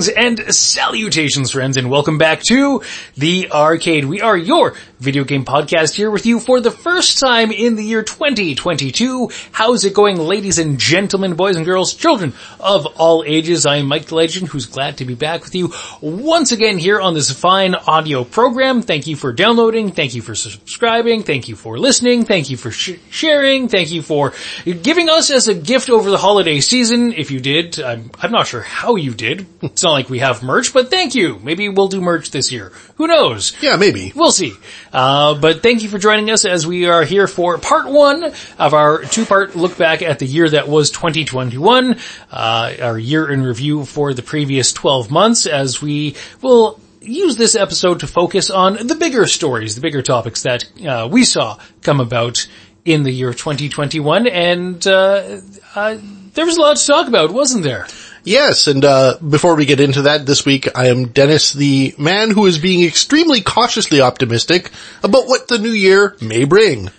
Greetings and salutations friends and welcome back to The Arcade. We are your video game podcast here with you for the first time in the year 2022. How's it going ladies and gentlemen, boys and girls, children of all ages? I am Mike the Legend who's glad to be back with you once again here on this fine audio program. Thank you for downloading. Thank you for subscribing. Thank you for listening. Thank you for sh- sharing. Thank you for giving us as a gift over the holiday season. If you did, I'm, I'm not sure how you did. It's not like we have merch, but thank you. Maybe we'll do merch this year. Who knows? Yeah, maybe. We'll see. Uh, but thank you for joining us as we are here for part one of our two-part look back at the year that was 2021, uh, our year in review for the previous 12 months as we will use this episode to focus on the bigger stories, the bigger topics that uh, we saw come about in the year 2021 and uh, uh, there was a lot to talk about, wasn't there? Yes, and uh, before we get into that, this week I am Dennis, the man who is being extremely cautiously optimistic about what the new year may bring.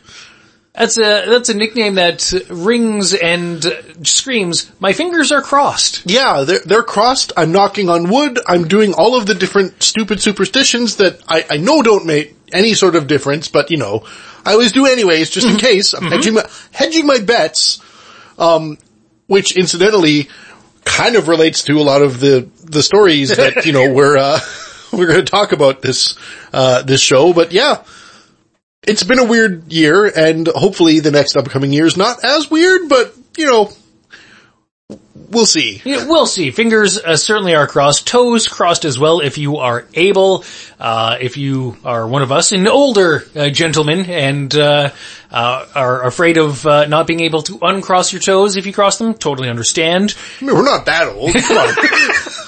That's a that's a nickname that rings and screams. My fingers are crossed. Yeah, they're they're crossed. I'm knocking on wood. I'm doing all of the different stupid superstitions that I, I know don't make any sort of difference, but you know, I always do anyways, just in case. I'm hedging my hedging my bets. Um, which incidentally kind of relates to a lot of the the stories that you know we're uh, we're going to talk about this uh, this show. But yeah, it's been a weird year, and hopefully the next upcoming year is not as weird. But you know, we'll see. Yeah, we'll see. Fingers uh, certainly are crossed. Toes crossed as well if you are able. Uh, if you are one of us, an older uh, gentleman, and uh, uh, are afraid of uh, not being able to uncross your toes if you cross them, totally understand. I mean, we're not that old.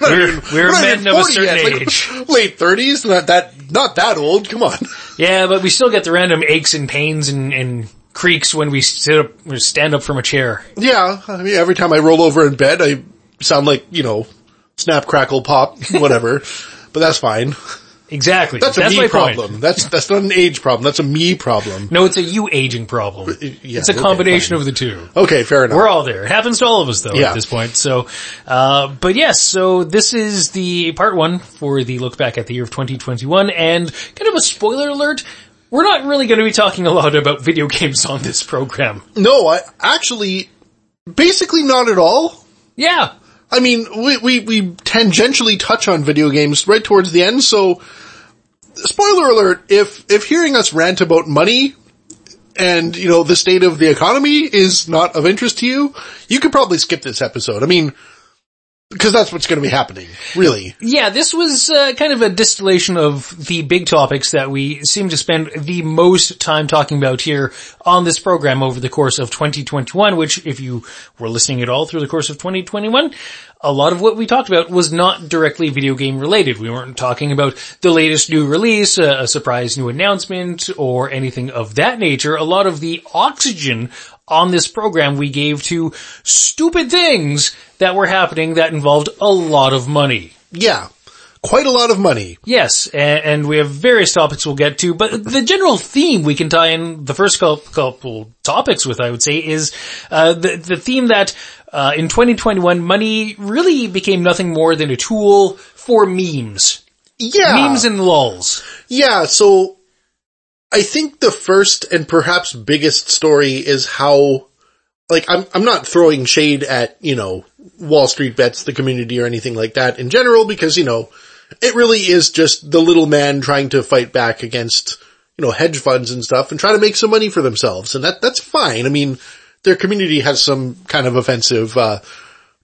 We're, we're, not men of a certain yet. Like, age. late thirties, not that not that old. Come on. Yeah, but we still get the random aches and pains and, and creaks when we sit up, or stand up from a chair. Yeah, I mean, every time I roll over in bed, I sound like you know, snap, crackle, pop, whatever. but that's fine. Exactly. That's a my me point. problem. That's that's not an age problem. That's a me problem. No, it's a you aging problem. yeah, it's a okay, combination fine. of the two. Okay, fair enough. We're all there. It happens to all of us though Yeah. at this point. So, uh, but yes, so this is the part one for the look back at the year of 2021 and kind of a spoiler alert. We're not really going to be talking a lot about video games on this program. no, I actually, basically not at all. Yeah. I mean, we, we, we tangentially touch on video games right towards the end, so spoiler alert, if, if hearing us rant about money and, you know, the state of the economy is not of interest to you, you could probably skip this episode. I mean, because that's what's going to be happening, really. Yeah, this was uh, kind of a distillation of the big topics that we seem to spend the most time talking about here on this program over the course of 2021, which if you were listening at all through the course of 2021, a lot of what we talked about was not directly video game related. We weren't talking about the latest new release, a, a surprise new announcement, or anything of that nature. A lot of the oxygen on this program we gave to stupid things that were happening that involved a lot of money. Yeah. Quite a lot of money. Yes, and, and we have various topics we'll get to, but the general theme we can tie in the first couple, topics with, I would say, is uh, the the theme that uh, in 2021 money really became nothing more than a tool for memes, Yeah. memes and lulls. Yeah, so I think the first and perhaps biggest story is how like I'm I'm not throwing shade at, you know, Wall Street bets, the community or anything like that in general because, you know, it really is just the little man trying to fight back against, you know, hedge funds and stuff and try to make some money for themselves. And that that's fine. I mean, their community has some kind of offensive uh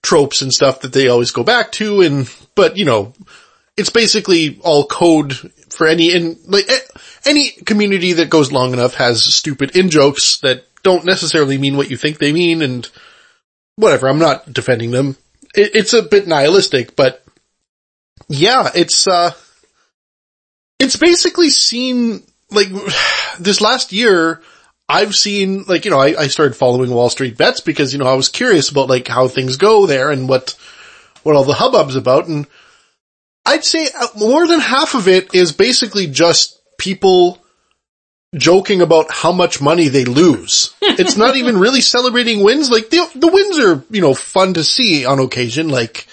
tropes and stuff that they always go back to and but, you know, it's basically all code for any in like any community that goes long enough has stupid in jokes that don't necessarily mean what you think they mean and whatever. I'm not defending them. It, it's a bit nihilistic, but yeah, it's uh, it's basically seen like this last year. I've seen like you know I, I started following Wall Street bets because you know I was curious about like how things go there and what what all the hubbub's about and I'd say uh, more than half of it is basically just people joking about how much money they lose. it's not even really celebrating wins. Like the, the wins are, you know, fun to see on occasion. Like,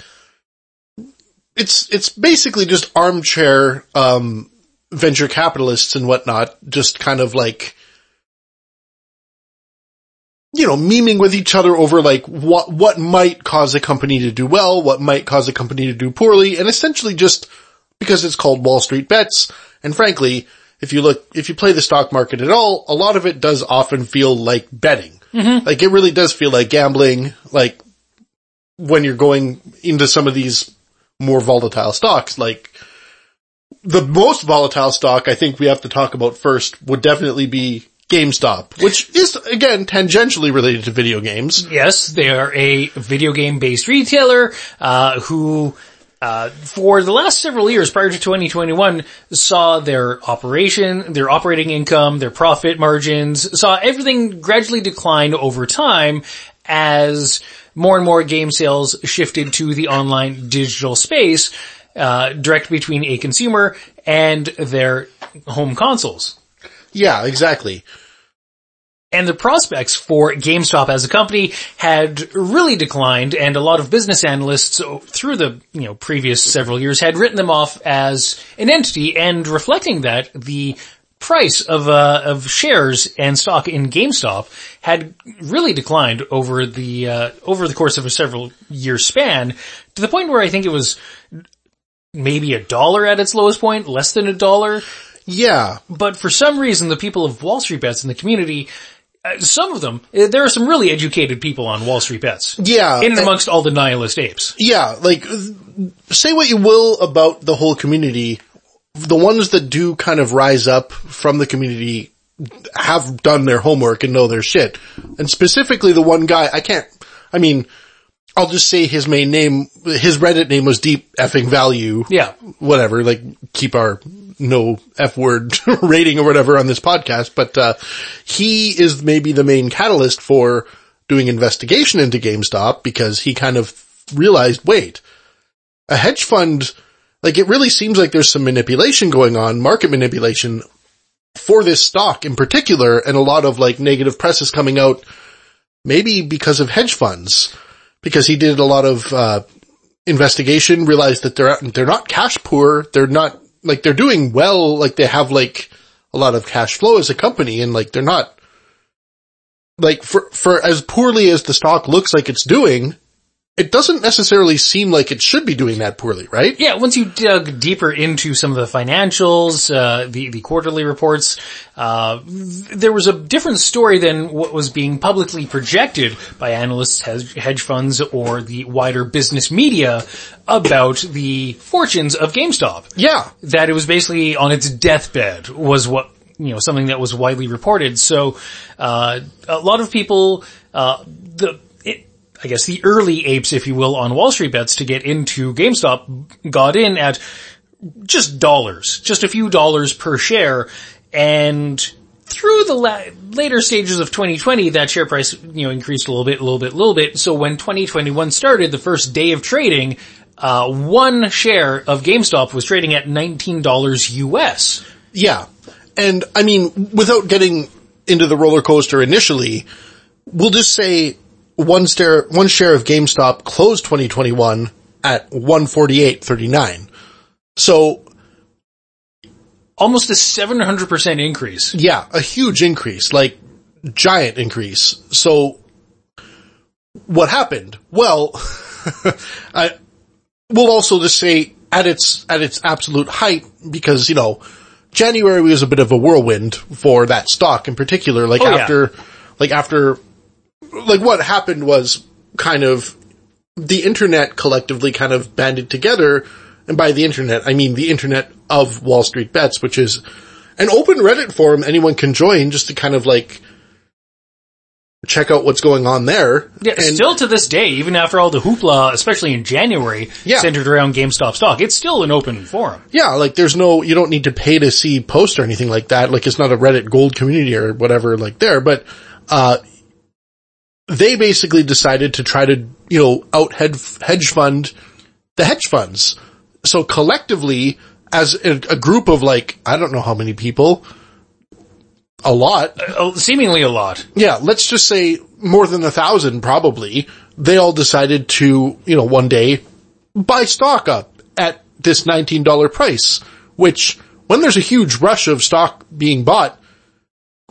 it's, it's basically just armchair, um, venture capitalists and whatnot, just kind of like, you know, memeing with each other over like what, what might cause a company to do well, what might cause a company to do poorly, and essentially just because it's called Wall Street Bets, and frankly, if you look, if you play the stock market at all, a lot of it does often feel like betting. Mm-hmm. Like it really does feel like gambling, like when you're going into some of these more volatile stocks, like the most volatile stock I think we have to talk about first would definitely be GameStop, which is again tangentially related to video games. Yes, they are a video game based retailer, uh, who, uh, for the last several years prior to 2021 saw their operation, their operating income, their profit margins, saw everything gradually decline over time as more and more game sales shifted to the online digital space, uh, direct between a consumer and their home consoles. Yeah, exactly. And the prospects for GameStop as a company had really declined and a lot of business analysts through the, you know, previous several years had written them off as an entity and reflecting that the price of, uh, of shares and stock in GameStop had really declined over the, uh, over the course of a several year span to the point where I think it was maybe a dollar at its lowest point, less than a dollar. Yeah. But for some reason, the people of Wall Street Bets in the community, uh, some of them, uh, there are some really educated people on Wall Street Bets. Yeah. In and amongst all the nihilist apes. Yeah, like, say what you will about the whole community, the ones that do kind of rise up from the community have done their homework and know their shit. And specifically the one guy, I can't, I mean, I'll just say his main name, his Reddit name was Deep Effing Value. Yeah. Whatever, like keep our no F word rating or whatever on this podcast, but, uh, he is maybe the main catalyst for doing investigation into GameStop because he kind of realized, wait, a hedge fund, like it really seems like there's some manipulation going on, market manipulation for this stock in particular, and a lot of like negative press is coming out, maybe because of hedge funds because he did a lot of, uh, investigation, realized that they're, they're not cash poor. They're not, like, they're doing well. Like, they have, like, a lot of cash flow as a company and, like, they're not, like, for, for as poorly as the stock looks like it's doing, it doesn't necessarily seem like it should be doing that poorly, right? Yeah, once you dug deeper into some of the financials, uh, the, the quarterly reports, uh, there was a different story than what was being publicly projected by analysts, hedge funds, or the wider business media about the fortunes of GameStop. Yeah. That it was basically on its deathbed was what you know, something that was widely reported. So, uh, a lot of people, uh, the, I guess the early apes, if you will, on Wall Street bets to get into GameStop got in at just dollars, just a few dollars per share. And through the la- later stages of 2020, that share price, you know, increased a little bit, a little bit, a little bit. So when 2021 started, the first day of trading, uh, one share of GameStop was trading at $19 US. Yeah. And I mean, without getting into the roller coaster initially, we'll just say one share, one share of GameStop closed 2021 at 148.39. So almost a 700% increase. Yeah, a huge increase, like giant increase. So what happened? Well, I will also just say at its, at its absolute height because, you know, January was a bit of a whirlwind for that stock in particular, like oh, after, yeah. like after like what happened was kind of the internet collectively kind of banded together. And by the internet, I mean the internet of Wall Street Bets, which is an open Reddit forum anyone can join just to kind of like check out what's going on there. Yeah, and still to this day, even after all the hoopla, especially in January, yeah. centered around GameStop stock, it's still an open forum. Yeah, like there's no, you don't need to pay to see posts or anything like that. Like it's not a Reddit gold community or whatever like there, but, uh, they basically decided to try to, you know, out hedge fund the hedge funds. So collectively, as a, a, group of like, I don't know how many people, a lot. Uh, oh, seemingly a lot. Yeah, let's just say more than a thousand probably. They all decided to, you know, one day buy stock up at this $19 price, which when there's a huge rush of stock being bought,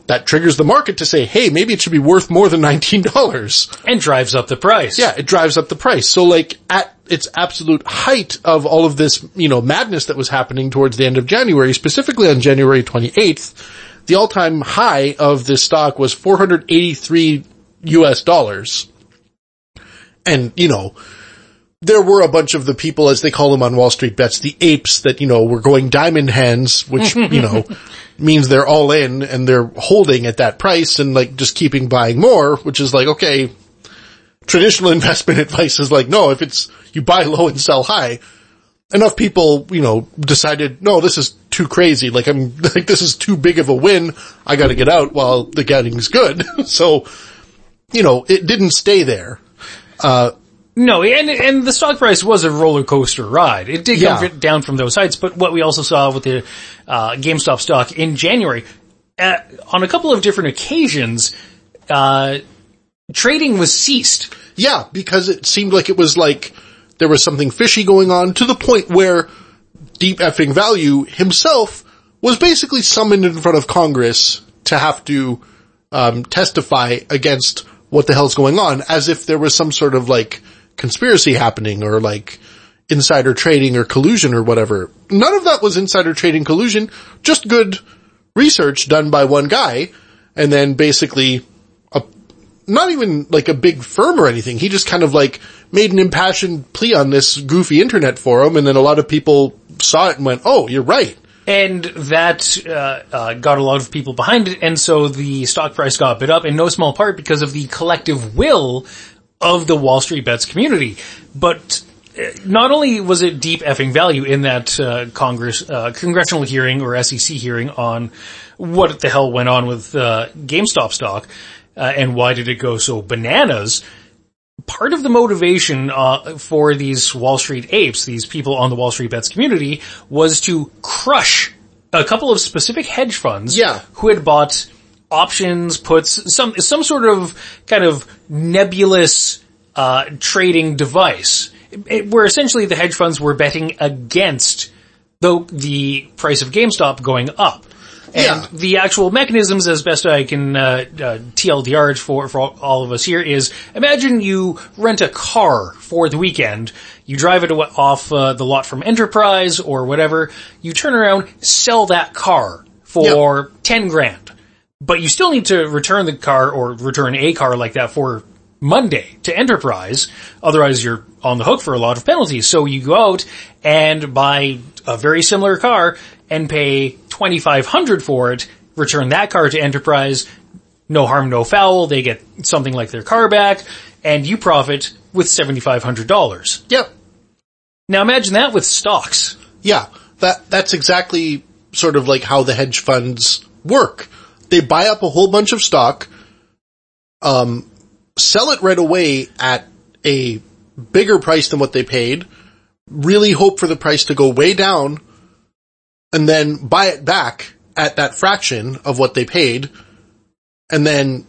that triggers the market to say, hey, maybe it should be worth more than $19. And drives up the price. Yeah, it drives up the price. So like at its absolute height of all of this, you know, madness that was happening towards the end of January, specifically on January 28th, the all-time high of this stock was 483 US dollars. And, you know, there were a bunch of the people, as they call them on Wall Street bets, the apes that, you know, were going diamond hands, which, you know, means they're all in and they're holding at that price and like just keeping buying more, which is like, okay, traditional investment advice is like, no, if it's, you buy low and sell high, enough people, you know, decided, no, this is too crazy. Like I'm, like this is too big of a win. I gotta get out while the getting's good. so, you know, it didn't stay there. Uh, No, and and the stock price was a roller coaster ride. It did Yeah. come down from those heights, but what we also saw with the uh, GameStop stock in January, uh, on a couple of different occasions, uh, trading was ceased. Yeah, because it seemed like it was like there was something fishy going on to the point where Deep Effing Value himself was basically summoned in front of Congress to have to um, testify against what the hell's going on, as if there was some sort of like conspiracy happening or like insider trading or collusion or whatever. None of that was insider trading collusion, just good research done by one guy, and then basically a not even like a big firm or anything. He just kind of like made an impassioned plea on this goofy internet forum and then a lot of people saw it and went, oh, you're right. And that uh, uh, got a lot of people behind it, and so the stock price got bid up in no small part because of the collective will of the Wall Street bets community. But uh, not only was it deep effing value in that uh, Congress uh, congressional hearing or SEC hearing on what the hell went on with uh, GameStop stock uh, and why did it go so bananas part of the motivation uh, for these Wall Street apes, these people on the Wall Street bets community, was to crush a couple of specific hedge funds Yeah. who had bought options, puts, some some sort of kind of nebulous uh, trading device, it- where essentially the hedge funds were betting against the the price of GameStop going up. And Yeah. the actual mechanisms, as best I can uh, uh, TLDR for for all of us here, is imagine you rent a car for the weekend, you drive it off uh, the lot from Enterprise or whatever, you turn around, sell that car for ten grand, but you still need to return the car or return a car like that for Monday to Enterprise, otherwise you're on the hook for a lot of penalties. So you go out and buy a very similar car and pay 2500 for it, return that car to Enterprise, no harm, no foul, they get something like their car back, and you profit with $7,500. Yep. Now imagine that with stocks. Yeah. That, that's exactly sort of like how the hedge funds work. They buy up a whole bunch of stock, um, sell it right away at a bigger price than what they paid, really hope for the price to go way down, and then buy it back at that fraction of what they paid, and then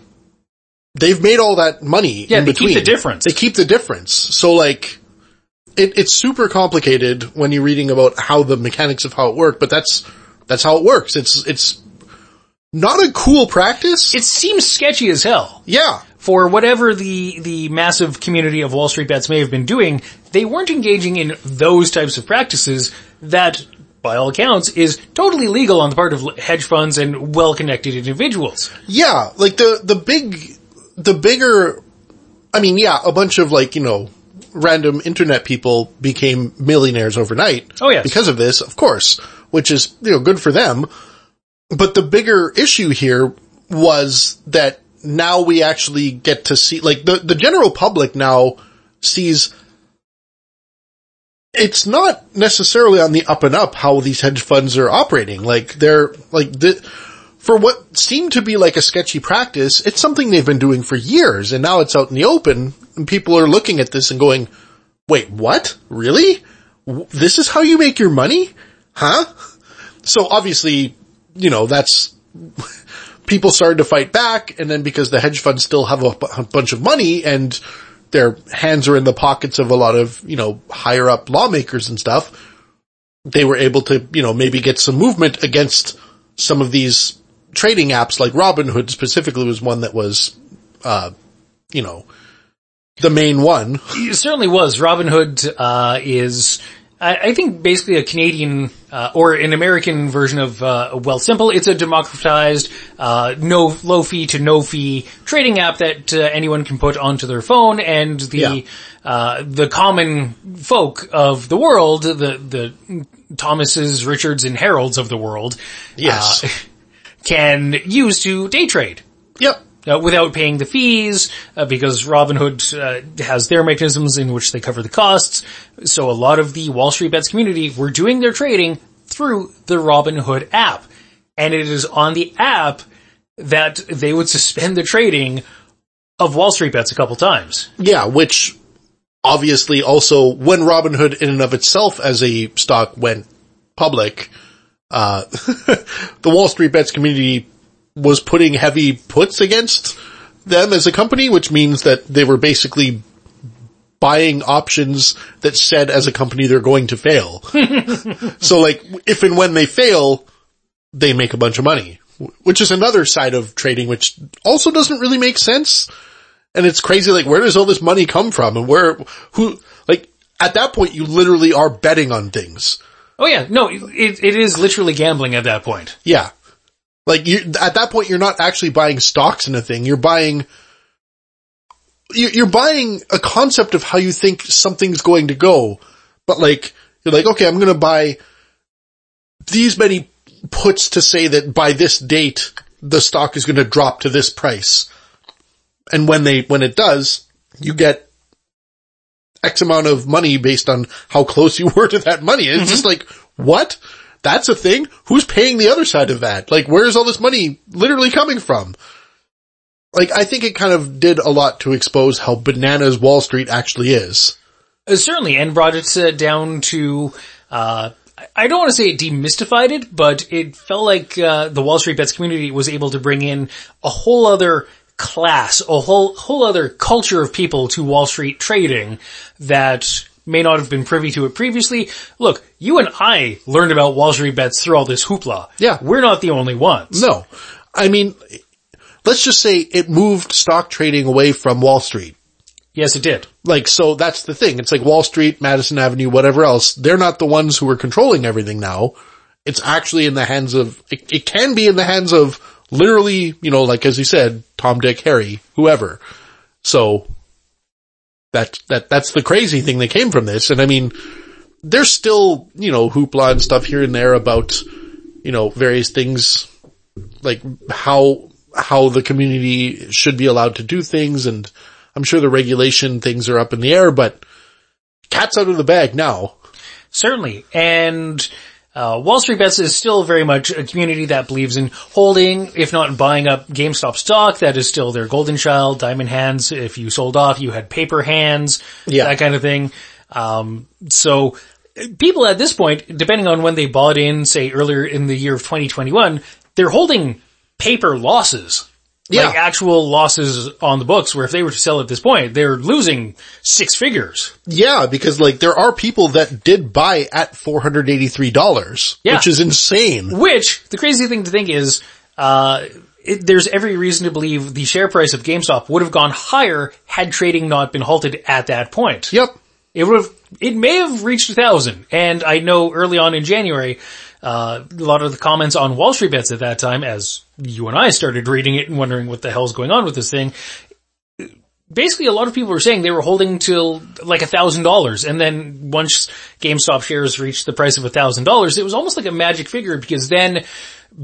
they've made all that money Yeah, in between. they keep the difference. They keep the difference. So like, it, it's super complicated when you're reading about how the mechanics of how it worked, but that's, that's how it works. It's, it's not a cool practice. It seems sketchy as hell. yeah. for whatever the the massive community of Wall Street bets may have been doing, they weren't engaging in those types of practices that, by all accounts, is totally legal on the part of hedge funds and well-connected individuals. Yeah, like the, the big, the bigger, I mean, yeah, a bunch of like, you know, random internet people became millionaires overnight. Oh, yeah. Because of this, of course, which is, you know, good for them. But the bigger issue here was that now we actually get to see, like the, the general public now sees it's not necessarily on the up and up how these hedge funds are operating. Like they're, like the, for what seemed to be like a sketchy practice, it's something they've been doing for years and now it's out in the open and people are looking at this and going, wait, what? Really? This is how you make your money? Huh? So obviously, you know, that's, people started to fight back and then because the hedge funds still have a, bunch of money and their hands are in the pockets of a lot of, you know, higher up lawmakers and stuff, they were able to, you know, maybe get some movement against some of these trading apps like Robinhood specifically was one that was, uh, you know, the main one. It certainly was. Robinhood uh, is, I, I, think, basically a Canadian uh, or an American version of uh, Simple. It's a democratized, uh, no low fee to no fee trading app that uh, anyone can put onto their phone, and the yeah. Uh, the common folk of the world, the the Thomases, Richards, and Harolds of the world, yes, can use to day trade. Uh, without paying the fees, uh, because Robinhood uh, has their mechanisms in which they cover the costs. So a lot of the Wall Street Bets community were doing their trading through the Robinhood app. And it is on the app that they would suspend the trading of Wall Street Bets a couple times. Yeah, which obviously also when Robinhood in and of itself as a stock went public, uh, the Wall Street Bets community was putting heavy puts against them as a company, which means that they were basically buying options that said as a company they're going to fail. so like, if and when they fail, they make a bunch of money, which is another side of trading, which also doesn't really make sense. And it's crazy, like, where does all this money come from? And where, who, like, at that point, you literally are betting on things. Oh yeah, no, it, it is literally gambling at that point. Yeah. Like you, at that point, you're not actually buying stocks in a thing. You're buying, you're buying a concept of how you think something's going to go. But like, you're like, okay, I'm going to buy these many puts to say that by this date, the stock is going to drop to this price. And when they, when it does, you get X amount of money based on how close you were to that money. It's mm-hmm. just like, what? That's a thing. Who's paying the other side of that? Like, where's all this money literally coming from? Like, I think it kind of did a lot to expose how bananas Wall Street actually is. Uh, certainly, and brought it uh, down to, uh, I don't want to say it demystified it, but it felt like, uh, the Wall Street Bets community was able to bring in a whole other class, a whole, whole other culture of people to Wall Street trading that may not have been privy to it previously. Look, you and I learned about Wall Street bets through all this hoopla. Yeah. We're not the only ones. No. I mean, let's just say it moved stock trading away from Wall Street. Yes, it did. Like, so that's the thing. It's like Wall Street, Madison Avenue, whatever else. They're not the ones who are controlling everything now. It's actually in the hands of, it, it can be in the hands of literally, you know, like as you said, Tom, Dick, Harry, whoever. So that, that, that's the crazy thing that came from this. And I mean, there's still, you know, hoopla and stuff here and there about, you know, various things like how, how the community should be allowed to do things. And I'm sure the regulation things are up in the air, but cat's out of the bag now. Certainly. And, uh, Wall Street Bets is still very much a community that believes in holding, if not buying up GameStop stock. That is still their golden child, diamond hands. If you sold off, you had paper hands, yeah. that kind of thing. Um, so people at this point, depending on when they bought in, say earlier in the year of 2021, they're holding paper losses yeah. Like actual losses on the books where if they were to sell at this point, they're losing six figures. Yeah, because like there are people that did buy at $483, yeah. which is insane. Which, the crazy thing to think is, uh, it, there's every reason to believe the share price of GameStop would have gone higher had trading not been halted at that point. Yep. It would have, it may have reached a thousand. And I know early on in January, uh, a lot of the comments on Wall Street bets at that time, as you and I started reading it and wondering what the hell's going on with this thing, basically a lot of people were saying they were holding till like a thousand dollars and then once GameStop shares reached the price of a thousand dollars, it was almost like a magic figure because then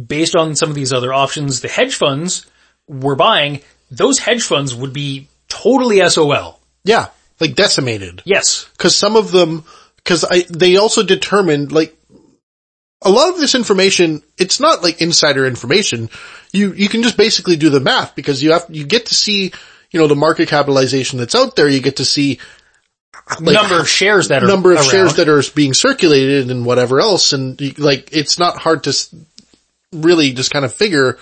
based on some of these other options, the hedge funds were buying, those hedge funds would be totally SOL. Yeah, like decimated. Yes. Cause some of them, cause I, they also determined like a lot of this information, it's not like insider information. You, you can just basically do the math because you have, you get to see, you know, the market capitalization that's out there. You get to see like, number of shares that are number of around. shares that are being circulated and whatever else. And like, it's not hard to really just kind of figure,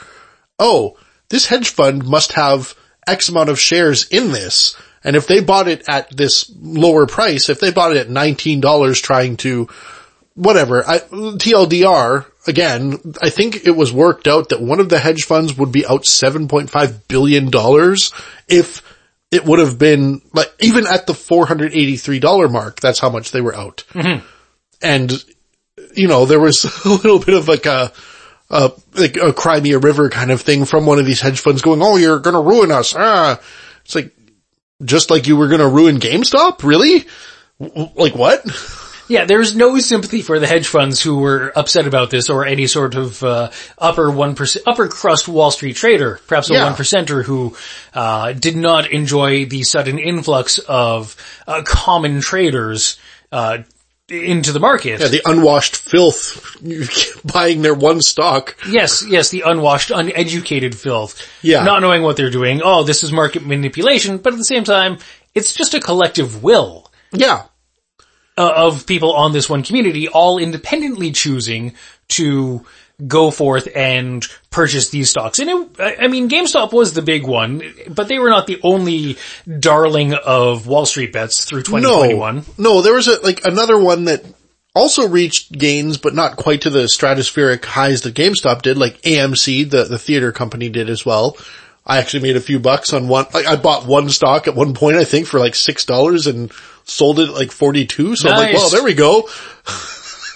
oh, this hedge fund must have X amount of shares in this. And if they bought it at this lower price, if they bought it at $19 trying to, whatever, I, TLDR, again, I think it was worked out that one of the hedge funds would be out $7.5 billion if it would have been like, even at the $483 mark, that's how much they were out. And, you know, there was a little bit of like a, a, like a Crimea River kind of thing from one of these hedge funds going, oh, you're gonna ruin us. Ah, it's like, just like you were gonna ruin GameStop? Really? W- Like what? Yeah, there's no sympathy for the hedge funds who were upset about this or any sort of, uh, upper 1%, upper crust Wall Street trader, perhaps a Yeah. one percenter who, uh, did not enjoy the sudden influx of, uh, common traders, uh, into the market. Yeah, the unwashed filth buying their one stock. Yes, yes, the unwashed, uneducated filth. Yeah. Not knowing what they're doing. Oh, this is market manipulation, but at the same time, it's just a collective will Yeah. Uh, of people on this one community all independently choosing to go forth and purchase these stocks. And it, I I mean, GameStop was the big one, but they were not the only darling of Wall Street bets through 2021. No, no, there was a, like another one that also reached gains, but not quite to the stratospheric highs that GameStop did, like AMC, the, the theater company did as well. I actually made a few bucks on one, like I bought one stock at one point, I think for like $6 and sold it at like 42. So I'm like, well, there we go.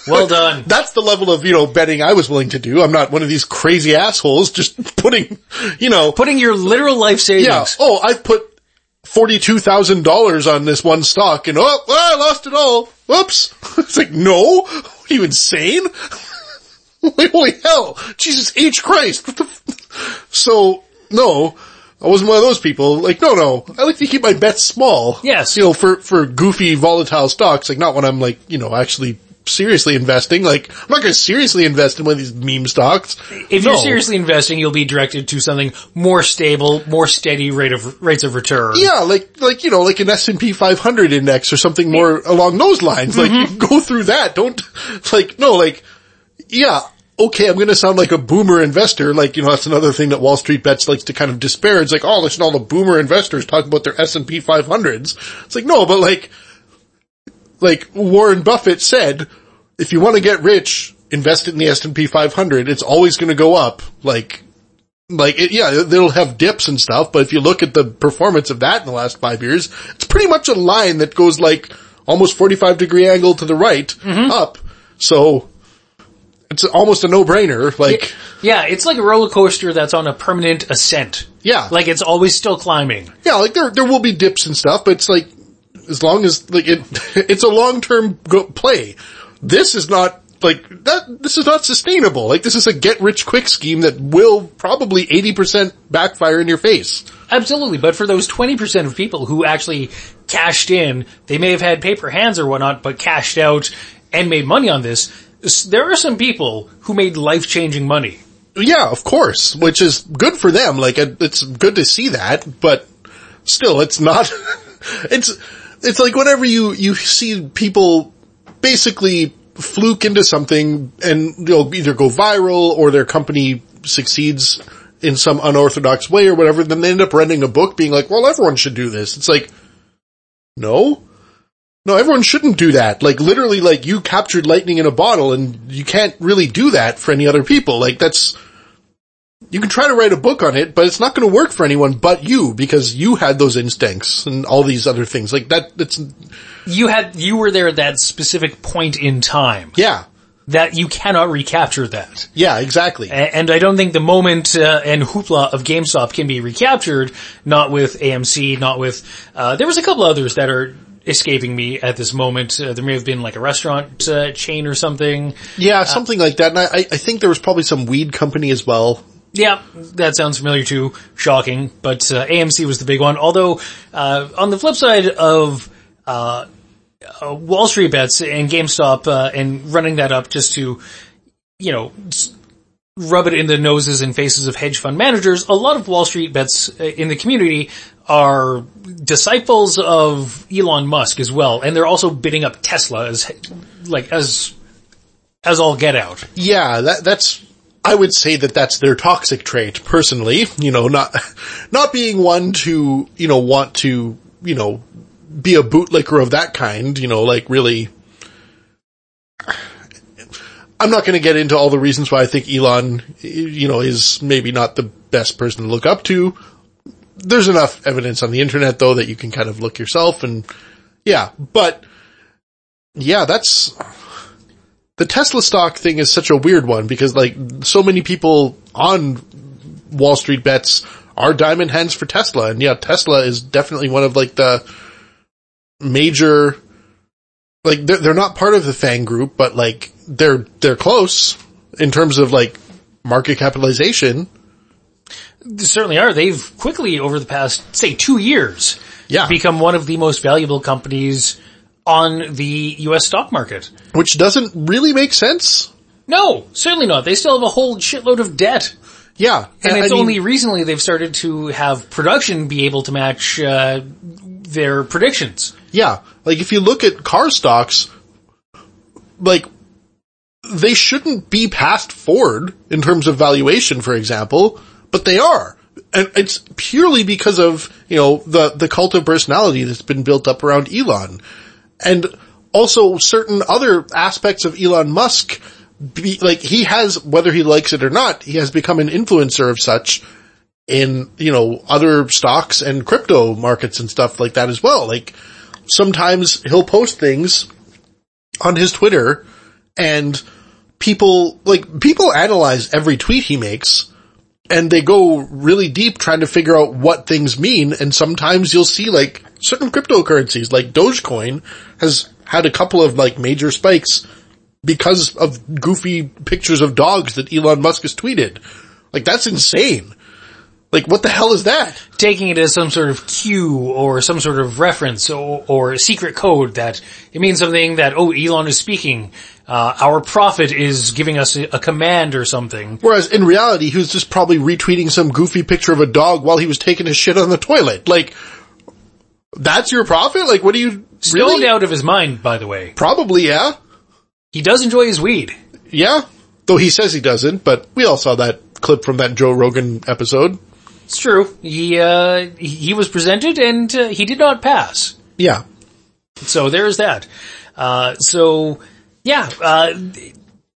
Well done. That's the level of, you know, betting I was willing to do. I'm not one of these crazy assholes just putting, you know, Putting your literal life savings. yeah. Oh, I've put $42,000 on this one stock and oh, I lost it all. Whoops. It's like, no. Are you insane? Holy hell. Jesus H. Christ. What the f- so, no. I wasn't one of those people. Like, no, no. I like to keep my bets small. Yes. You know, for, for goofy, volatile stocks. Like, not when I'm like, you know, actually seriously investing. Like, I'm not gonna seriously invest in one of these meme stocks. If you're seriously investing, you'll be directed to something more stable, more steady rate of rates of return. Yeah, like, like, you know, like an S&P 500 index or something more along those lines. Like, mm-hmm. go through that. Don't, like, no, like, yeah, okay, I'm gonna sound like a boomer investor. Like, you know, that's another thing that Wall Street Bets likes to kind of disparage. Like, oh, listen all the boomer investors talk about their S&P 500s. It's like, no, but like, like Warren Buffett said, if you want to get rich, invest in the S&P 500. It's always gonna go up. Like, like it, yeah, they'll have dips and stuff, but if you look at the performance of that in the last five years, it's pretty much a line that goes like almost 45 degree angle to the right mm-hmm. up. So it's almost a no-brainer. Like, Yeah, it's like a roller coaster that's on a permanent ascent. yeah, Like it's always still climbing. yeah, like there, there will be dips and stuff, but it's like, as long as, like it, it's a long-term go- play. This is not, like, that, this is not sustainable. Like this is a get-rich-quick scheme that will probably 80% backfire in your face. Absolutely, but for those 20% of people who actually cashed in, they may have had paper hands or whatnot, but cashed out and made money on this. There are some people who made life-changing money. Yeah, of course, which is good for them. Like it- it's good to see that, but still it's not, it's, it's like whenever you, you see people basically fluke into something and they'll either go viral or their company succeeds in some unorthodox way or whatever, then they end up writing a book being like, well, everyone should do this. It's like, no, no, everyone shouldn't do that. Like literally, like you captured lightning in a bottle and you can't really do that for any other people. Like that's, you can try to write a book on it, but it's not going to work for anyone but you because you had those instincts and all these other things. Like that, that's, You had, you were there at that specific point in time. yeah, That you cannot recapture that. yeah, exactly. A- And I don't think the moment uh, and hoopla of GameStop can be recaptured, not with AMC, not with, uh, there was a couple others that are escaping me at this moment. Uh, there may have been like a restaurant uh, chain or something. Yeah, something like that. And I, I think there was probably some weed company as well. Yeah, that sounds familiar too. Shocking, but uh, AMC was the big one. Although, uh, on the flip side of uh, uh, Wall Street bets and GameStop uh, and running that up just to, you know, rub it in the noses and faces of hedge fund managers, a lot of Wall Street bets uh, in the community are disciples of Elon Musk as well, and they're also bidding up Tesla as like as as all get out. Yeah, that, that's, I would say that that's their toxic trait personally, you know, not, not being one to, you know, want to you know, be a bootlicker of that kind, you know, like really, I'm not going to get into all the reasons why I think Elon, you know, is maybe not the best person to look up to. There's enough evidence on the internet though that you can kind of look yourself and yeah, but yeah, that's, the Tesla stock thing is such a weird one because like so many people on Wall Street bets are diamond hands for Tesla and yeah, Tesla is definitely one of like the major, like they're, they're not part of the FANG group, but like they're, they're close in terms of like market capitalization. They certainly are. They've quickly over the past, say two years, Yeah. become one of the most valuable companies on the US stock market. Which doesn't really make sense. No, certainly not. They still have a whole shitload of debt. Yeah. And I it's mean, only recently they've started to have production be able to match, uh, their predictions. Yeah. Like if you look at car stocks, like they shouldn't be past Ford in terms of valuation, for example, but they are. And it's purely because of, you know, the, the cult of personality that's been built up around Elon. And also certain other aspects of Elon Musk be, like he has, whether he likes it or not, he has become an influencer of such in, you know, other stocks and crypto markets and stuff like that as well. Like sometimes he'll post things on his Twitter and people, like people analyze every tweet he makes and they go really deep trying to figure out what things mean. And sometimes you'll see like certain cryptocurrencies like Dogecoin has had a couple of like major spikes because of goofy pictures of dogs that Elon Musk has tweeted. Like that's insane. Like what the hell is that? taking it as some sort of cue or some sort of reference or, or secret code that it means something that, oh, Elon is speaking. Uh, our prophet is giving us a, a command or something. Whereas in reality, he was just probably retweeting some goofy picture of a dog while he was taking his shit on the toilet. Like, that's your prophet? Like, what do you, Stoned really? out of his mind, by the way. Probably, yeah. He does enjoy his weed. Yeah. Though he says he doesn't, but we all saw that clip from that Joe Rogan episode. It's true. He, uh, he was presented and uh, he did not pass. Yeah. So there's that. Uh, so yeah, uh,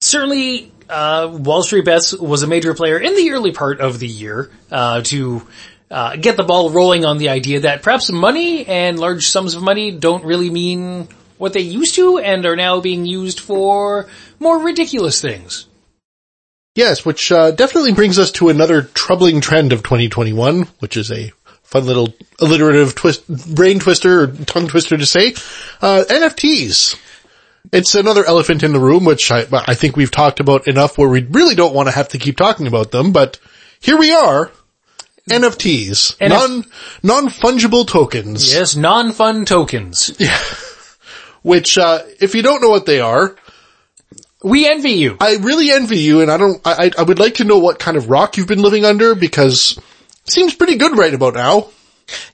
certainly, uh, Wall Street Bets was a major player in the early part of the year, uh, to, uh, get the ball rolling on the idea that perhaps money and large sums of money don't really mean what they used to and are now being used for more ridiculous things. Yes, which uh, definitely brings us to another troubling trend of 2021, which is a fun little alliterative twist, brain twister or tongue twister to say. Uh, NFTs. It's another elephant in the room, which I, I think we've talked about enough where we really don't want to have to keep talking about them, but here we are. NFTs. NF- non, non-fungible tokens. Yes, non-fun tokens. Yeah. Which, uh, if you don't know what they are, We envy you. I really envy you, and I don't. I I would like to know what kind of rock you've been living under because it seems pretty good right about now.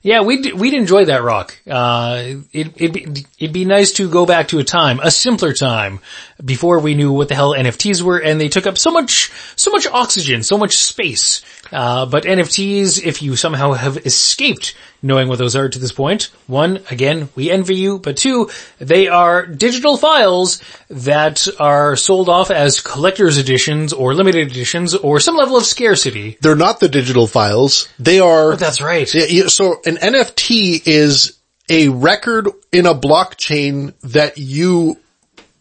Yeah, we'd, we'd enjoy that rock. Uh, it, it'd be, it'd be nice to go back to a time, a simpler time, before we knew what the hell NFTs were and they took up so much, so much oxygen, so much space. Uh, but NFTs, if you somehow have escaped knowing what those are to this point, one, again, we envy you, but two, they are digital files that are sold off as collector's editions or limited editions or some level of scarcity. They're not the digital files. They are. That's right. Yeah, yeah, so an NFT is a record in a blockchain that you,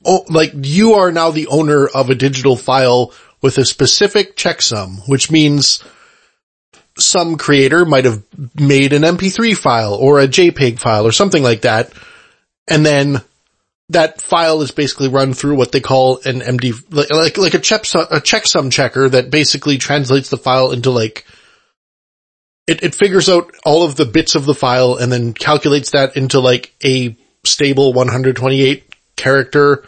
oh, like you are now the owner of a digital file with a specific checksum, which means some creator might have made an MP3 file or a JPEG file or something like that. And then that file is basically run through what they call an MD, like, like, a, checksum, a checksum checker that basically translates the file into like it, it figures out all of the bits of the file and then calculates that into like a stable 128 character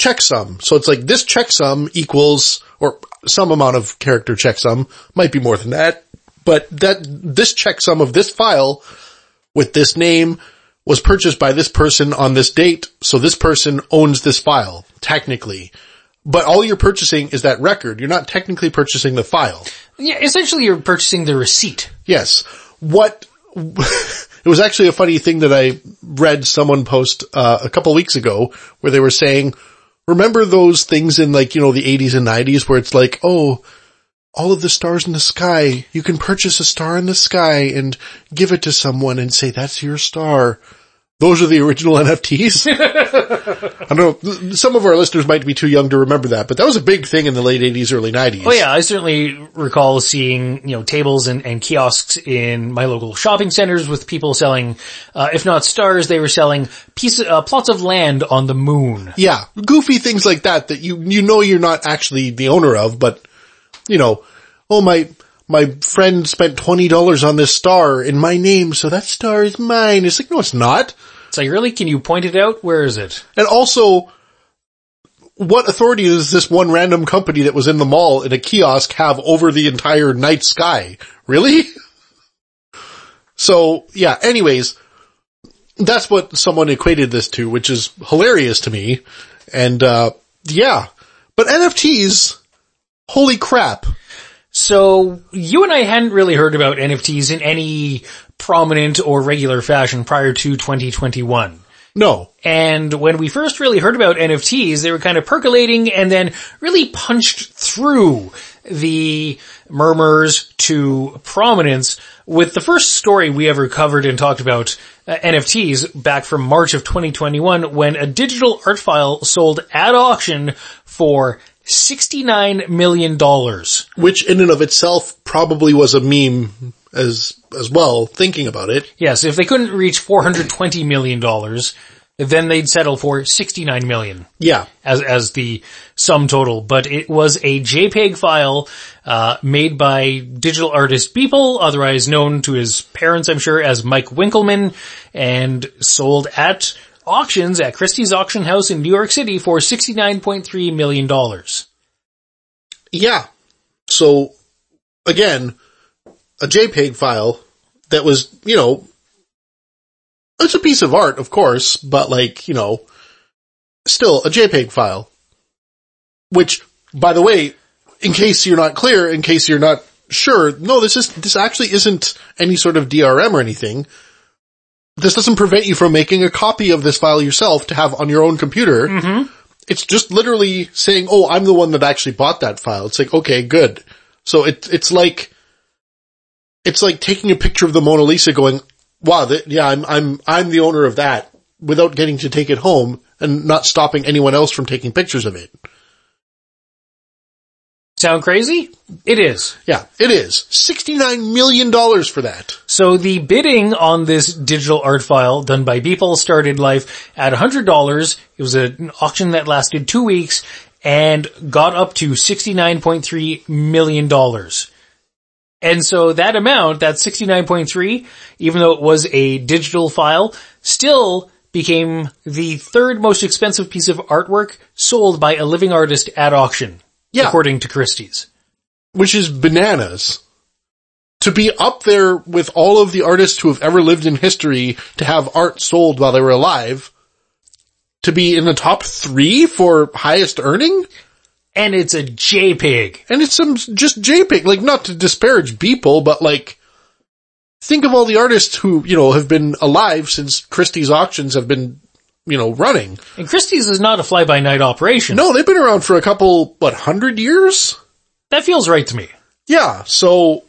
checksum. So it's like this checksum equals, or some amount of character checksum, might be more than that, but that, this checksum of this file with this name was purchased by this person on this date, so this person owns this file, technically. But all you're purchasing is that record. You're not technically purchasing the file. Yeah, essentially you're purchasing the receipt. Yes. What, It was actually a funny thing that I read someone post, uh, a couple weeks ago where they were saying, remember those things in like, you know, the 80s and 90s where it's like, oh, all of the stars in the sky, you can purchase a star in the sky and give it to someone and say, that's your star. Those are the original NFTs. I don't know. Some of our listeners might be too young to remember that, but that was a big thing in the late 80s, early 90s. Oh yeah, I certainly recall seeing, you know, tables and, and kiosks in my local shopping centers with people selling, uh, if not stars, they were selling pieces, uh, plots of land on the moon. Yeah. Goofy things like that that you, you know you're not actually the owner of, but, you know, oh my, my friend spent $20 on this star in my name, so that star is mine. It's like, no, it's not. It's like, really? Can you point it out? Where is it? And also, what authority does this one random company that was in the mall in a kiosk have over the entire night sky? Really? So, yeah, anyways, that's what someone equated this to, which is hilarious to me. And, uh, yeah. But NFTs, holy crap. So you and I hadn't really heard about NFTs in any prominent or regular fashion prior to 2021. No. And when we first really heard about NFTs, they were kind of percolating and then really punched through the murmurs to prominence with the first story we ever covered and talked about uh, NFTs back from March of 2021 when a digital art file sold at auction for $69 million. Which in and of itself probably was a meme as, as well, thinking about it. Yes, if they couldn't reach $420 million, then they'd settle for 69 million. Yeah. As, as the sum total. But it was a JPEG file, uh, made by digital artist Beeple, otherwise known to his parents, I'm sure, as Mike Winkelmann, and sold at auctions at Christie's auction house in New York City for $69.3 million. Yeah. So again, a JPEG file that was, you know, it's a piece of art, of course, but like, you know, still a JPEG file. Which, by the way, in case you're not clear, in case you're not sure, no, this is, this actually isn't any sort of DRM or anything. This doesn't prevent you from making a copy of this file yourself to have on your own computer. Mm-hmm. It's just literally saying, oh, I'm the one that actually bought that file. It's like, okay, good. So it, it's like, it's like taking a picture of the Mona Lisa going, wow, th- yeah, I'm, I'm, I'm the owner of that without getting to take it home and not stopping anyone else from taking pictures of it. Sound crazy? It is. Yeah, it is. $69 million for that. So the bidding on this digital art file done by Beeple started life at $100. It was an auction that lasted two weeks and got up to $69.3 million. And so that amount, that 69.3, even though it was a digital file, still became the third most expensive piece of artwork sold by a living artist at auction. Yeah. According to Christie's. Which is bananas. To be up there with all of the artists who have ever lived in history to have art sold while they were alive, to be in the top three for highest earning? And it's a JPEG. And it's some just JPEG, like not to disparage people, but like, think of all the artists who, you know, have been alive since Christie's auctions have been, you know, running. And Christie's is not a fly-by-night operation. No, they've been around for a couple, what, hundred years? That feels right to me. Yeah, so,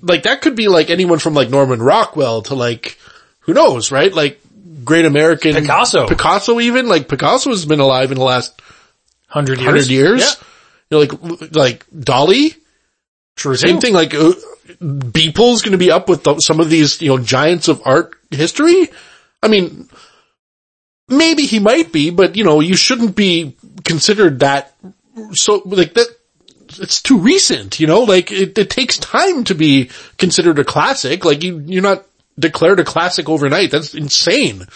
like that could be like anyone from like Norman Rockwell to like, who knows, right? Like, great American. Picasso. Picasso even, like Picasso has been alive in the last Hundred years. hundred years. Yeah. You know, like, like Dali, True. same thing, like, uh, Beeple's gonna be up with the, some of these, you know, giants of art history. I mean, maybe he might be, but you know, you shouldn't be considered that, so, like that, it's too recent, you know, like it, it takes time to be considered a classic, like you, you're not declared a classic overnight, that's insane.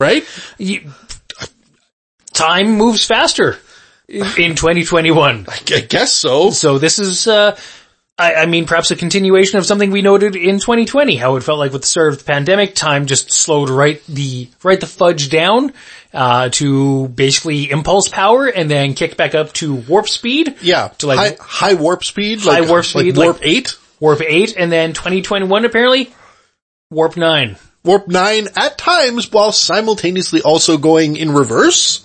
Right? You, time moves faster in 2021. I guess so. So this is, uh, I, I, mean, perhaps a continuation of something we noted in 2020, how it felt like with the start of the pandemic, time just slowed right the, right the fudge down, uh, to basically impulse power and then kick back up to warp speed. Yeah. To like high, high warp speed. High like, warp speed. Like warp like 8? Warp 8 and then 2021 apparently Warp 9. Warp 9 at times while simultaneously also going in reverse.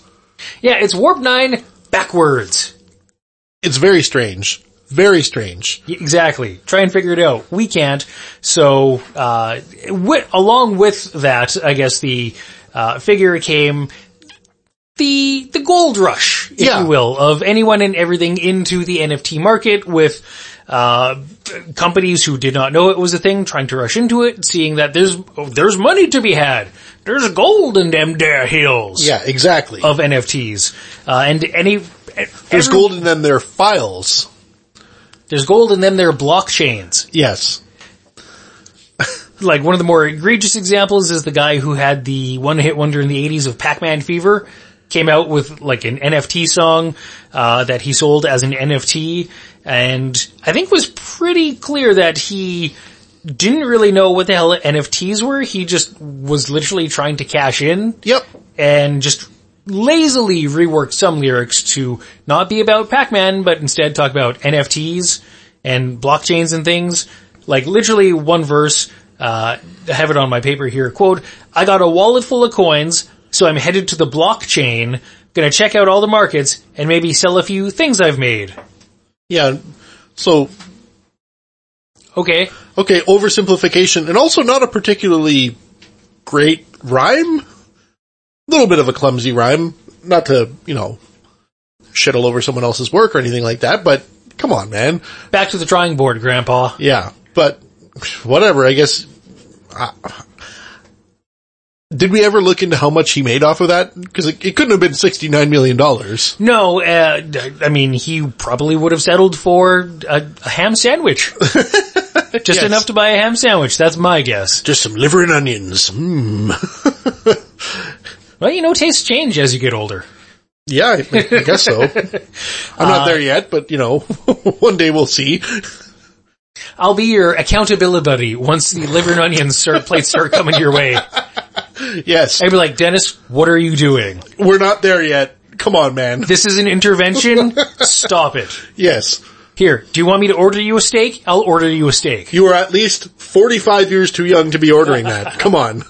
Yeah, it's Warp 9 backwards. It's very strange. Very strange. Exactly. Try and figure it out. We can't. So, uh, wi- along with that, I guess the, uh, figure came the, the gold rush, if Yeah. you will, of anyone and everything into the NFT market with, uh, companies who did not know it was a thing trying to rush into it, seeing that there's, oh, there's money to be had. There's gold in them there hills Yeah, exactly. of NFTs. Uh, and any, There's every- gold in them, there files. There's gold in them there blockchains. Yes. like one of the more egregious examples is the guy who had the one hit wonder in the 80s of Pac-Man Fever came out with like an NFT song uh, that he sold as an NFT and I think was pretty clear that he didn't really know what the hell NFTs were. He just was literally trying to cash in Yep. and just lazily reworked some lyrics to not be about Pac-Man, but instead talk about NFTs and blockchains and things. Like literally one verse, uh, I have it on my paper here, quote, I got a wallet full of coins, so I'm headed to the blockchain, gonna check out all the markets, and maybe sell a few things I've made. Yeah. So, Okay. okay, oversimplification and also not a particularly great rhyme. Little bit of a clumsy rhyme. Not to, you know, shit all over someone else's work or anything like that, but come on, man. Back to the drawing board, grandpa. Yeah, but whatever, I guess. Uh, did we ever look into how much he made off of that? Because it, it couldn't have been $69 million. No, uh, I mean, he probably would have settled for a, a ham sandwich. Just Yes. enough to buy a ham sandwich. That's my guess. Just some liver and onions. Mmm. Well, you know, tastes change as you get older. Yeah, I, I guess so. I'm not there uh, yet, but you know, one day we'll see. I'll be your accountability buddy once the liver and onions start, plates start coming your way. Yes, I'd be like, Dennis, what are you doing? we're not there yet. Come on, man. This is an intervention. Stop it. Yes. Here, do you want me to order you a steak? I'll order you a steak. You are at least 45 years too young to be ordering that. Come on.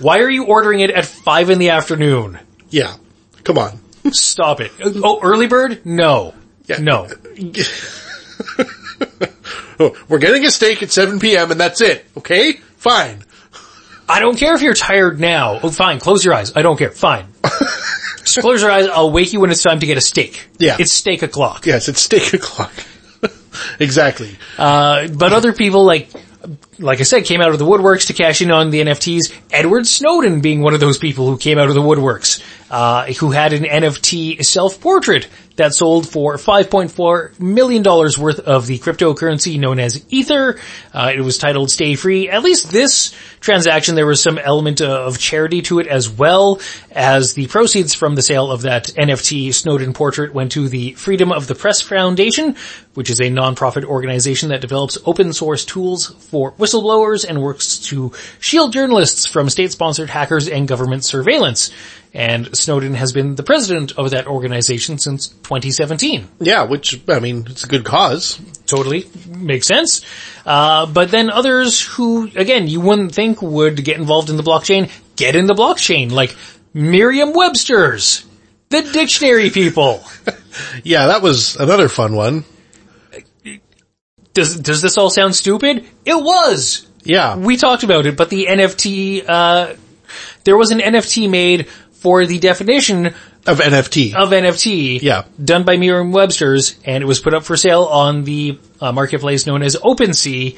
Why are you ordering it at five in the afternoon? Yeah. Come on. Stop it. Oh, early bird? No. Yeah. No. Oh, We're getting a steak at 7 p.m. and that's it. Okay? Fine. I don't care if you're tired now. Oh, fine. Close your eyes. I don't care. Fine. Just close your eyes. I'll wake you when it's time to get a steak. Yeah. It's steak o'clock. Yes, it's steak o'clock. exactly. Uh, but other people like, like I said, came out of the woodworks to cash in on the NFTs. Edward Snowden being one of those people who came out of the woodworks, uh, who had an NFT self-portrait that sold for $5.4 million worth of the cryptocurrency known as Ether. Uh, it was titled Stay Free. At least this transaction, there was some element of charity to it as well as the proceeds from the sale of that NFT Snowden portrait went to the Freedom of the Press Foundation, which is a nonprofit organization that develops open source tools for whistleblowers and works to shield journalists from state-sponsored hackers and government surveillance. And Snowden has been the president of that organization since 2017 Yeah, which, I mean, it's a good cause. totally makes sense. Uh, but then others who, again, you wouldn't think would get involved in the blockchain, get in the blockchain, like Merriam-Webster's, the dictionary people. Yeah, that was another fun one. Does, does this all sound stupid? It was! Yeah. We talked about it, but the NFT, uh, there was an NFT made for the definition Of NFT. of NFT. Yeah. Done by Merriam-Webster's, and it was put up for sale on the uh, marketplace known as OpenSea.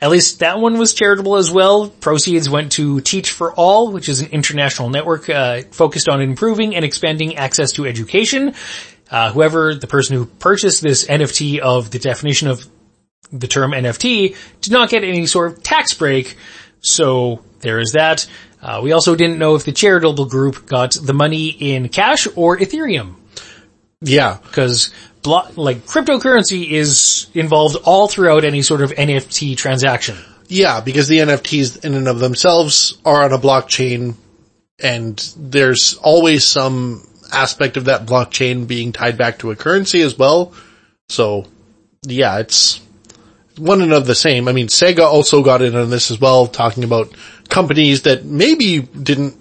At least that one was charitable as well. Proceeds went to Teach for All, which is an international network uh, focused on improving and expanding access to education. Uh, whoever, the person who purchased this NFT of the definition of the term NFT, did not get any sort of tax break. So there is that. Uh, we also didn't know if the charitable group got the money in cash or Ethereum yeah. because blo- like cryptocurrency is involved all throughout any sort of NFT transaction. Yeah, because the NFTs in and of themselves are on a blockchain and there's always some aspect of that blockchain being tied back to a currency as well. So yeah, it's, one and of the same. I mean, Sega also got in on this as well, talking about companies that maybe didn't,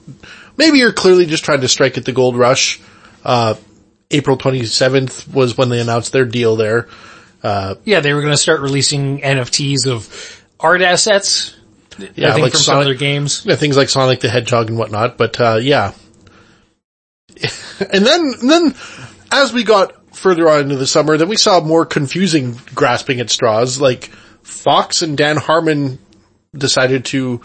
maybe are clearly just trying to strike at the gold rush. Uh, April 27th was when they announced their deal there. Yeah, they were going to start releasing NFTs of art assets. Yeah, I think like from some Sonic- other games. Yeah, things like Sonic the Hedgehog and whatnot, but, uh, yeah. and then, and then, as we got further on into the summer, then we saw more confusing grasping at straws, like Fox and Dan Harmon decided to,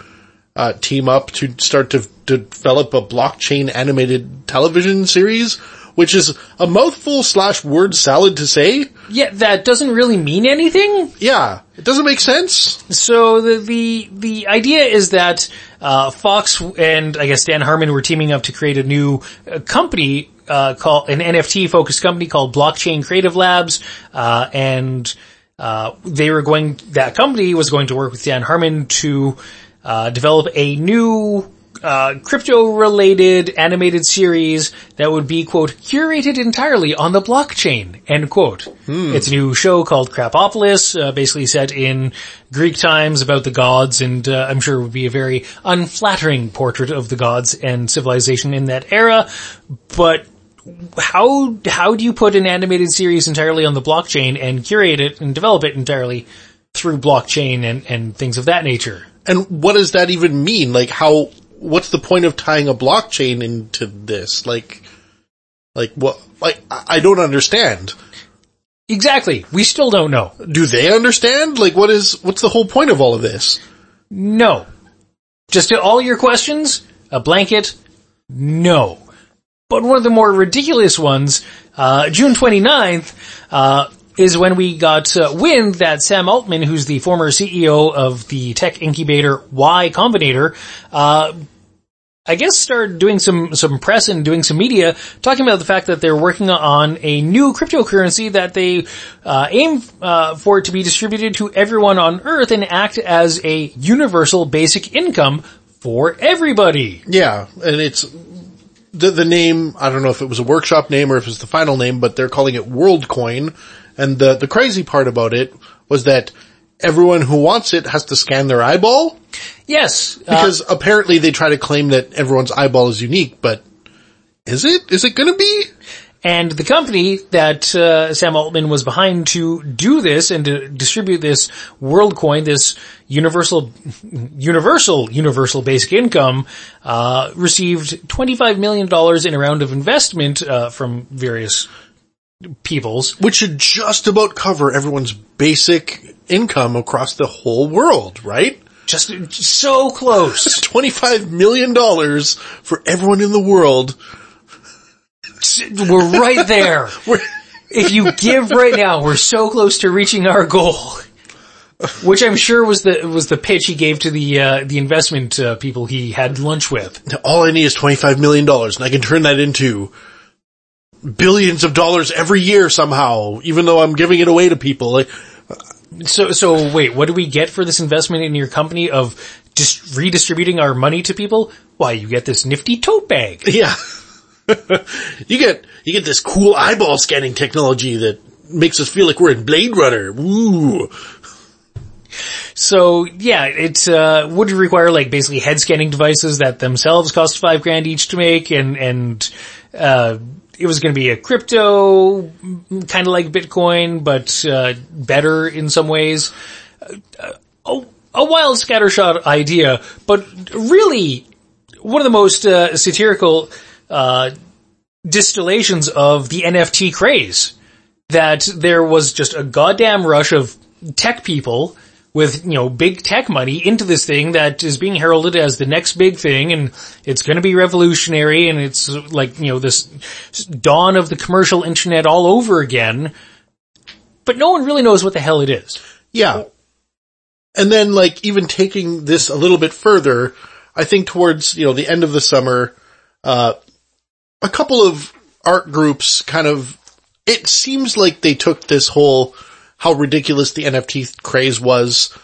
uh, team up to start to, to develop a blockchain animated television series, which is a mouthful slash word salad to say. Yeah, that doesn't really mean anything. Yeah, it doesn't make sense. So the the the idea is that uh, Fox and I guess Dan Harmon were teaming up to create a new uh, company uh, called an NFT focused company called Blockchain Creative Labs, uh, and uh, they were going. That company was going to work with Dan Harmon to uh, develop a new. Uh, crypto related animated series that would be quote curated entirely on the blockchain end quote. It's a new show called Krapopolis, uh, basically set in Greek times about the gods and uh, I'm sure it would be a very unflattering portrait of the gods and civilization in that era. But how, how do you put an animated series entirely on the blockchain and curate it and develop it entirely through blockchain and, and things of that nature? And what does that even mean? Like how, what's the point of tying a blockchain into this? Like, like what, like, I don't understand. Exactly. We still don't know. Do they understand? Like what is, what's the whole point of all of this? No. Just to all your questions, a blanket, no. But one of the more ridiculous ones, uh, June 29th, uh, is when we got uh, wind that Sam Altman, who's the former CEO of the tech incubator Y Combinator, uh, I guess started doing some, some press and doing some media talking about the fact that they're working on a new cryptocurrency that they, uh, aim, uh, for it to be distributed to everyone on earth and act as a universal basic income for everybody. Yeah, and it's, the, the name, I don't know if it was a workshop name or if it's the final name, but they're calling it WorldCoin. And the, the crazy part about it was that everyone who wants it has to scan their eyeball Yes. uh, because apparently they try to claim that everyone's eyeball is unique, but is it? Is it gonna be? And the company that uh, Sam Altman was behind to do this and to distribute this WorldCoin, this universal, universal, universal basic income, uh, received $25 million in a round of investment uh, from various peoples. Which should just about cover everyone's basic income across the whole world, right? Just so close. $25 million for everyone in the world. We're right there. We're- If you give right now, we're so close to reaching our goal. Which I'm sure was the was the pitch he gave to the uh, the investment uh, people he had lunch with. all I need is $25 million and I can turn that into billions of dollars every year somehow, even though I'm giving it away to people. Like, So so wait, what do we get for this investment in your company of just redistributing our money to people? Why you get this nifty tote bag? yeah. you get, you get this cool eyeball scanning technology that makes us feel like we're in Blade Runner. Ooh. So yeah, it uh, would require like basically head scanning devices that themselves cost five grand each to make, and and uh, it was going to be a crypto kind of like Bitcoin, but uh, better in some ways. A, a wild scattershot idea, but really one of the most uh, satirical uh, distillations of the NFT craze. That there was just a goddamn rush of tech people with, you know, big tech money into this thing that is being heralded as the next big thing and it's gonna be revolutionary and it's like, you know, this dawn of the commercial internet all over again. But no one really knows what the hell it is. Yeah. And then like even taking this a little bit further, I think towards, you know, the end of the summer, uh, a couple of art groups kind of, it seems like they took this whole, how ridiculous the NFT craze was,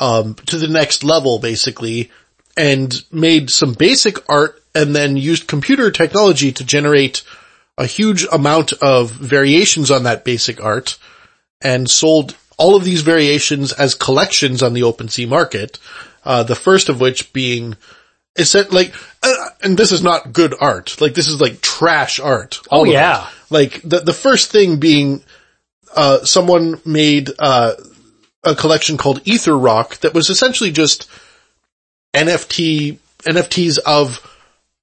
um, to the next level basically and made some basic art and then used computer technology to generate a huge amount of variations on that basic art and sold all of these variations as collections on the OpenSea market. Uh, the first of which being, that like, uh, and this is not good art. Like this is like trash art. Oh it. yeah. Like the, the first thing being, uh, someone made, uh, a collection called Ether Rock that was essentially just NFT, NFTs of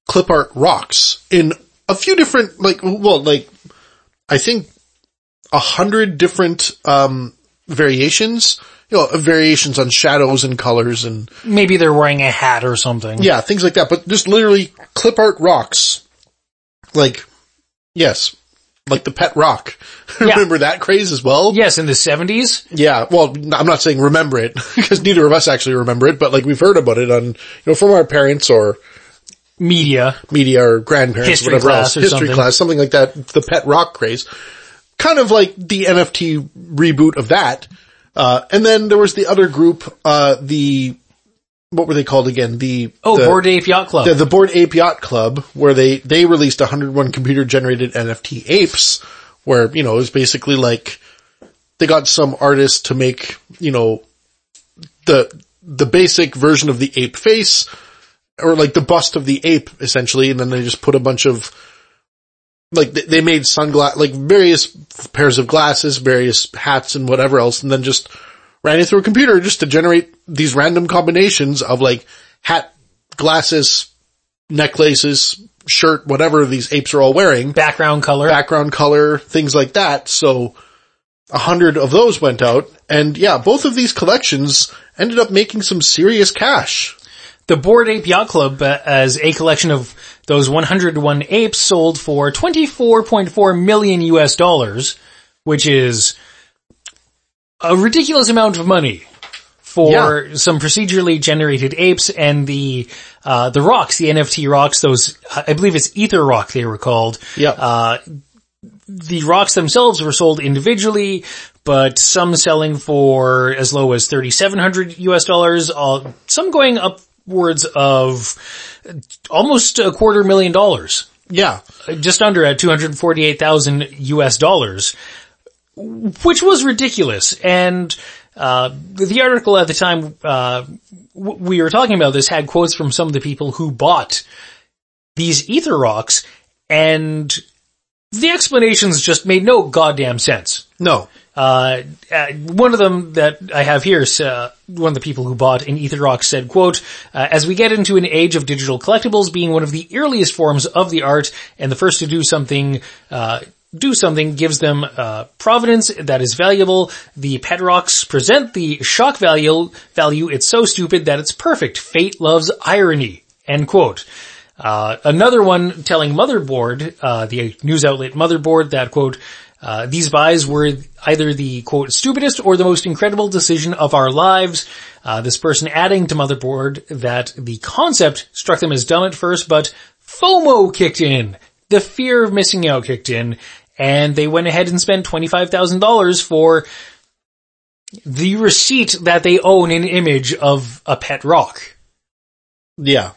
clip art rocks in a few different, like, well, like, I think a hundred different, um, variations, you know, variations on shadows and colors and, Maybe they're wearing a hat or something. yeah, things like that, but just literally clip art rocks. Like, yes, like the pet rock. remember that craze as well? Yes, in the 70s. Yeah, well, I'm not saying remember it, because neither of us actually remember it, but like we've heard about it on, you know, from our parents or Media. media or grandparents, History whatever else, or history something. class, something like that, the pet rock craze. Kind of like the NFT reboot of that. Uh, and then there was the other group, uh, the, what were they called again? The, Oh, the, Bored Ape Yacht Club. the, the Bored Ape Yacht Club, where they, they released 101 computer generated NFT apes, where, you know, it was basically like, they got some artist to make, you know, the, the basic version of the ape face, or like the bust of the ape, essentially, and then they just put a bunch of, like, they, they made sunglass, like various pairs of glasses, various hats and whatever else, and then just ran it through a computer just to generate these random combinations of like hat, glasses, necklaces, shirt, whatever these apes are all wearing, Background color. background color, things like that. So a hundred of those went out and yeah, both of these collections ended up making some serious cash. The Bored Ape Yacht Club, uh, as a collection of those 101 apes, sold for 24.4 million US dollars, which is a ridiculous amount of money for some procedurally generated apes and the uh, the rocks, the NFT rocks. Those I believe it's Ether Rock they were called. Yeah. Uh, the rocks themselves were sold individually, but some selling for as low as 3,700 US dollars, uh, some going upwards of almost a quarter million dollars, yeah. just under at 248,000 US dollars, which was ridiculous. And, uh, the article at the time, uh, w- we were talking about this had quotes from some of the people who bought these ether rocks and the explanations just made no goddamn sense. No. Uh, uh, one of them that I have here uh, one of the people who bought an Ether Rock said, quote, uh, as we get into an age of digital collectibles being one of the earliest forms of the art and the first to do something, uh, do something gives them, uh, provenance that is valuable. The pet rocks present the shock value, value. It's so stupid that it's perfect. Fate loves irony. End quote. Uh, another one telling Motherboard, uh, the news outlet Motherboard that quote, uh, these buys were either the quote stupidest or the most incredible decision of our lives. Uh, this person adding to Motherboard that the concept struck them as dumb at first, but FOMO kicked in. The fear of missing out kicked in and they went ahead and spent $25,000 for the receipt that they own an image of a pet rock. Yeah.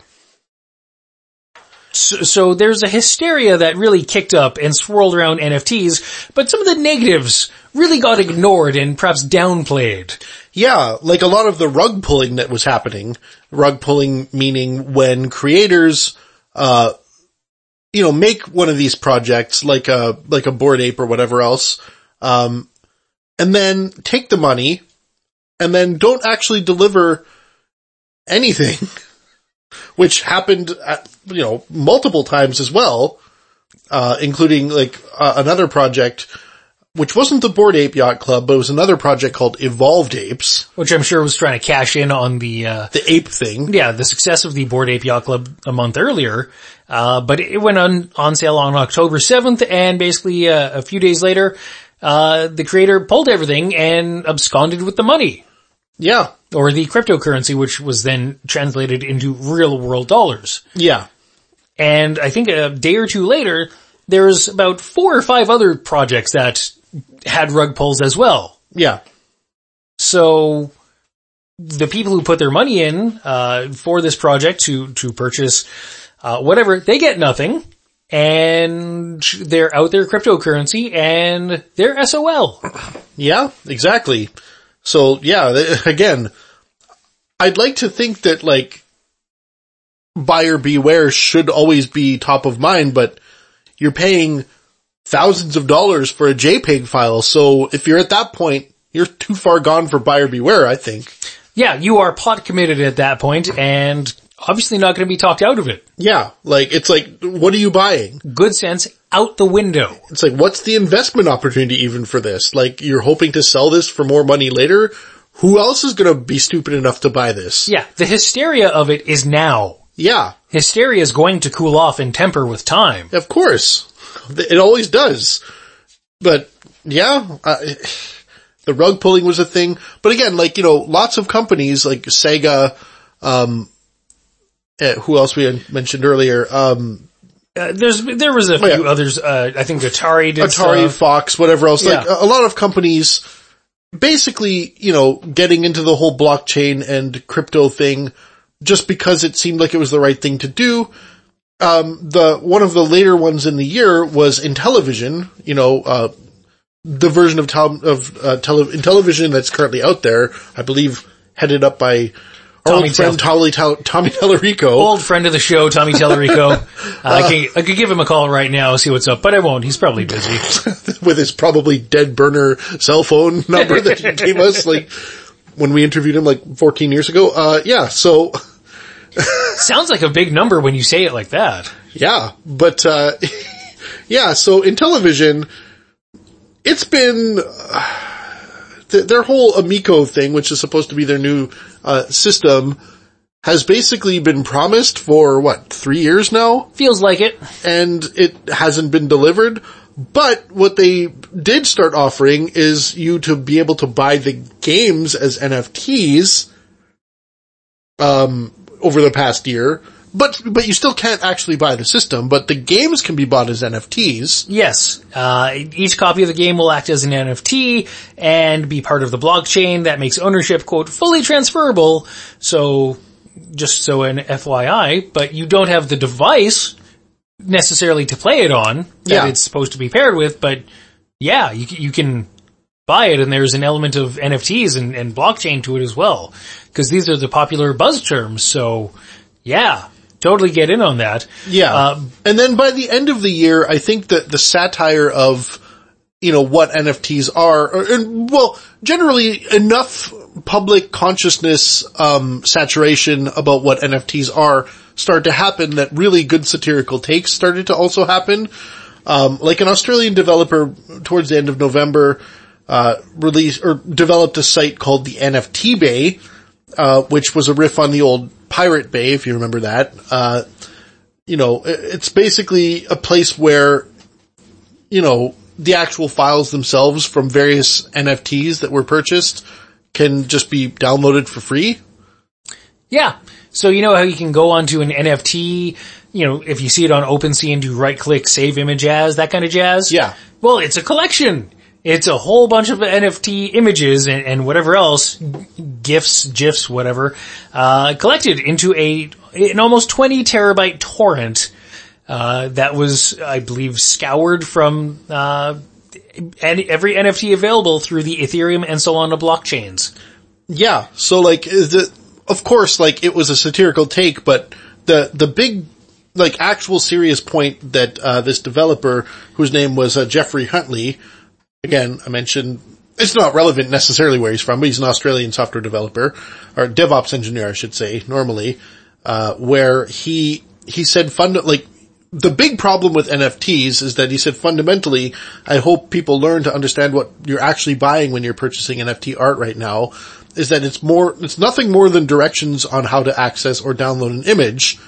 So, so there's a hysteria that really kicked up and swirled around NFTs, but some of the negatives really got ignored and perhaps downplayed. Yeah, like a lot of the rug pulling that was happening. Rug pulling meaning when creators, uh, you know, make one of these projects like a, like a bored ape or whatever else, um, and then take the money and then don't actually deliver anything, which happened at, you know, multiple times as well, uh, including like uh, another project which wasn't the Bored Ape Yacht Club, but it was another project called Evolved Apes, Which I'm sure was trying to cash in on the, uh, the ape thing. yeah, the success of the Bored Ape Yacht Club a month earlier. Uh, but it went on, on sale on October 7th and basically uh, a few days later, uh, the creator pulled everything and absconded with the money. Yeah, Or the cryptocurrency, which was then translated into real world dollars. yeah, And I think a day or two later, there's about four or five other projects that had rug pulls as well. yeah, So the people who put their money in uh, for this project to to purchase uh, whatever they get nothing, and they're out there cryptocurrency and they're SOL. Yeah, exactly. So yeah, again, I'd like to think that like buyer beware should always be top of mind, but you're paying thousands of dollars for a JPEG file. So if you're at that point, you're too far gone for buyer beware, I think. Yeah, you are pot committed at that point and obviously not going to be talked out of it. Yeah, like it's like, what are you buying? Good sense out the window. It's like, what's the investment opportunity even for this? Like, you're hoping to sell this for more money later? Who else is gonna be stupid enough to buy this? Yeah, the hysteria of it is now. Yeah, Hysteria is going to cool off and temper with time. of course. It always does. But, yeah, uh, the rug pulling was a thing. But again, like, you know, lots of companies like Sega, um, eh, who else we mentioned earlier, um, Uh, there's, there was a few yeah. others, uh, I think Atari did Atari, stuff. Fox, whatever else. Like Yeah. a a lot of companies basically, you know, getting into the whole blockchain and crypto thing just because it seemed like it was the right thing to do. Um, the, one of the later ones in the year was Intellivision. you know, uh, the version of, tel- of, uh, tele- Intellivision that's currently out there, I believe headed up by our Tommy old friend Tel- Tommy, Tel- Tommy Tallarico. Old friend of the show, Tommy Tallarico. uh, I, can, I could give him a call right now, see what's up, but I won't. He's probably busy. with his probably dead burner cell phone number that he gave us, like, when we interviewed him like 14 years ago. Uh, yeah, so, Sounds like a big number when you say it like that. yeah, but, uh, yeah, so Intellivision, it's been, uh, th- their whole Amico thing, which is supposed to be their new, uh, system, has basically been promised for what, three years now? Feels like it. and it hasn't been delivered. But what they did start offering is you to be able to buy the games as NFTs, um, over the past year. But, but you still can't actually buy the system, but the games can be bought as NFTs. Yes. Uh, each copy of the game will act as an NFT and be part of the blockchain that makes ownership, quote, fully transferable. So, just so an FYI, but you don't have the device necessarily to play it on that Yeah. it's supposed to be paired with, but yeah, you, you can buy it and there's an element of NFTs and, and blockchain to it as well. Cause these are the popular buzz terms. So yeah, totally get in on that. Yeah. Um, and then by the end of the year, I think that the satire of, you know, what NFTs are, or, and, well, generally enough public consciousness, um, saturation about what NFTs are started to happen that really good satirical takes started to also happen. Um, like an Australian developer towards the end of November, uh, released or developed a site called the NFT Bay, uh, which was a riff on the old Pirate Bay, if you remember that. Uh, you know, it's basically a place where, you know, the actual files themselves from various NFTs that were purchased can just be downloaded for free. Yeah. So you know how you can go onto an NFT, you know, if you see it on OpenSea and do right click, save image as, that kind of jazz? Yeah. Well, it's a collection. It's a whole bunch of NFT images and, and whatever else, GIFs, GIFs, whatever, uh, collected into a, an almost 20 terabyte torrent, uh, that was, I believe, scoured from, uh, every NFT available through the Ethereum and Solana blockchains. Yeah. So like, the, of course, like it was a satirical take, but the, the big, like actual serious point that, uh, this developer, whose name was uh, Geoffrey Huntley, again, I mentioned, it's not relevant necessarily where he's from, but he's an Australian software developer, or DevOps engineer, I should say, normally, uh, where he, he said fund, like, the big problem with NFTs is that he said fundamentally, I hope people learn to understand what you're actually buying when you're purchasing NFT art right now, is that it's more, it's nothing more than directions on how to access or download an image.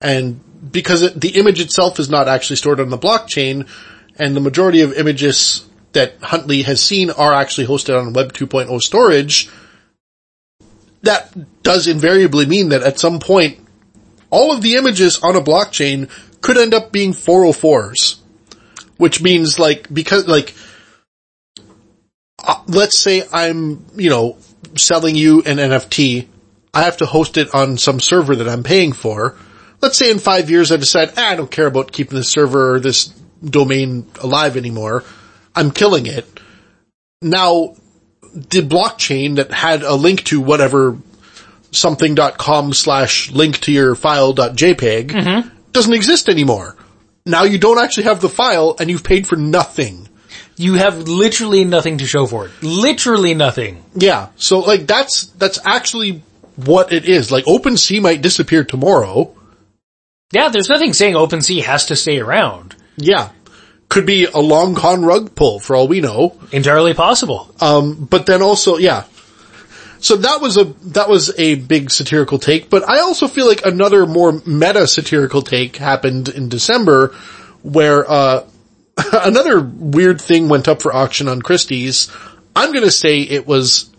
And because it, the image itself is not actually stored on the blockchain, and the majority of images that Huntley has seen are actually hosted on Web 2.0 storage, that does invariably mean that at some point, all of the images on a blockchain could end up being 404s. Which means like, because like, uh, let's say I'm, you know, selling you an NFT, I have to host it on some server that I'm paying for, let's say in five years I decide, ah, I don't care about keeping this server or this domain alive anymore. I'm killing it. Now, the blockchain that had a link to whatever something.com slash link to your file.jpg mm-hmm. doesn't exist anymore. Now you don't actually have the file and you've paid for nothing. You have literally nothing to show for it. Literally nothing. Yeah. So like that's, that's actually what it is. Like OpenSea might disappear tomorrow. Yeah, there's nothing saying OpenSea has to stay around. Yeah. Could be a long con rug pull for all we know. Entirely possible. Um, but then also, yeah. So that was a, that was a big satirical take, but I also feel like another more meta satirical take happened in December where, uh, another weird thing went up for auction on Christie's. I'm gonna say it was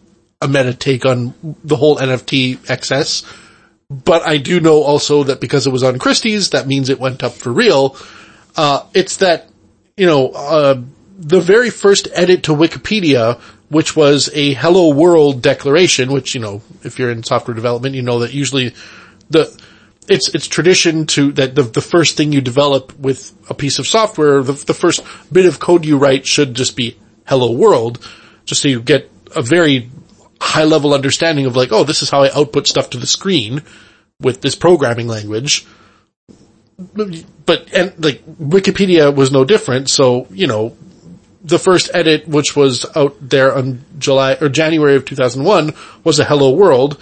a meta take on the whole NFT excess, but I do know also that because it was on Christie's, that means it went up for real. Uh, it's that, you know, uh, the very first edit to Wikipedia, which was a hello world declaration, which, you know, if you're in software development, you know that usually the, it's, it's tradition to, that the, the first thing you develop with a piece of software, the, the first bit of code you write should just be hello world, just so you get a very high level understanding of like, oh, this is how I output stuff to the screen with this programming language. But, and like, Wikipedia was no different, so, you know, the first edit, which was out there on July, or January of 2001, was a hello world.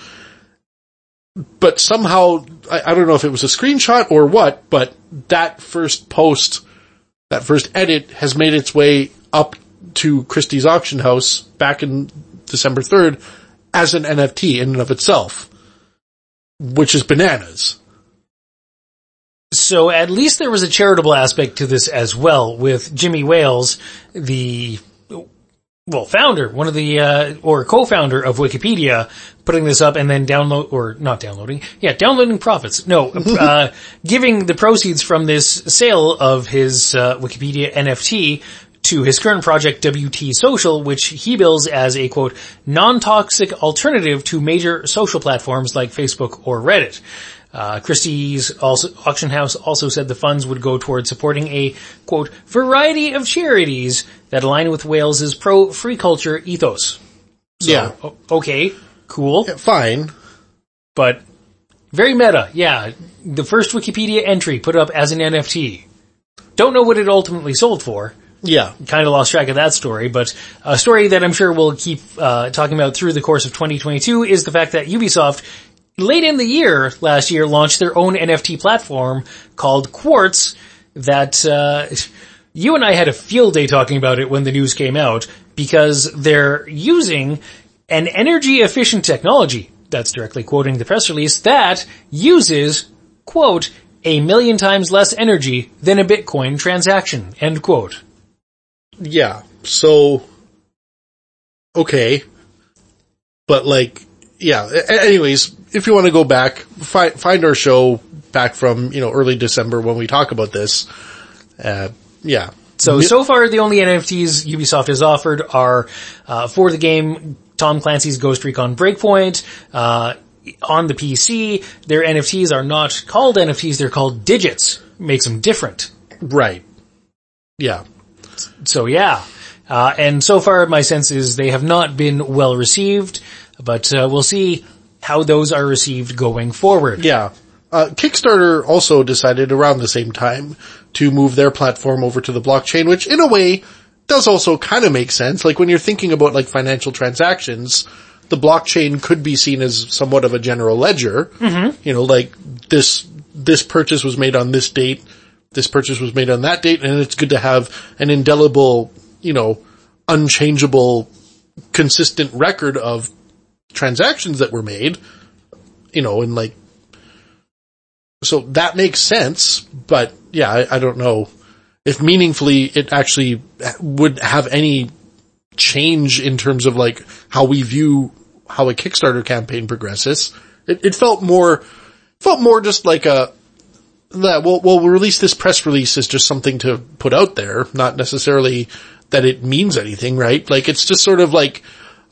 But somehow, I, I don't know if it was a screenshot or what, but that first post, that first edit has made its way up to Christie's auction house back in December 3rd as an NFT in and of itself. Which is bananas. So at least there was a charitable aspect to this as well with Jimmy Wales, the well, founder, one of the, uh, or co-founder of Wikipedia, putting this up and then download, or not downloading, yeah, downloading profits. No, uh, giving the proceeds from this sale of his, uh, Wikipedia NFT to his current project WT Social, which he bills as a quote, non-toxic alternative to major social platforms like Facebook or Reddit. Uh, Christie's also, auction house also said the funds would go toward supporting a, quote, variety of charities that align with Wales's pro-free culture ethos. So, Yeah. okay, cool, Fine. but very meta, yeah. The first Wikipedia entry put up as an NFT. Don't know what it ultimately sold for. Yeah. Kind of lost track of that story, but a story that I'm sure we'll keep uh, talking about through the course of 2022 is the fact that Ubisoft late in the year last year launched their own NFT platform called Quartz that uh, you and I had a field day talking about it when the news came out because they're using an energy efficient technology that's directly quoting the press release that uses quote a million times less energy than a Bitcoin transaction end quote. Yeah. So, okay. But like, yeah. Anyways, if you want to go back, find, find our show back from, you know, early December when we talk about this. Uh, yeah. So, so far the only NFTs Ubisoft has offered are, uh, for the game Tom Clancy's Ghost Recon Breakpoint, uh, on the PC, their NFTs are not called NFTs, they're called digits. Makes them different. Right. Yeah. So yeah. Uh, and so far my sense is they have not been well received, but, uh, we'll see how those are received going forward. Yeah. Uh, Kickstarter also decided around the same time to move their platform over to the blockchain, which in a way does also kind of make sense. Like when you're thinking about like financial transactions, the blockchain could be seen as somewhat of a general ledger. Mm-hmm. You know, like this, this purchase was made on this date, this purchase was made on that date, and it's good to have an indelible, you know, unchangeable, consistent record of transactions that were made, you know, and like, so that makes sense, but yeah, I, I don't know if meaningfully it actually would have any change in terms of like how we view how a Kickstarter campaign progresses. It, it felt more, felt more just like a, that well, well, we'll release this press release as just something to put out there, not necessarily that it means anything, right? Like it's just sort of like,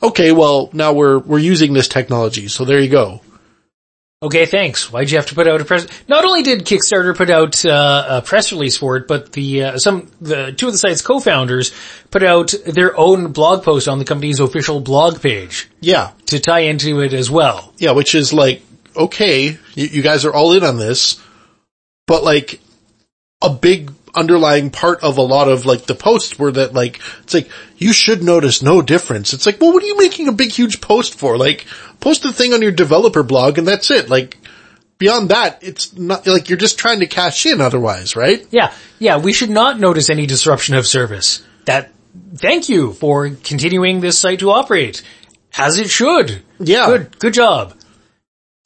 okay, well, now we're, we're using this technology, so there you go. Okay, thanks. Why'd you have to put out a press? Not only did Kickstarter put out uh, a press release for it, but the uh, some the two of the site's co-founders put out their own blog post on the company's official blog page Yeah. to tie into it as well. Yeah, which is like, okay, you, you guys are all in on this, but like a big underlying part of a lot of like the posts were that like, it's like, you should notice no difference. It's like, well, what are you making a big huge post for? Like, post the thing on your developer blog and that's it. Like, beyond that, it's not like you're just trying to cash in otherwise, right? Yeah, yeah, we should not notice any disruption of service. That, thank you for continuing this site to operate. As it should. Yeah. Good, good job.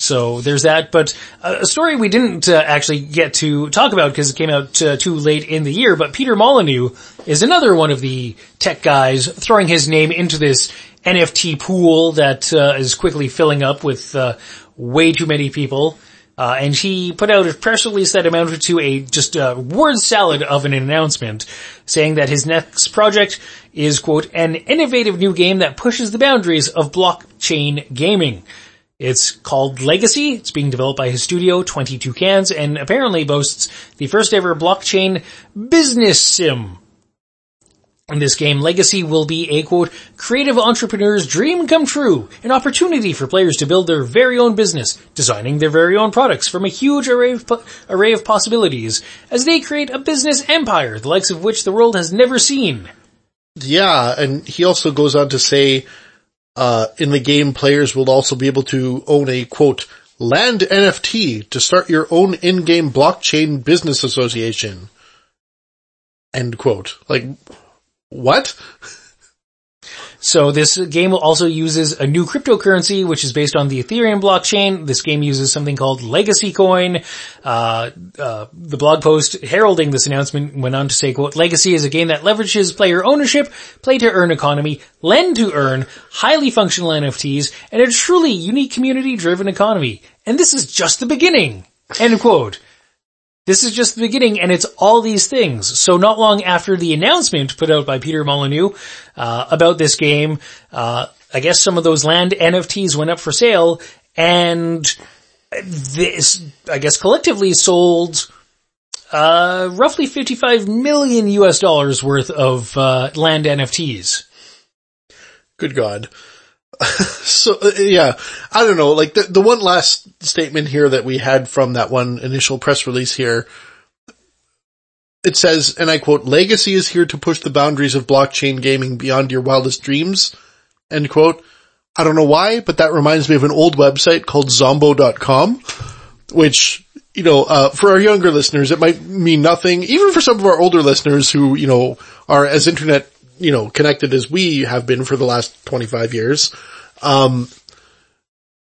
So there's that, but a story we didn't uh, actually get to talk about because it came out uh, too late in the year, but Peter Molyneux is another one of the tech guys throwing his name into this NFT pool that uh, is quickly filling up with uh, way too many people. Uh, and he put out a press release that amounted to a just a word salad of an announcement saying that his next project is quote, an innovative new game that pushes the boundaries of blockchain gaming. It's called Legacy. It's being developed by his studio, 22 Cans, and apparently boasts the first ever blockchain business sim. In this game, Legacy will be a quote, creative entrepreneur's dream come true, an opportunity for players to build their very own business, designing their very own products from a huge array of, po- array of possibilities, as they create a business empire, the likes of which the world has never seen. Yeah, and he also goes on to say, uh, in the game players will also be able to own a quote, land NFT to start your own in-game blockchain business association. End quote. Like, what? So this game also uses a new cryptocurrency, which is based on the Ethereum blockchain. This game uses something called Legacy Coin. Uh, uh, the blog post heralding this announcement went on to say, quote, Legacy is a game that leverages player ownership, play to earn economy, lend to earn, highly functional NFTs, and a truly unique community driven economy. And this is just the beginning. End quote. This is just the beginning and it's all these things. So not long after the announcement put out by Peter Molyneux, uh, about this game, uh, I guess some of those land NFTs went up for sale and this, I guess collectively sold, uh, roughly 55 million US dollars worth of, uh, land NFTs. Good God. so, uh, yeah, I don't know, like the, the one last statement here that we had from that one initial press release here, it says, and I quote, legacy is here to push the boundaries of blockchain gaming beyond your wildest dreams, end quote. I don't know why, but that reminds me of an old website called zombo.com, which, you know, uh, for our younger listeners, it might mean nothing, even for some of our older listeners who, you know, are as internet, you know, connected as we have been for the last 25 years. Um,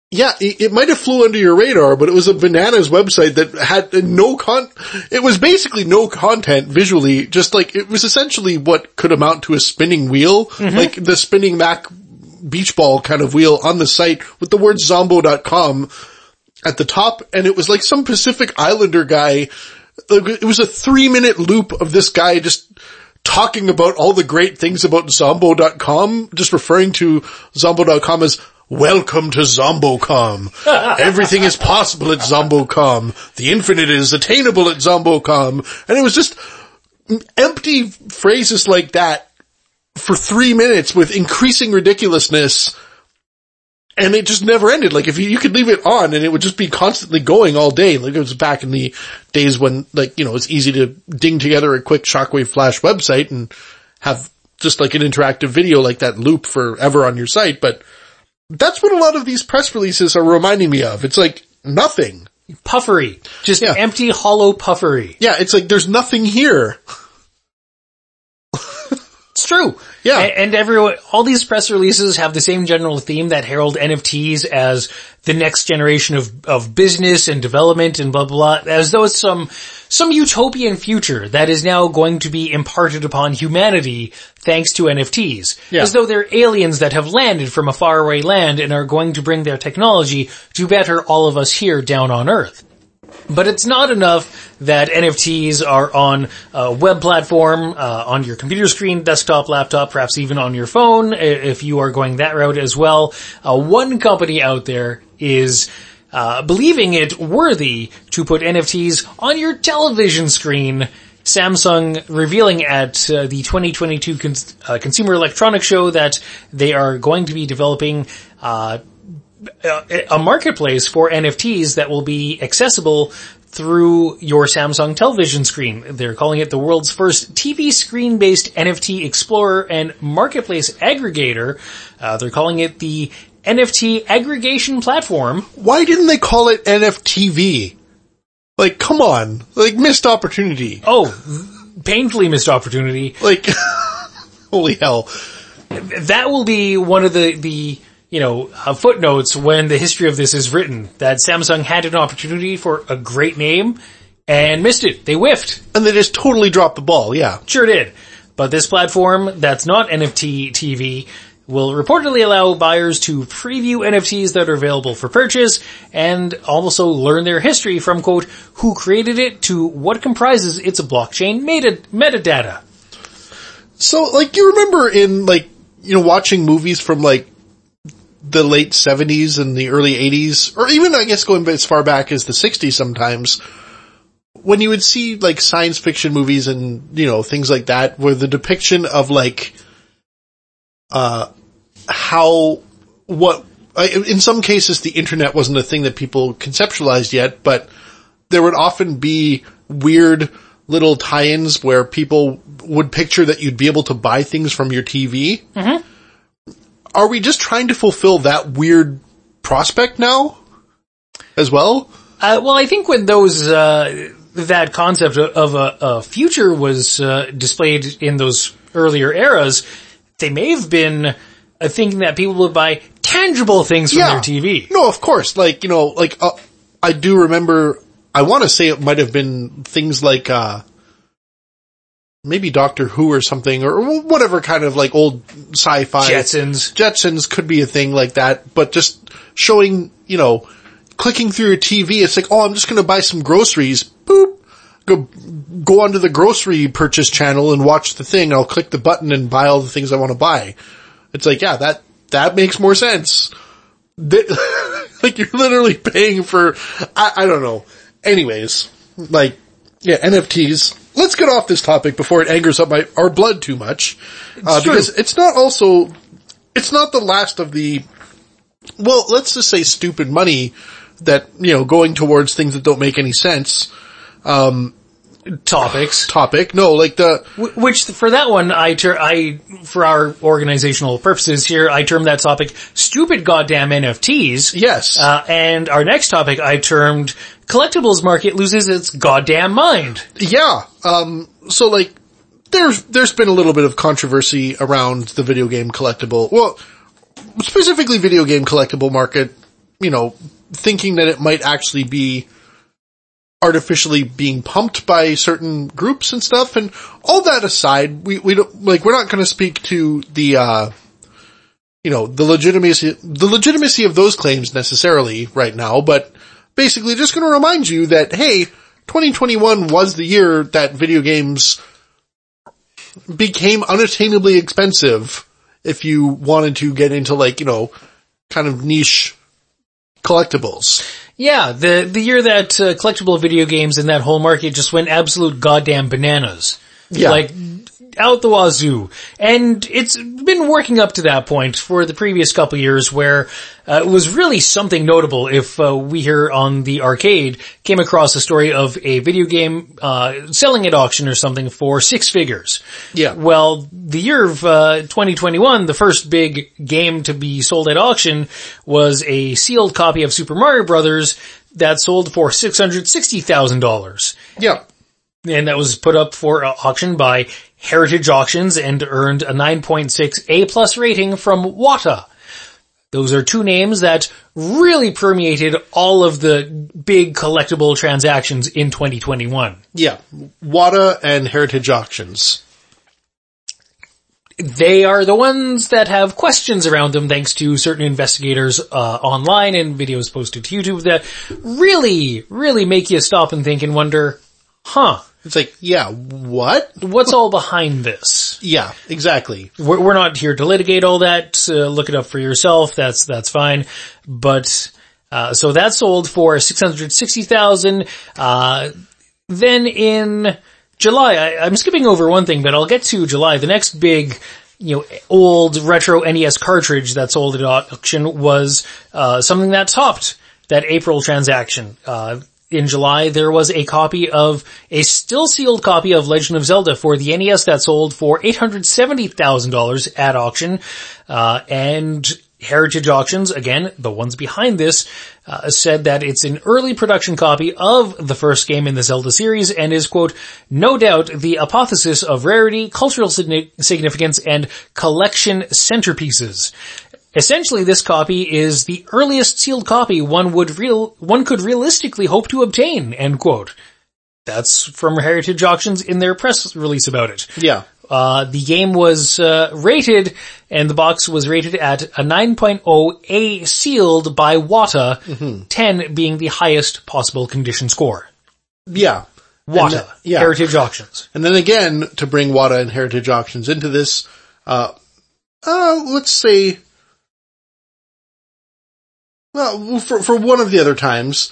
yeah, it, it might have flew under your radar, but it was a bananas website that had no con, it was basically no content visually, just like, it was essentially what could amount to a spinning wheel, like the spinning Mac beach ball kind of wheel on the site with the word zombo.com at the top, and it was like some Pacific Islander guy, it was a three minute loop of this guy just talking about all the great things about Zombo.com, just referring to Zombo.com as welcome to Zombocom. Everything is possible at Zombocom. The infinite is attainable at Zombocom. And it was just empty phrases like that for three minutes with increasing ridiculousness. And it just never ended. Like if you, you could leave it on and it would just be constantly going all day. Like it was back in the days when like, you know, it's easy to ding together a quick shockwave flash website and have just like an interactive video like that loop forever on your site. But that's what a lot of these press releases are reminding me of. It's like nothing. Puffery. Just Yeah. empty, hollow puffery. Yeah, it's like there's nothing here. It's true. Yeah. And everyone, all these press releases have the same general theme that herald NFTs as the next generation of, of business and development and blah, blah, blah, as though it's some, some utopian future that is now going to be imparted upon humanity thanks to NFTs. Yeah. As though they're aliens that have landed from a faraway land and are going to bring their technology to better all of us here down on Earth. But it's not enough that NFTs are on a web platform, uh, on your computer screen, desktop, laptop, perhaps even on your phone, if you are going that route as well. Uh, one company out there is uh, believing it worthy to put NFTs on your television screen. Samsung revealing at uh, the 2022 Cons- uh, Consumer Electronics Show that they are going to be developing uh, a a marketplace for NFTs that will be accessible through your Samsung television screen. They're calling it the world's first TV screen-based NFT explorer and marketplace aggregator. Uh, they're calling it the NFT aggregation platform. Why didn't they call it NFTV? Like, come on. Like, missed opportunity. Oh, painfully missed opportunity. Like, holy hell. That will be one of the, the, you know, uh, footnotes when the history of this is written, that Samsung had an opportunity for a great name and missed it. They whiffed. And they just totally dropped the ball, yeah. Sure did. But this platform that's not NFT TV will reportedly allow buyers to preview NFTs that are available for purchase and also learn their history from quote, who created it to what comprises its blockchain meta- metadata. So, like, you remember in, like, you know, watching movies from, like, the late 70s and the early 80s, or even, I guess, going as far back as the 60s sometimes, when you would see, like, science fiction movies and, you know, things like that, where the depiction of, like, uh, how, what, in some cases the internet wasn't a thing that people conceptualized yet, but there would often be weird little tie-ins where people would picture that you'd be able to buy things from your TV. Mm-hmm. Are we just trying to fulfill that weird prospect now? As well? Uh, well, I think when those, uh, that concept of a, a future was, uh, displayed in those earlier eras, they may have been uh, thinking that people would buy tangible things from their TV. No, of course. Like, you know, like, uh, I do remember, I want to say it might have been things like, uh, maybe Doctor Who or something, or whatever kind of like old sci-fi. Jetsons. Jetsons could be a thing like that, but just showing, you know, clicking through a TV, it's like, oh, I'm just gonna buy some groceries, boop, go, go onto the grocery purchase channel and watch the thing, I'll click the button and buy all the things I want to buy. It's like, yeah, that, that makes more sense. Th- like you're literally paying for, I, I don't know. Anyways, like, yeah, NFTs. Let's get off this topic before it angers up my, our blood too much. Uh, It's because it's not also, it's not the last of the, well, let's just say stupid money that, you know, going towards things that don't make any sense Topics. topic. No, like the, Which for that one, I ter- I for our organizational purposes here, I termed that topic "stupid goddamn NFTs." yes. Uh, and our next topic, I termed "collectibles market loses its goddamn mind." Yeah. Um, so like, there's, there's been a little bit of controversy around the video game collectible, well, specifically video game collectible market, you know, thinking that it might actually be artificially being pumped by certain groups and stuff. And all that aside, we, we don't, like, we're not going to speak to the, uh, you know, the legitimacy, the legitimacy of those claims necessarily right now, but basically just going to remind you that, hey, 2021 was the year that video games became unattainably expensive if you wanted to get into like, you know, kind of niche collectibles. Yeah, the the year that uh, collectible video games in that whole market just went absolute goddamn bananas. Yeah. Like out the wazoo. And it's been working up to that point for the previous couple years where uh, it was really something notable if uh, we here on the arcade came across a story of a video game uh, selling at auction or something for six figures. Yeah. Well, the year of uh, 2021, the first big game to be sold at auction was a sealed copy of Super Mario Brothers that sold for $660,000 Yeah. And that was put up for uh, auction by Heritage Auctions and earned a 9.6 A plus rating from Wata. Those are two names that really permeated all of the big collectible transactions in 2021. Yeah. Wata and Heritage Auctions. They are the ones that have questions around them thanks to certain investigators uh, online and videos posted to YouTube that really, really make you stop and think and wonder, huh, It's like, yeah, what? what's all behind this? Yeah, exactly. We're, we're not here to litigate all that. Uh, look it up for yourself. That's that's fine. But Uh, so that sold for 660,000. Uh, then in July, I, I'm skipping over one thing, but I'll get to July. The next big, you know, old retro NES cartridge that sold at auction was, uh, something that topped that April transaction. Uh, in July, there was a copy of, a still sealed copy of Legend of Zelda for the NES that sold for $870,000 at auction, uh, and Heritage Auctions, again, the ones behind this, uh, said that it's an early production copy of the first game in the Zelda series and is, quote, no doubt the apotheosis of rarity, cultural significance, and collection centerpieces. Essentially, this copy is the earliest sealed copy one would real, one could realistically hope to obtain, end quote. That's from Heritage Auctions in their press release about it. Yeah. Uh, the game was uh, rated, and the box was rated at a 9.0 A sealed by WATA, Mm-hmm. 10 being the highest possible condition score. Yeah. WATA, yeah. Heritage Auctions. And then again, to bring WATA and Heritage Auctions into this, uh, uh, let's say, well, for, for one of the other times,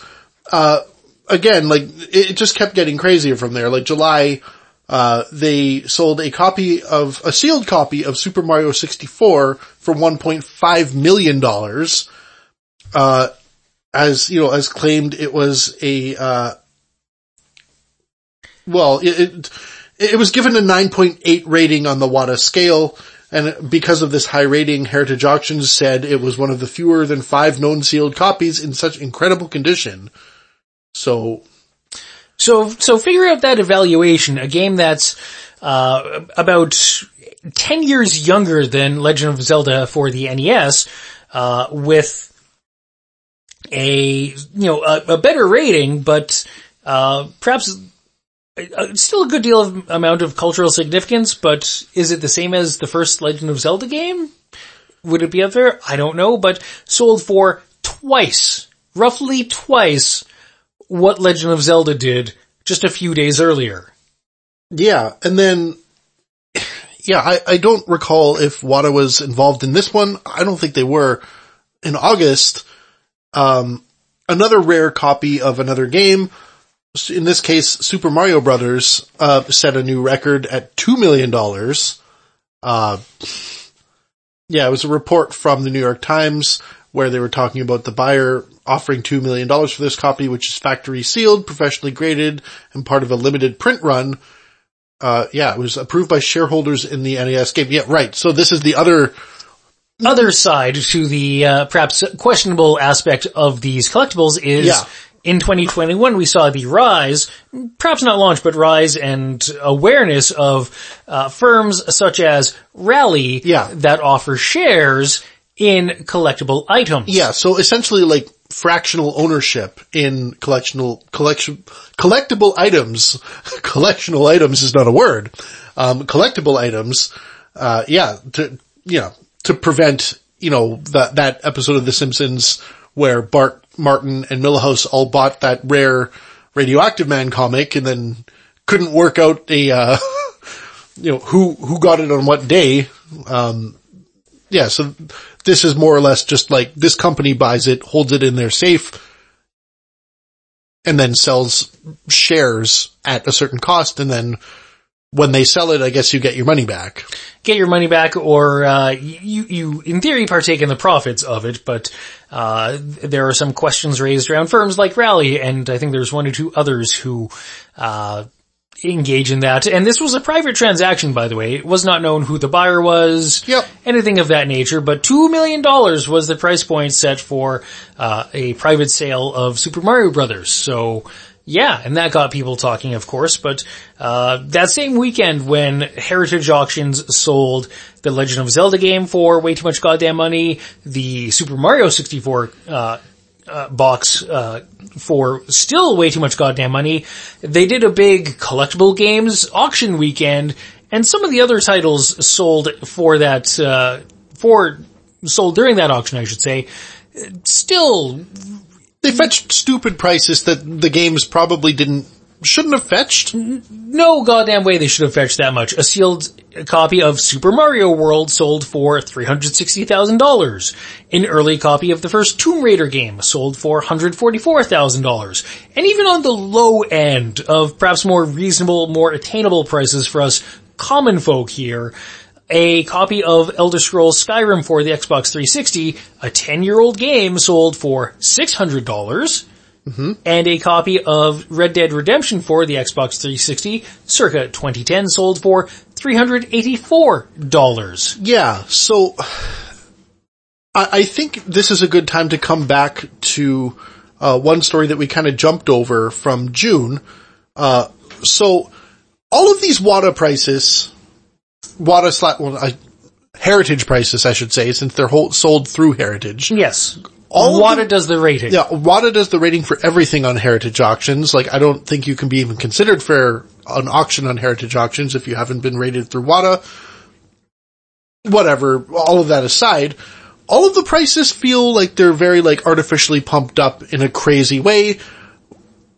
uh, again, like, it, it just kept getting crazier from there. Like July, uh, they sold a copy of, a sealed copy of Super Mario 64 for $1.5 million. Uh, as, you know, as claimed it was a, uh, well, it, it, it was given a 9.8 rating on the WATA scale, and because of this high rating, Heritage Auctions said it was one of the fewer than five known sealed copies in such incredible condition. So, So, so figure out that evaluation, a game that's, uh, about 10 years younger than Legend of Zelda for the NES, uh, with a, you know, a, a better rating, but, uh, perhaps still a good deal of amount of cultural significance, but is it the same as the first Legend of Zelda game? Would it be up there? I don't know, but sold for twice, roughly twice what Legend of Zelda did just a few days earlier. yeah, and then, yeah, I, I don't recall if WATA was involved in this one. I don't think they were. In August, um, another rare copy of another game, in this case, Super Mario Brothers, uh, set a new record at $2 million. Uh, yeah, it was a report from the New York Times where they were talking about the buyer offering $2 million for this copy, which is factory sealed, professionally graded, and part of a limited print run. Uh, yeah, it was approved by shareholders in the NES game. Yeah, right. So this is the other, Other side to the uh, perhaps questionable aspect of these collectibles is Yeah. In 2021 we saw the rise, perhaps not launch, but rise and awareness of uh, firms such as Rally Yeah. that offer shares in collectible items. yeah, so essentially like fractional ownership in collectional, collection, collectible items. collectional items is not a word. Um, collectible items, uh, yeah, to, you know, to prevent, you know, that, that episode of The Simpsons where Bart, Martin, and Milhouse all bought that rare Radioactive Man comic and then couldn't work out a, uh, you know, who, who got it on what day. Um, yeah, so this is more or less just like this company buys it, holds it in their safe, and then sells shares at a certain cost, and then when they sell it, I guess you get your money back. get your money back or, uh, you, you in theory partake in the profits of it, but, uh, there are some questions raised around firms like Rally and I think there's one or two others who, uh, engage in that. And this was a private transaction, by the way. It was not known who the buyer was. Yep. Anything of that nature, but two million dollars was the price point set for, uh, a private sale of Super Mario Brothers. So, yeah, and that got people talking, of course, but, uh, that same weekend when Heritage Auctions sold the Legend of Zelda game for way too much goddamn money, the Super Mario 64, uh, uh, box, uh, for still way too much goddamn money, they did a big collectible games auction weekend, and some of the other titles sold for that, uh, for, sold during that auction, I should say, still They fetched stupid prices that the games probably didn't shouldn't have fetched. No goddamn way they should have fetched that much. A sealed copy of Super Mario World sold for $360,000. An early copy of the first Tomb Raider game sold for $144,000. And even on the low end of perhaps more reasonable, more attainable prices for us common folk here, a copy of Elder Scrolls Skyrim for the Xbox 360, a 10 year old game sold for $600. dollars And a copy of Red Dead Redemption for the Xbox 360, circa 2010, sold for $384. Yeah, so I, I think this is a good time to come back to uh, one story that we kind of jumped over from June. Uh, so all of these WATA prices, WATA slash, well, I, heritage prices, I should say, since they're whole, sold through heritage. Yes. All of WATA them- does the rating. Yeah, WATA does the rating for everything on heritage auctions. Like, I don't think you can be even considered for an auction on heritage auctions if you haven't been rated through WATA. Whatever, all of that aside, all of the prices feel like they're very like artificially pumped up in a crazy way.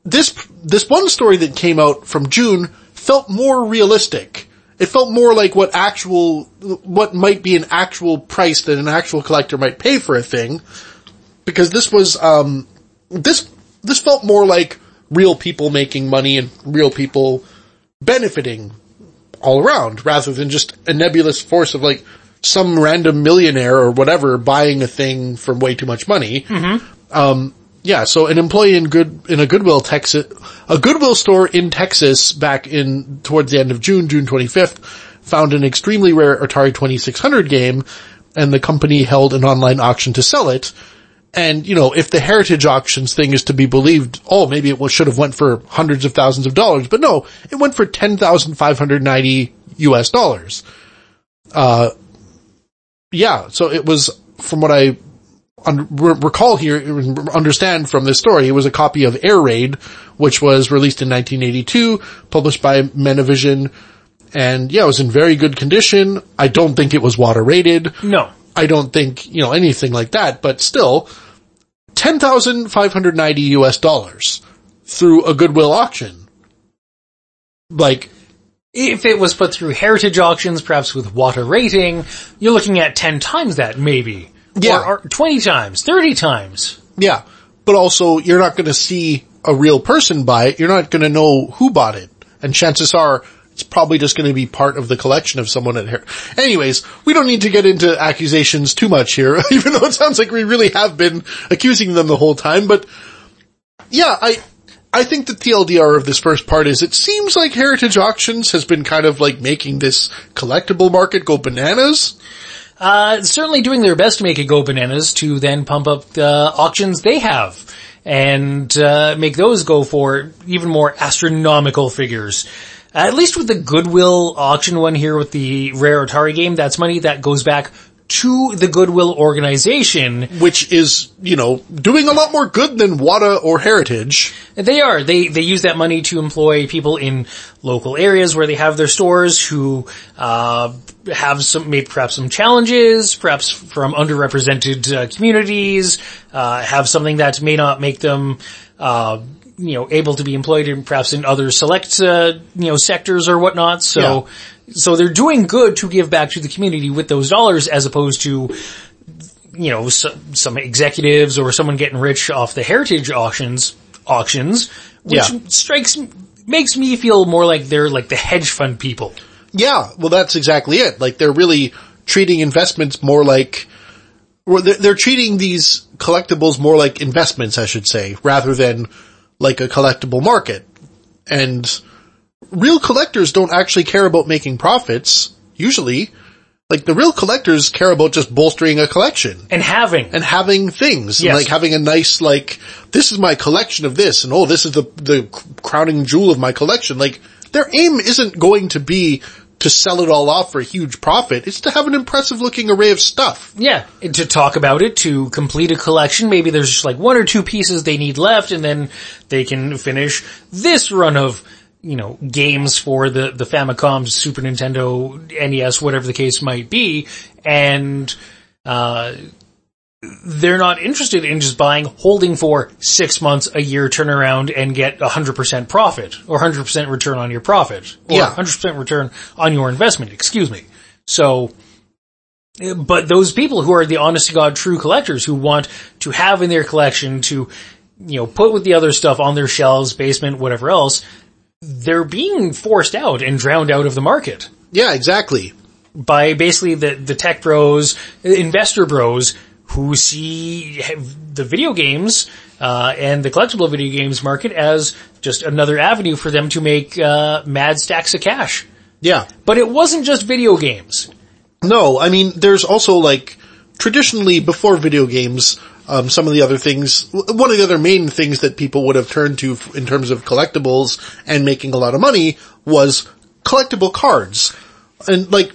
This, this one story that came out from June felt more realistic. It felt more like what actual, what might be an actual price that an actual collector might pay for a thing because this was um this this felt more like real people making money and real people benefiting all around rather than just a nebulous force of like some random millionaire or whatever buying a thing from way too much money. Um yeah, so an employee in good in a Goodwill Texas a Goodwill store in Texas back in towards the end of June, June 25th, found an extremely rare Atari 2600 game and the company held an online auction to sell it. And, you know, if the heritage auctions thing is to be believed, oh, maybe it should have went for hundreds of thousands of dollars, but no, it went for 10,590 US dollars. Uh, yeah, so it was, from what I un- re- recall here, understand from this story, it was a copy of Air Raid, which was released in 1982, published by Men-A-Vision, and yeah, it was in very good condition. I don't think it was WATA rated. No. I don't think, you know, anything like that, but still, 10,590 US dollars through a Goodwill auction. Like, If it was put through heritage auctions, perhaps with WATA rating, you're looking at 10 times that maybe. Yeah. Or, or 20 times, 30 times. yeah, but also you're not gonna see a real person buy it, you're not gonna know who bought it, and chances are, it's probably just gonna be part of the collection of someone at Her- Anyways, we don't need to get into accusations too much here, even though it sounds like we really have been accusing them the whole time, but yeah, I, I think the TLDR of this first part is it seems like Heritage Auctions has been kind of like making this collectible market go bananas. Uh, certainly doing their best to make it go bananas to then pump up the auctions they have and uh, make those go for even more astronomical figures. At least with the Goodwill auction one here with the rare Atari game, that's money that goes back to the Goodwill organization. which is, you know, doing a lot more good than WATA or Heritage. They are. They they use that money to employ people in local areas where they have their stores who uh, have some maybe perhaps some challenges, perhaps from underrepresented uh, communities, uh, have something that may not make them. You know, able to be employed in perhaps in other select, uh, you know, sectors or whatnot. So, so they're doing good to give back to the community with those dollars as opposed to, you know, some, some executives or someone getting rich off the heritage auctions, auctions, which Yeah. strikes, makes me feel more like they're like the hedge fund people. Yeah, well that's exactly it. Like they're really treating investments more like, or they're, they're treating these collectibles more like investments, I should say, rather than like a collectible market. And real collectors don't actually care about making profits, usually. Like the real collectors care about just bolstering a collection. And having. and having things and like having a nice like this is my collection of this and oh this is the the crowning jewel of my collection like their aim isn't going to be to sell it all off for a huge profit it's to have an impressive looking array of stuff. Yeah, to talk about it, to complete a collection, maybe there's just like one or two pieces they need left and then they can finish this run of, you know, games for the, the Famicom, Super Nintendo, NES, whatever the case might be, and, uh, they're not interested in just buying, holding for six months, a year turnaround and get 100% profit or 100% return on your profit or Yeah. 100% return on your investment, excuse me. So, but those people who are the honest to God true collectors who want to have in their collection to, you know, put with the other stuff on their shelves, basement, whatever else, they're being forced out and drowned out of the market Yeah, exactly. by basically the, the tech bros, investor bros who see the video games, uh, and the collectible video games market as just another avenue for them to make, uh, mad stacks of cash. Yeah. But it wasn't just video games. No, I mean, there's also like, traditionally before video games, um, some of the other things, one of the other main things that people would have turned to in terms of collectibles and making a lot of money was collectible cards. And like,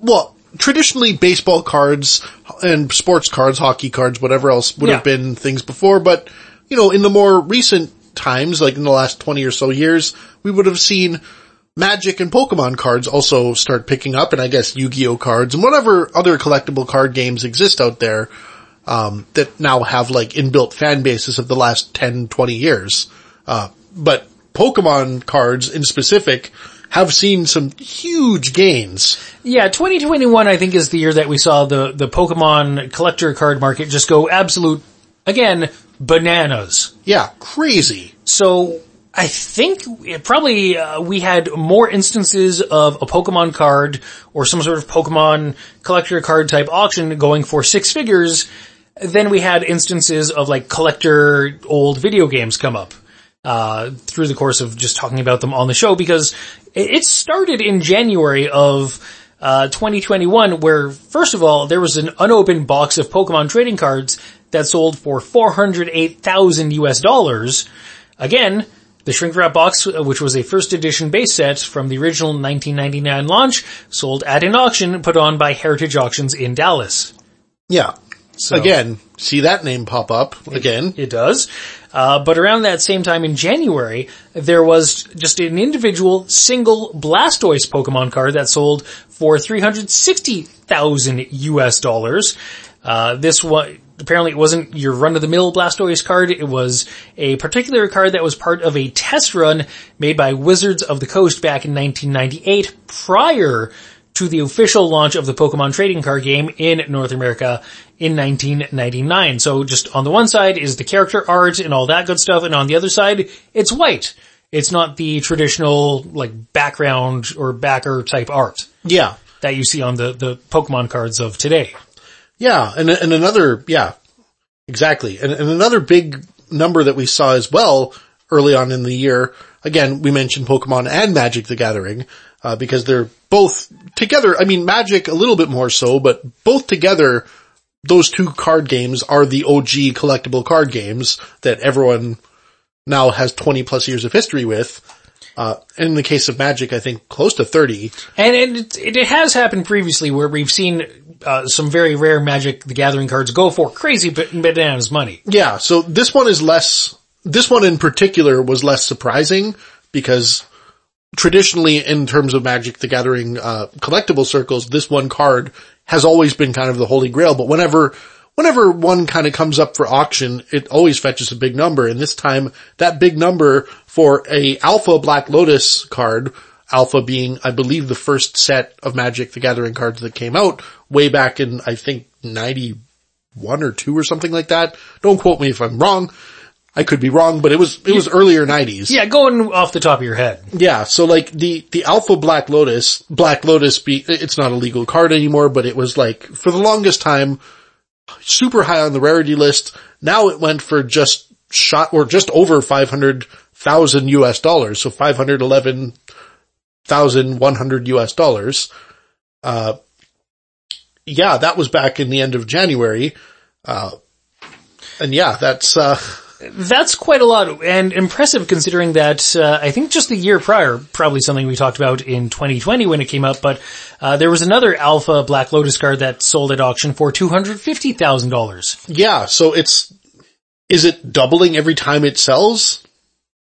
well, traditionally baseball cards and sports cards, hockey cards, whatever else would have been things before, but, you know, in the more recent times, like in the last 20 or so years, we would have seen Magic and Pokemon cards also start picking up, and I guess Yu-Gi-Oh cards and whatever other collectible card games exist out there, um, that now have like inbuilt fan bases of the last 10, 20 years. Uh, but Pokemon cards in specific have seen some huge gains. Yeah, 2021 I think is the year that we saw the, the Pokemon collector card market just go absolute, again, bananas. Yeah, crazy. So I think it probably uh, we had more instances of a Pokemon card or some sort of Pokemon collector card type auction going for six figures than we had instances of like collector old video games come up uh, through the course of just talking about them on the show because it it started in January of uh, 2021 where first of all there was an unopened box of Pokemon trading cards that sold for 408,000 US dollars. Again, the shrink wrap box, uh, which was a first edition base set from the original 1999 launch, sold at an auction put on by Heritage Auctions in Dallas. Yeah. So- Again, see that name pop up again. It does. Uh, but around that same time in January, there was just an individual single Blastoise Pokemon card that sold for 360,000 US dollars. Uh, this one, apparently it wasn't your run-of-the-mill Blastoise card, it was a particular card that was part of a test run made by Wizards of the Coast back in 1998 prior to the official launch of the Pokemon trading card game in North America in 1999. So just on the one side is the character art and all that good stuff, and on the other side, it's white. It's not the traditional, like, background or backer type art Yeah. that you see on the, the Pokemon cards of today. Yeah, and and another yeah, exactly, and, and another big number that we saw as well early on in the year. Again, we mentioned Pokemon and Magic the Gathering uh, because they're both together. I mean, Magic a little bit more so, but both together, those two card games are the OG collectible card games that everyone now has 20 plus years of history with. Uh, in the case of Magic, I think close to 30. And it, it, it has happened previously where we've seen uh, some very rare Magic the Gathering cards go for crazy ba- bananas money. Yeah, so this one is less, this one in particular was less surprising because traditionally in terms of Magic the Gathering, uh, collectible circles, this one card has always been kind of the holy grail, but whenever, whenever one kind of comes up for auction, it always fetches a big number, and this time that big number for a Alpha Black Lotus card, Alpha being, I believe, the first set of Magic the Gathering cards that came out way back in, I think, 91 or 2 or something like that. Don't quote me if I'm wrong. I could be wrong, but it was, it was earlier 90s. Yeah, going off the top of your head. Yeah, so like the, the Alpha Black Lotus, Black Lotus be, it's not a legal card anymore, but it was like, for the longest time, super high on the rarity list. Now it went for just shot, or just over 500,000 US dollars, so 511,100 US dollars. Uh, yeah, that was back in the end of January. Uh, and yeah, that's, uh, That's quite a lot and impressive considering that uh, I think just the year prior, probably something we talked about in 2020 when it came up, but uh, there was another Alpha Black Lotus card that sold at auction for $250,000. Yeah, so it's, is it doubling every time it sells?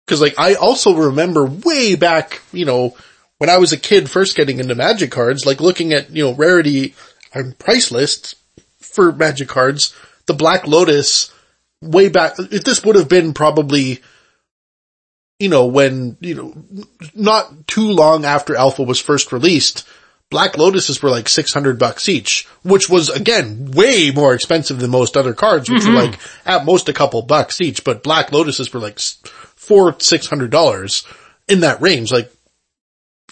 Cause like I also remember way back, you know, when I was a kid first getting into magic cards, like looking at, you know, rarity and price lists for Magic cards, the Black Lotus way back, if this would have been probably, you know, when, you know, not too long after Alpha was first released, Black Lotuses were like 600 bucks each, which was again way more expensive than most other cards, which were mm-hmm. like at most a couple bucks each, but Black Lotuses were like four, six hundred dollars in that range. Like,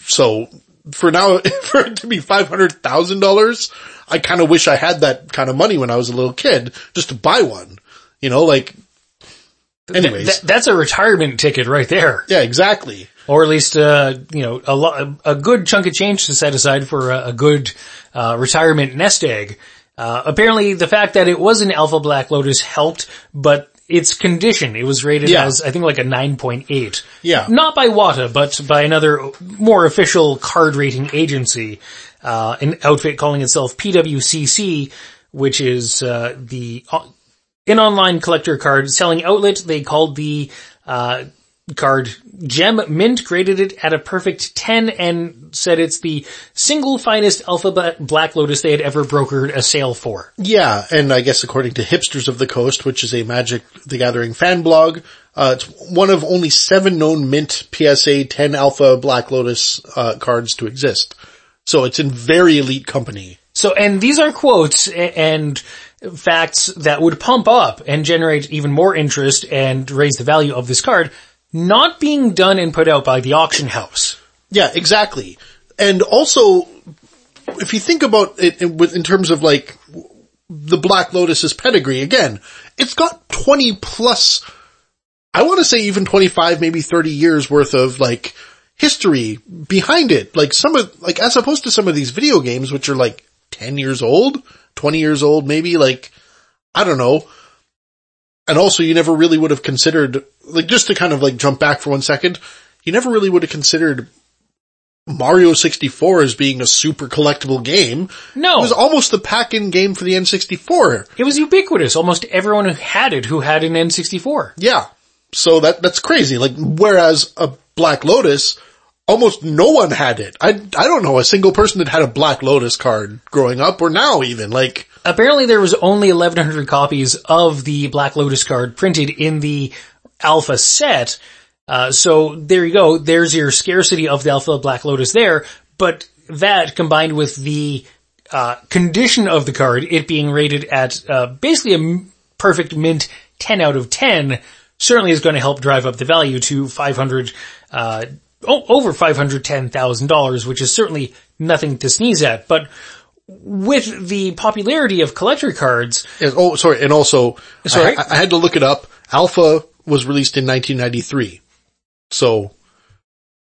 so for now, for it to be five hundred thousand dollars, I kind of wish I had that kind of money when I was a little kid just to buy one. You know, like, anyways, Th- that's a retirement ticket right there. yeah, exactly. Or at least, uh, you know, a lo- a good chunk of change to set aside for a, a good, uh, retirement nest egg. Uh, apparently the fact that it was an Alpha Black Lotus helped, but its condition, it was rated Yeah. as, I think like a 9.8. Yeah. Not by WATA, but by another more official card rating agency, uh, an outfit calling itself PWCC, which is, uh, the, an online collector card selling outlet. They called the, uh, card Gem Mint, graded it at a perfect 10 and said it's the single finest Alpha Black Lotus they had ever brokered a sale for. Yeah, and I guess according to Hipsters of the Coast, which is a Magic the Gathering fan blog, uh, it's one of only seven known mint PSA 10 Alpha Black Lotus uh, cards to exist. So it's in very elite company. So, and these are quotes and facts that would pump up and generate even more interest and raise the value of this card, not being done and put out by the auction house. Yeah, exactly. And also, if you think about it in, terms of like the Black Lotus's pedigree, again, it's got 20 plus, I want to say even 25, maybe 30 years worth of like history behind it. Like some of, like as opposed to some of these video games, which are like 10 years old, 20 years old, maybe like, I don't know. And also you never really would have considered, like just to kind of like jump back for one second, you never really would have considered Mario 64 as being a super collectible game. No. It was almost the pack-in game for the N64. It was ubiquitous. Almost everyone who had it who had an N64. Yeah. So that, that's crazy. Like, whereas a Black Lotus, almost no one had it. I, I don't know a single person that had a Black Lotus card growing up or now even. Like, Apparently there was only 1100 copies of the Black Lotus card printed in the alpha set. Uh, so there you go. There's your scarcity of the alpha Black Lotus there. But that combined with the, uh, condition of the card, it being rated at, uh, basically a m- perfect mint 10 out of 10 certainly is going to help drive up the value to 500, uh, over $510,000, which is certainly nothing to sneeze at. But with the popularity of collector cards, and- oh, sorry. And also, Sorry? I, I had to look it up. Alpha was released in 1993. So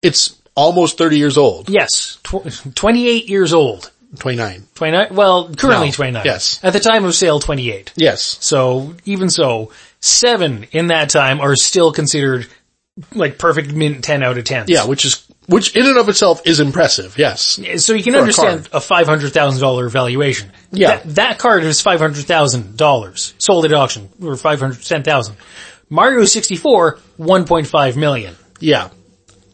it's almost 30 years old. yes, tw- 28 years old. 29. 29, well, currently No, 29. yes. At the time of sale, 28. Yes. So, even so, seven in that time are still considered like perfect mint 10 out of 10. Yeah, which is, which in and of itself is impressive. Yes. So you can For a understand a, $500,000 valuation. Yeah. That, that card is $500,000 sold at auction for 510,000. Mario 64, 1.5 million. Yeah.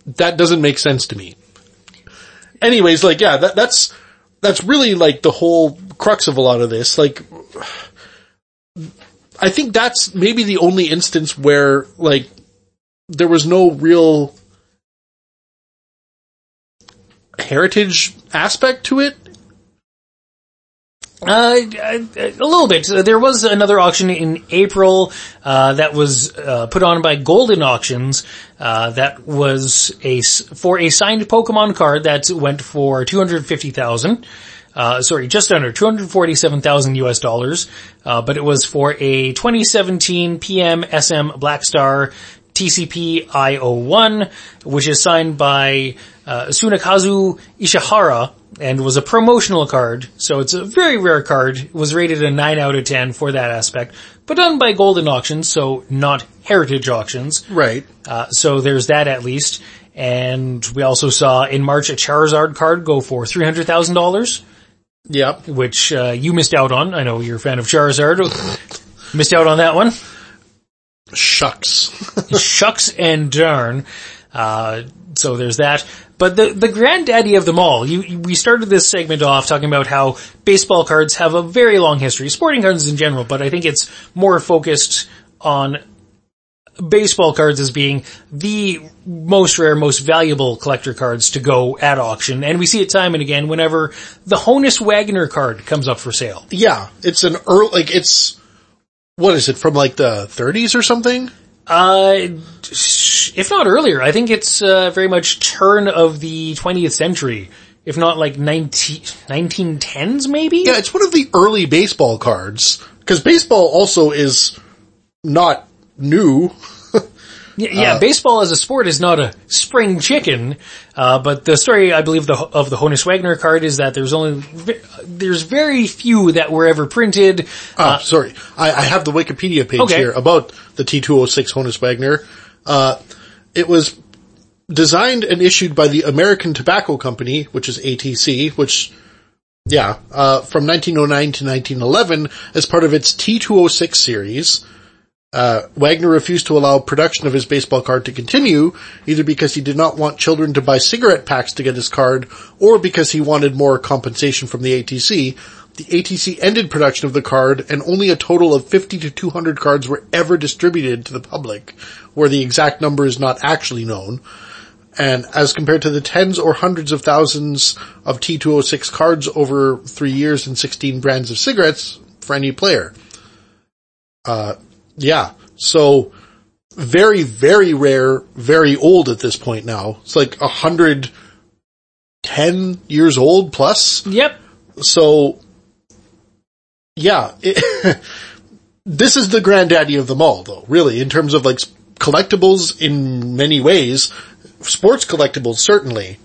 That doesn't make sense to me. Anyways, like, yeah, that, that's, that's really like the whole crux of a lot of this. Like, I think that's maybe the only instance where, like, there was no real heritage aspect to it. Uh, a little bit. There was another auction in April uh, that was uh, put on by Goldin Auctions. Uh, that was a for a signed Pokemon card that went for two hundred fifty thousand. Uh, sorry, just under 247,000 US dollars, uh, but it was for a 2017 PM SM Black Star TCP I01, which is signed by uh, Tsunekazu Ishihara and was a promotional card. So it's a very rare card. It was rated a 9 out of 10 for that aspect, but done by Goldin Auctions, so not Heritage Auctions. Right. Uh, so there's that at least. And we also saw in March a Charizard card go for $300,000 Yep. which uh, you missed out on. I know you're a fan of Charizard. missed out on that one. Shucks. Shucks and darn. Uh, so there's that. But the, the granddaddy of them all, you, you, we started this segment off talking about how baseball cards have a very long history, sporting cards in general, but I think it's more focused on baseball cards as being the most rare, most valuable collector cards to go at auction. And we see it time and again whenever the Honus Wagner card comes up for sale. Yeah, it's an early, like it's, what is it, from like the 30s or something? Uh, if not earlier, I think it's uh, very much turn of the 20th century. If not like 19, 1910s maybe? Yeah, it's one of the early baseball cards. Cause baseball also is not new. Yeah, yeah baseball as a sport is not a spring chicken, uh, but the story I believe the, of the Honus Wagner card is that there's only there's very few that were ever printed. Ah, sorry, I, I, have the Wikipedia page Okay. here about the T206 Honus Wagner. Uh, it was designed and issued by the American Tobacco Company, which is ATC, which yeah, uh, from 1909 to 1911 as part of its T206 series. Uh, Wagner refused to allow production of his baseball card to continue, either because he did not want children to buy cigarette packs to get his card, or because he wanted more compensation from the ATC. The ATC ended production of the card, and only a total of 50 to 200 cards were ever distributed to the public, where the exact number is not actually known. And as compared to the tens or hundreds of thousands of T206 cards over three years and 16 brands of cigarettes for any player. Uh, yeah. So very, very rare, very old at this point now. It's like a hundred ten years old plus. Yep. So yeah, it, this is the granddaddy of them all though, really, in terms of like collectibles in many ways, sports collectibles certainly.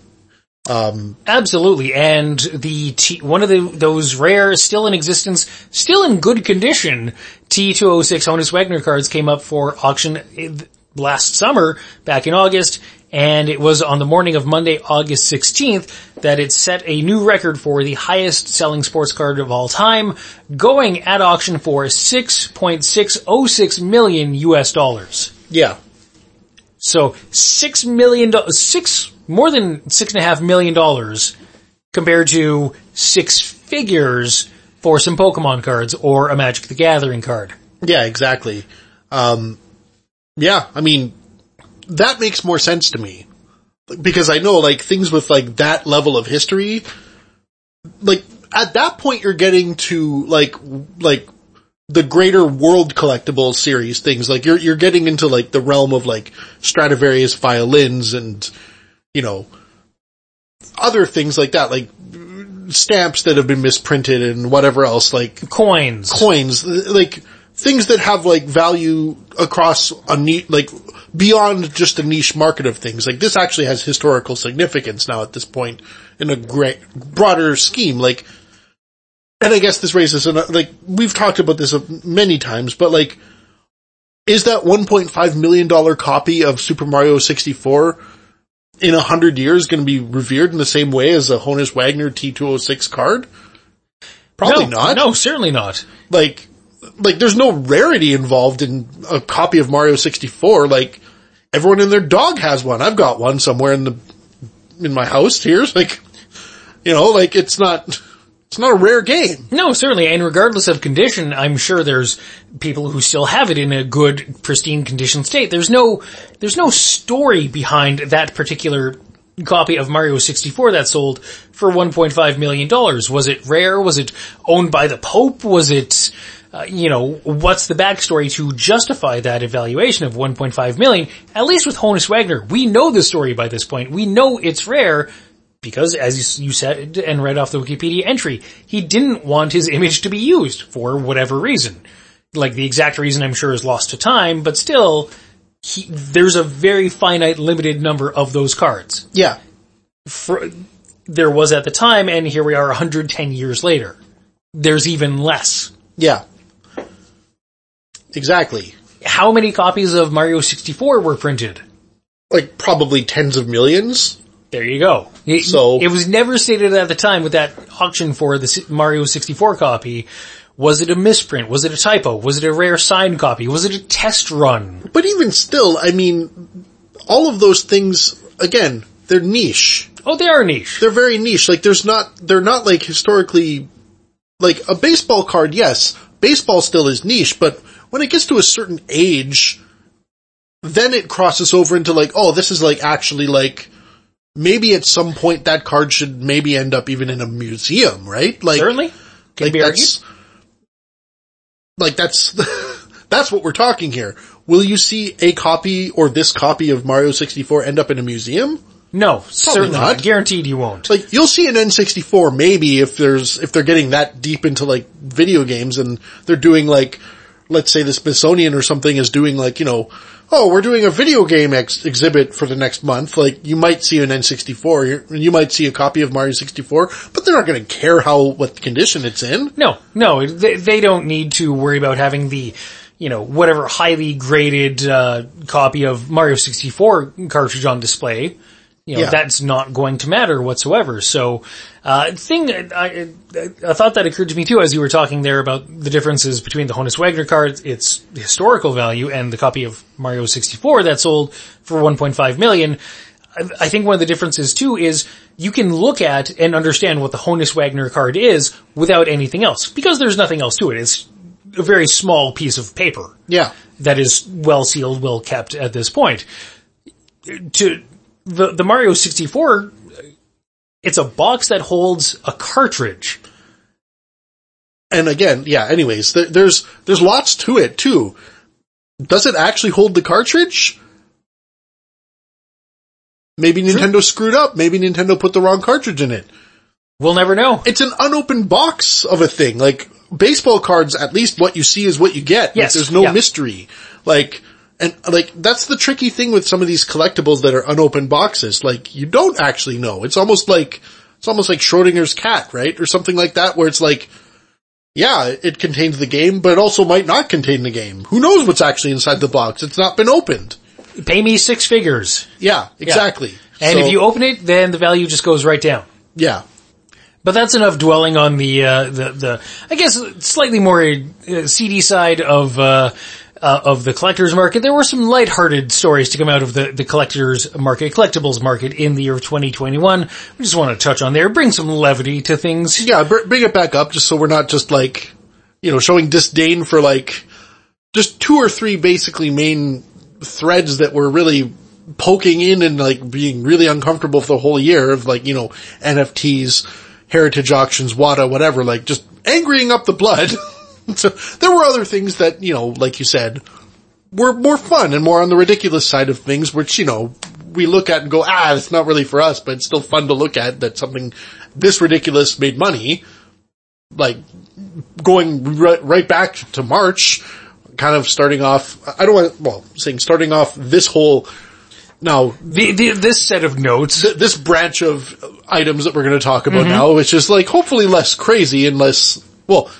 Um, Absolutely, and the T, one of the those rare, still in existence, still in good condition T206 Honus Wagner cards came up for auction eh, last summer, back in August, and it was on the morning of Monday, August 16th, that it set a new record for the highest selling sports card of all time, going at auction for 6.606 million US dollars. yeah, So six million dollars, six more than six and a half million dollars compared to six figures for some Pokemon cards or a Magic the Gathering card. yeah, exactly. Um, yeah, I mean, that makes more sense to me. Because I know like things with like that level of history, like at that point you're getting to like, like the greater world collectible series things. Like you're, you're getting into like the realm of like Stradivarius violins and, you know, other things like that, like stamps that have been misprinted and whatever else, like Coins. coins, like things that have like value across a neat, like beyond just a niche market of things. Like this actually has historical significance now at this point in a great, broader scheme. Like, and I guess this raises, an, like, we've talked about this many times, but like, is that $1.5 million copy of Super Mario 64 in a hundred years going to be revered in the same way as a Honus Wagner T206 card? Probably no, not No, certainly not. like, like there's no rarity involved in a copy of Mario 64. Like everyone and their dog has one. I've got one somewhere in the, in my house here. Like, you know, like it's not, it's not a rare game. No, certainly, and regardless of condition, I'm sure there's people who still have it in a good, pristine condition state. There's no, there's no story behind that particular copy of Mario 64 that sold for 1.5 million dollars. Was it rare? Was it owned by the Pope? Was it, uh, you know, what's the backstory to justify that evaluation of 1.5 million? At least with Honus Wagner, we know the story by this point. We know it's rare because as you said and read off the Wikipedia entry, he didn't want his image to be used for whatever reason. Like the exact reason I'm sure is lost to time, but still, he, there's a very finite limited number of those cards. Yeah. For, there was at the time and here we are 110 years later. There's even less. Yeah. Exactly. How many copies of Mario 64 were printed? Like probably tens of millions. There you go. It, So- it was never stated at the time with that auction for the Mario 64 copy. Was it a misprint? Was it a typo? Was it a rare signed copy? Was it a test run? But even still, I mean, all of those things, again, they're niche. Oh, they are niche. They're very niche. Like there's not, they're not like historically, like a baseball card, yes, baseball still is niche, but when it gets to a certain age, then it crosses over into like, oh, this is like actually like, maybe at some point that card should maybe end up even in a museum, right? Like, Certainly. Can like be argued. that's, like that's, that's what we're talking here. Will you see a copy or this copy of Mario 64 end up in a museum? No, certainly not. not. Guaranteed you won't. Like you'll see an N64 maybe if there's, if they're getting that deep into like video games and they're doing like, let's say the Smithsonian or something is doing like, you know, oh, we're doing a video game ex- exhibit for the next month. Like you might see an N64, you, you might see a copy of Mario 64, but they're not going to care how, what condition it's in. No, no, they, they don't need to worry about having the, you know, whatever highly graded, uh, copy of Mario 64 cartridge on display. You know, Yeah. that's not going to matter whatsoever. So, uh, thing, I, I, a thought that occurred to me too as you were talking there about the differences between the Honus Wagner card, its historical value, and the copy of Mario 64 that sold for 1.5 million. I- I think one of the differences too is you can look at and understand what the Honus Wagner card is without anything else because there's nothing else to it. It's a very small piece of paper Yeah. that is well sealed, well kept at this point. To the the Mario 64, it's a box that holds a cartridge. And again, yeah, anyways, there, there's, there's lots to it too. Does it actually hold the cartridge? Maybe Nintendo screwed up. Maybe Nintendo put the wrong cartridge in it. We'll never know. It's an unopened box of a thing. Like baseball cards, at least what you see is what you get. Like, Yes, there's no yeah. mystery. Like, and like that's the tricky thing with some of these collectibles that are unopened boxes. Like you don't actually know. It's almost like it's almost like Schrodinger's cat, right, or something like that, where it's like, yeah, it contains the game, but it also might not contain the game. Who knows what's actually inside the box? It's not been opened. Pay me six figures. Yeah, exactly. And So, if you open it, then the value just goes right down. yeah, But that's enough dwelling on the, uh, the, the, I guess slightly more uh, seedy side of, uh, uh, of the collector's market. There were some lighthearted stories to come out of the, the collector's market, collectibles market in the year of 2021. We just want to touch on there, bring some levity to things. Yeah, br- bring it back up just so we're not just like, you know, showing disdain for like, just two or three basically main threads that were really poking in and like being really uncomfortable for the whole year of like, you know, NFTs, heritage auctions, WATA, whatever, like just angrying up the blood. so there were other things that, you know, like you said, were more fun and more on the ridiculous side of things, which, you know, we look at and go, ah, it's not really for us, but it's still fun to look at that something this ridiculous made money. Like, going right, right back to March, kind of starting off, I don't want, well, saying starting off this whole, now, The, the, this set of notes, th- this branch of items that we're going to talk about now, which is like hopefully less crazy and less, well,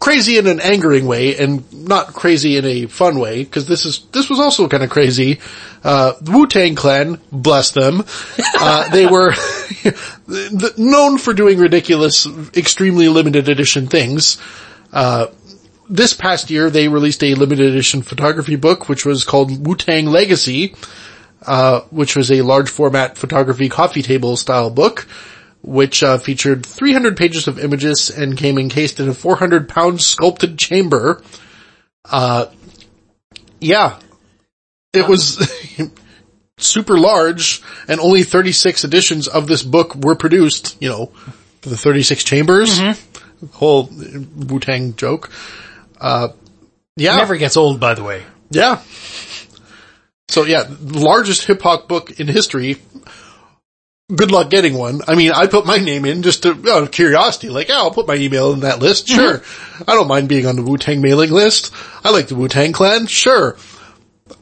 crazy in an angering way and not crazy in a fun way, because this is, this was also kind of crazy. Uh, Wu-Tang Clan, bless them, uh, they were known for doing ridiculous, extremely limited edition things. Uh, this past year they released a limited edition photography book, which was called Wu-Tang Legacy, uh, which was a large format photography coffee table style book, which uh, featured 300 pages of images and came encased in a 400 pound sculpted chamber. Uh, yeah, it was super large and only 36 editions of this book were produced, you know, the 36 chambers. Whole Wu-Tang joke. Uh, yeah. never gets old by the way. Yeah. So yeah, largest hip hop book in history. Good luck getting one. I mean, I put my name in just to, out of curiosity, like, yeah, I'll put my email in that list. Mm-hmm. Sure. I don't mind being on the Wu-Tang mailing list. I like the Wu-Tang clan. Sure.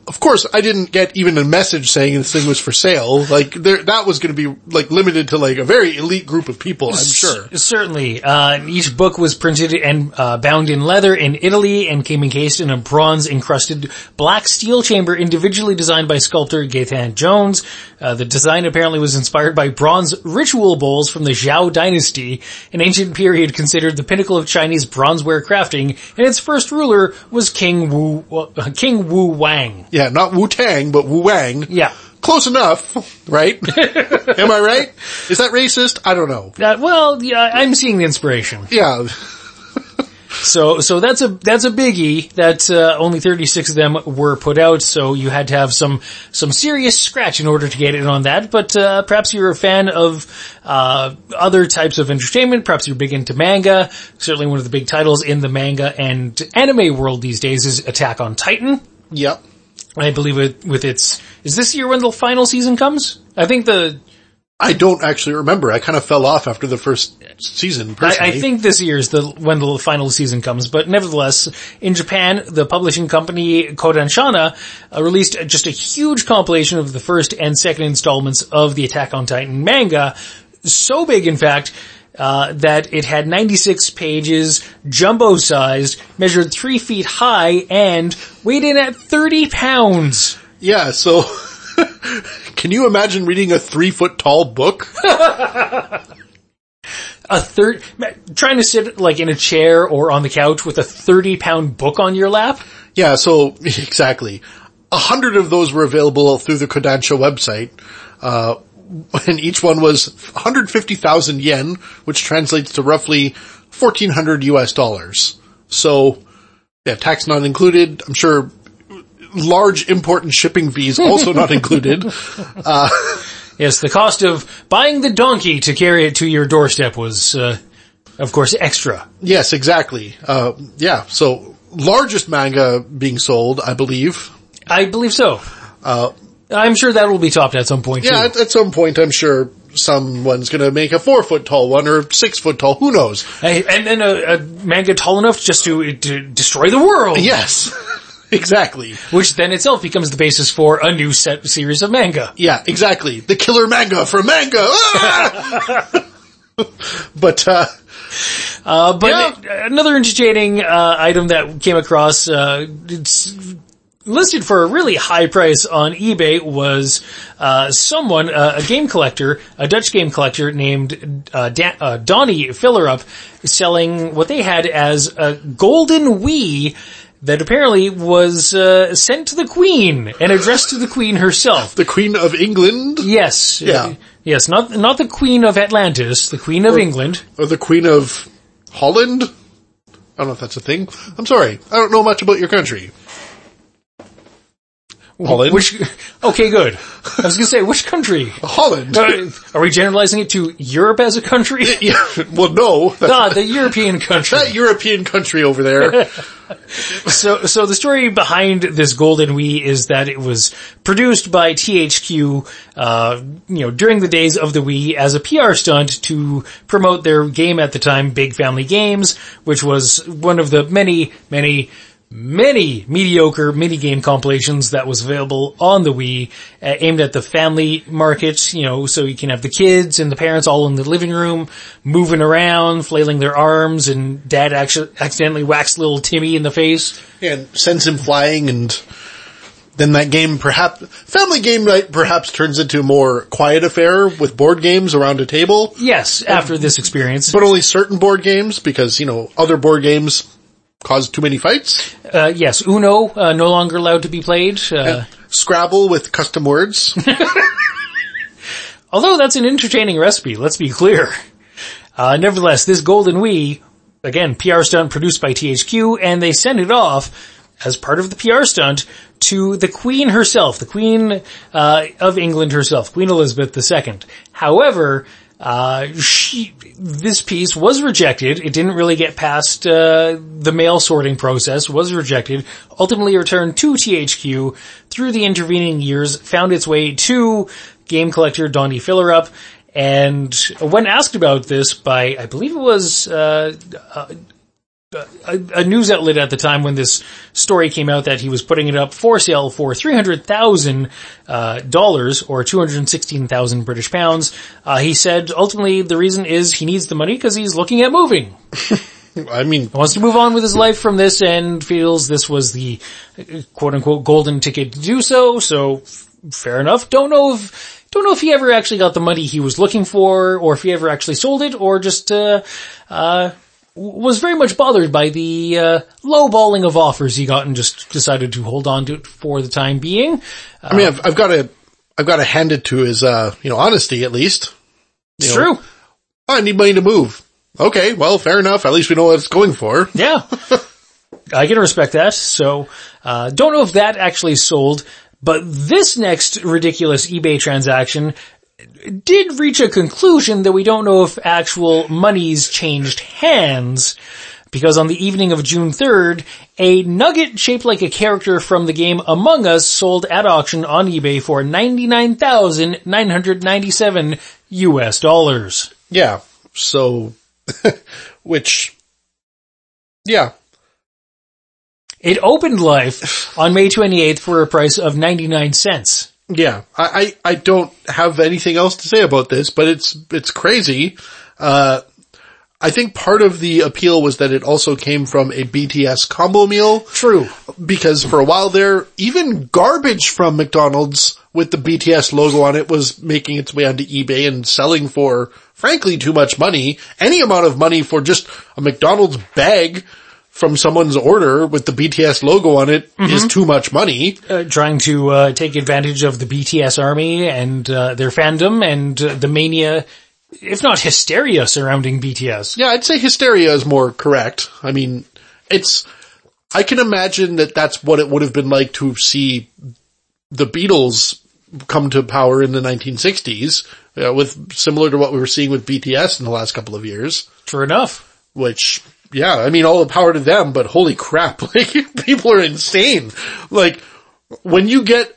Of course, I didn't get even a message saying this thing was for sale. Like, there, that was going to be like limited to like a very elite group of people, I'm sure. C- Certainly. Uh, each book was printed and uh, bound in leather in Italy and came encased in a bronze encrusted black steel chamber individually designed by sculptor Gaethan Jones. Uh, the design apparently was inspired by bronze ritual bowls from the Zhou dynasty, an ancient period considered the pinnacle of Chinese bronzeware crafting, and its first ruler was King Wu, uh, King Wu Wang. Yeah, not Wu-Tang, but Wu Wang. Yeah. close enough, right? Am I right? Is that racist? I don't know. Uh, well, yeah, I'm seeing the inspiration. Yeah. So, so that's a, that's a biggie that, uh, only 36 of them were put out, so you had to have some, some serious scratch in order to get it on that, but, uh, perhaps you're a fan of, uh, other types of entertainment, perhaps you're big into manga, certainly one of the big titles in the manga and anime world these days is Attack on Titan. Yep. I believe it, with its, is this year when the final season comes? I think the, I don't actually remember. I kind of fell off after the first season, I, personally. I think this year is the when the final season comes, but nevertheless, in Japan, the publishing company Kodansha uh, released just a huge compilation of the first and second installments of the Attack on Titan manga. So big, in fact, uh, that it had 96 pages, jumbo sized, measured three feet high, and weighed in at 30 pounds. Yeah, so can you imagine reading a three foot tall book? A third, trying to sit like in a chair or on the couch with a 30 pound book on your lap? Yeah, so exactly. A hundred of those were available through the Kodansha website. Uh, and each one was 150,000 yen, which translates to roughly 1400 US dollars. So, yeah, tax not included. I'm sure large import and shipping fees also not included. Yes, the cost of buying the donkey to carry it to your doorstep was, uh, of course, extra. Yes, exactly. Uh, yeah, so largest manga being sold, I believe. I believe so. I'm sure that will be topped at some point Yeah, too. at, at some point I'm sure someone's gonna make a four foot tall one or six foot tall, who knows? Hey, And then a, a manga tall enough just to, to destroy the world. Yes, exactly. Which then itself becomes the basis for a new set series of manga. Yeah, exactly. The killer manga for manga! Ah! but, uh, Uh, but Yeah. another entertaining uh, item that came across, uh, it's listed for a really high price on eBay was uh, someone, uh, a game collector, a Dutch game collector named uh, Dan- uh, Donnie Fillerup, selling what they had as a golden Wii that apparently was uh, sent to the Queen and addressed to the Queen herself. the Queen of England, Yes, Yeah. yes, not not the Queen of Atlantis, the Queen of England. or the Queen of Holland? I don't know if that's a thing. I'm sorry. I don't know much about your country. Holland? Which, okay, good. I was gonna say, which country? Holland. Uh, Are we generalizing it to Europe as a country? yeah, well no, that, Ah, the European country. that European country over there. So, so the story behind this Golden Wii is that it was produced by THQ, uh, you know, during the days of the Wii as a PR stunt to promote their game at the time, Big Family Games, which was one of the many, many, many mediocre minigame compilations that was available on the Wii, uh, aimed at the family market, you know, so you can have the kids and the parents all in the living room, moving around, flailing their arms, and dad actually accidentally whacks little Timmy in the face. and sends him flying and then that game perhaps, family game night perhaps turns into a more quiet affair with board games around a table, Yes, after this experience. but only certain board games because, you know, other board games cause too many fights. Uh, yes, Uno, uh, no longer allowed to be played. Uh, Scrabble with custom words. although that's an entertaining recipe, let's be clear. Uh, nevertheless, this Golden Wii, again, PR stunt produced by THQ, and they sent it off as part of the PR stunt to the Queen herself, the Queen uh, of England herself, Queen Elizabeth II. However, uh, she, this piece was rejected. It didn't really get past uh, the mail sorting process. Was rejected. Ultimately returned to THQ through the intervening years. Found its way to game collector Donnie Fillerup. And when asked about this by, I believe it was uh, a, a news outlet at the time when this story came out that he was putting it up for sale for three hundred thousand uh, dollars or two hundred sixteen thousand British pounds. Uh, he said ultimately the reason is he needs the money because he's looking at moving. I mean, he Wants to move on with his life from this and feels this was the uh, quote unquote golden ticket to do so. So f- fair enough. Don't know if don't know if he ever actually got the money he was looking for, or if he ever actually sold it, or just uh, uh, was very much bothered by the uh, lowballing of offers he got and just decided to hold on to it for the time being. I mean, I've, I've got to I've got to hand it to his, uh, you know, honesty at least. It's know, true. I need money to move. Okay, well, fair enough. At least we know what it's going for. Yeah. I can respect that. So, uh, don't know if that actually sold, but this next ridiculous eBay transaction did reach a conclusion that we don't know if actual monies changed hands. Because on the evening of June 3rd, a nugget shaped like a character from the game Among Us sold at auction on eBay for 99,997 US dollars. Yeah. So, which, yeah, It opened life on May 28th for a price of 99 cents. Yeah, I, I, I don't have anything else to say about this, but it's, it's crazy. Uh, I think part of the appeal was that it also came from a BTS combo meal True. because for a while there, even garbage from McDonald's with the BTS logo on it was making its way onto eBay and selling for frankly too much money. Any amount of money for just a McDonald's bag from someone's order with the BTS logo on it is too much money. Uh, trying to uh, take advantage of the BTS army and uh, their fandom and uh, the mania, if not hysteria surrounding BTS. Yeah, I'd say hysteria is more correct. I mean, it's, I can imagine that that's what it would have been like to see the Beatles come to power in the 1960s, uh, with similar to what we were seeing with BTS in the last couple of years, True enough. which, yeah, I mean, all the power to them, but holy crap, like, people are insane. Like, when you get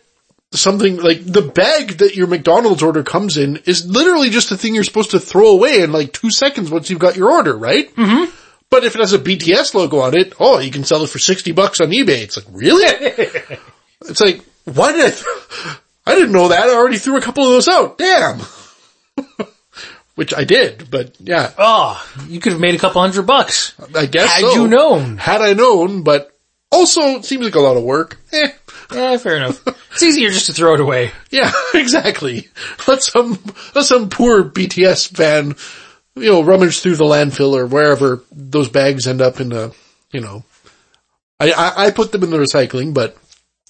something like the bag that your McDonald's order comes in is literally just a thing you're supposed to throw away in like two seconds once you've got your order, right? Mm-hmm. But if it has a BTS logo on it, oh, you can sell it for 60 bucks on eBay. It's like, really? it's like, why did I, th- I didn't know that. I already threw a couple of those out. Damn. Which I did, but yeah, Oh, you could have made a couple hundred bucks. I guess Had so. you known. Had I known, but also seems like a lot of work. Eh. Yeah, fair enough. It's easier just to throw it away. Yeah, exactly. Let some, let some poor BTS fan, you know, rummage through the landfill or wherever those bags end up in the, you know, I, I, I put them in the recycling, but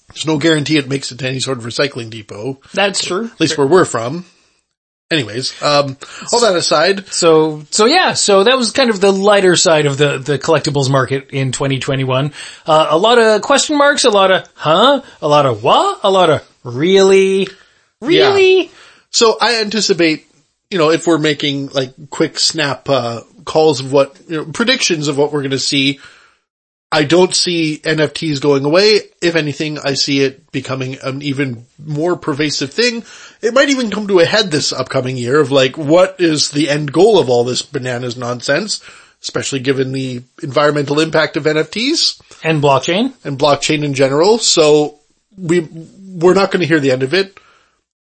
there's no guarantee it makes it to any sort of recycling depot, That's true. at least where we're from. Anyways, um, all that aside, So, so yeah, so that was kind of the lighter side of the, the collectibles market in 2021. Uh, a lot of question marks, a lot of, huh? A lot of what? A lot of, really? Really? So I anticipate, you know, if we're making like quick snap, uh, calls of what, you know, predictions of what we're going to see, I don't see NFTs going away. If anything, I see it becoming an even more pervasive thing. It might even come to a head this upcoming year of like, what is the end goal of all this bananas nonsense? Especially given the environmental impact of NFTs And blockchain? and blockchain in general. So we, we're not going to hear the end of it.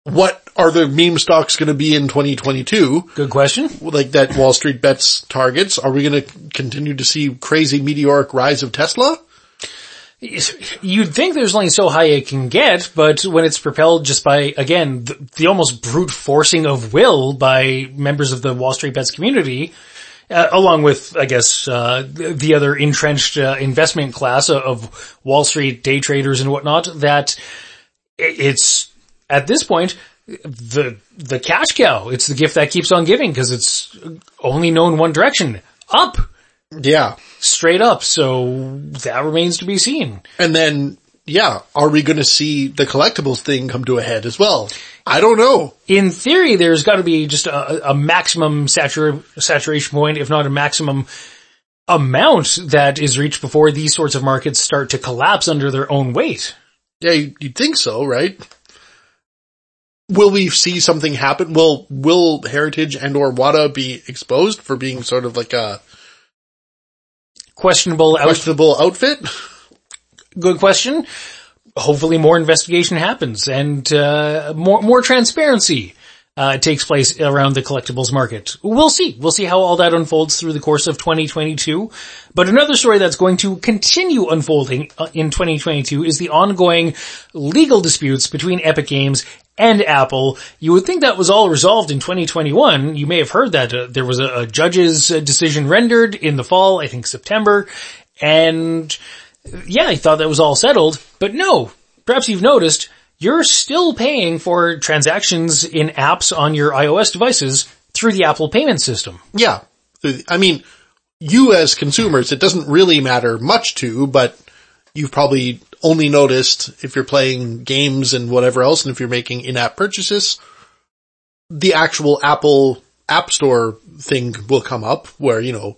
What are the meme stocks going to be in 2022? Good question. Like that Wall Street bets targets? Are we going to continue to see crazy meteoric rise of Tesla? You'd think there's only so high it can get, but when it's propelled just by, again, the, the almost brute forcing of will by members of the Wall Street Bets community, uh, along with, I guess, uh, the the other entrenched uh, investment class of Wall Street day traders and whatnot, that it's, at this point, the, the cash cow. It's the gift that keeps on giving because it's only known one direction. Up! Yeah. Straight up. So that remains to be seen. And then, yeah, are we going to see the collectibles thing come to a head as well? I don't know. in theory, there's got to be just a, a maximum satur- saturation point, if not a maximum amount that is reached before these sorts of markets start to collapse under their own weight. Yeah, you- you'd think so, right? Will we see something happen? Will, will Heritage and or WATA be exposed for being sort of like a Questionable, out- questionable outfit? good question. Hopefully more investigation happens and, uh, more, more transparency. Uh, takes place around the collectibles market. We'll see. We'll see how all that unfolds through the course of 2022. But another story that's going to continue unfolding uh, in 2022 is the ongoing legal disputes between Epic Games and Apple. You would think that was all resolved in 2021. You may have heard that uh, there was a, a judge's uh, decision rendered in the fall, I think September, and yeah, I thought that was all settled, but no. Perhaps you've noticed you're still paying for transactions in apps on your iOS devices through the Apple payment system. Yeah. I mean, you as consumers, it doesn't really matter much to, but you've probably only noticed if you're playing games and whatever else, and if you're making in-app purchases, the actual Apple App Store thing will come up where, you know,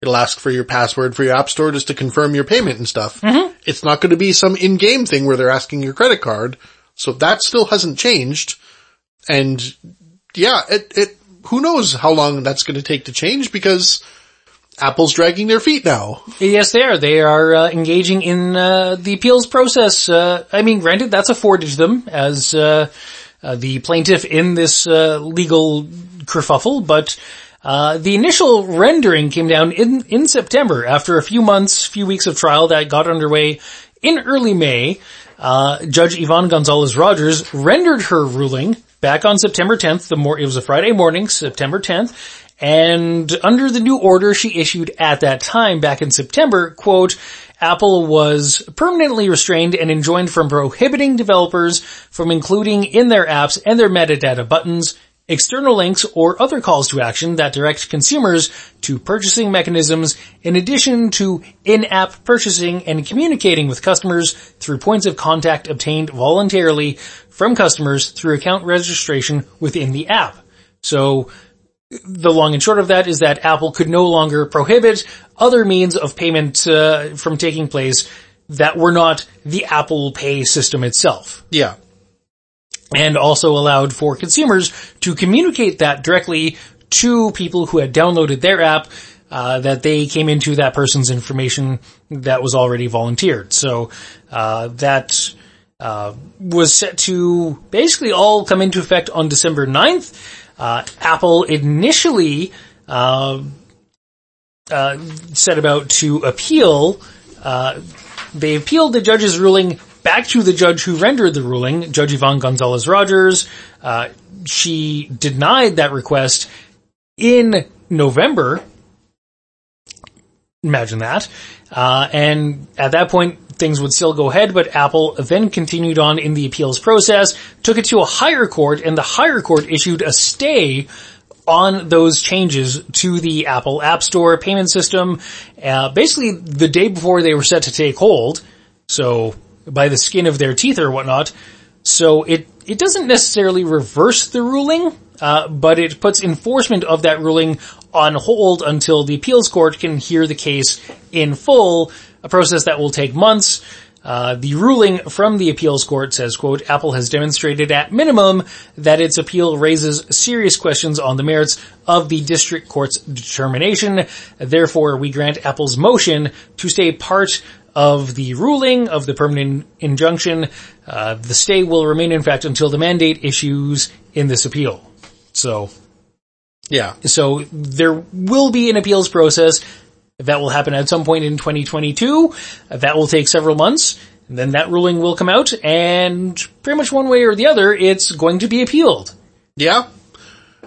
it'll ask for your password for your App Store just to confirm your payment and stuff. Mm-hmm. It's not going to be some in-game thing where they're asking your credit card. So that still hasn't changed. And yeah, it, it, who knows how long that's going to take to change because Apple's dragging their feet now. Yes, they are. They are uh, engaging in uh, the appeals process. Uh, I mean, granted, that's afforded to them as uh, uh, the plaintiff in this uh, legal kerfuffle, but the initial rendering came down in in September after a few months, few weeks of trial that got underway in early May. Judge Yvonne Gonzalez Rogers rendered her ruling back on September 10th. The more it was a Friday morning, September 10th, and under the new order she issued at that time back in September, quote, Apple was permanently restrained and enjoined from prohibiting developers from including in their apps and their metadata buttons external links or other calls to action that direct consumers to purchasing mechanisms in addition to in-app purchasing and communicating with customers through points of contact obtained voluntarily from customers through account registration within the app. So the long and short of that is that Apple could no longer prohibit other means of payment uh, from taking place that were not the Apple Pay system itself. Yeah. And also allowed for consumers to communicate that directly to people who had downloaded their app uh, that they came into that person's information that was already volunteered. So uh, that uh, was set to basically all come into effect on December 9th. Uh, Apple initially uh, uh, set about to appeal. Uh, they appealed the judge's ruling back to the judge who rendered the ruling, Judge Yvonne Gonzalez Rogers. Uh, she denied that request in November. Imagine that. Uh, and at that point, things would still go ahead, but Apple then continued on in the appeals process, took it to a higher court, and the higher court issued a stay on those changes to the Apple App Store payment system, uh, basically the day before they were set to take hold. So by the skin of their teeth or whatnot. So it it doesn't necessarily reverse the ruling, uh, but it puts enforcement of that ruling on hold until the appeals court can hear the case in full a process that will take months. Uh, the ruling from the appeals court says, quote, Apple has demonstrated at minimum that its appeal raises serious questions on the merits of the district court's determination. Therefore, we grant Apple's motion to stay part of the ruling of the permanent injunction. Uh, the stay will remain in fact until the mandate issues in this appeal. So, yeah. So there will be an appeals process. That will happen at some point in 2022. That will take several months. And then that ruling will come out and pretty much one way or the other, it's going to be appealed. Yeah.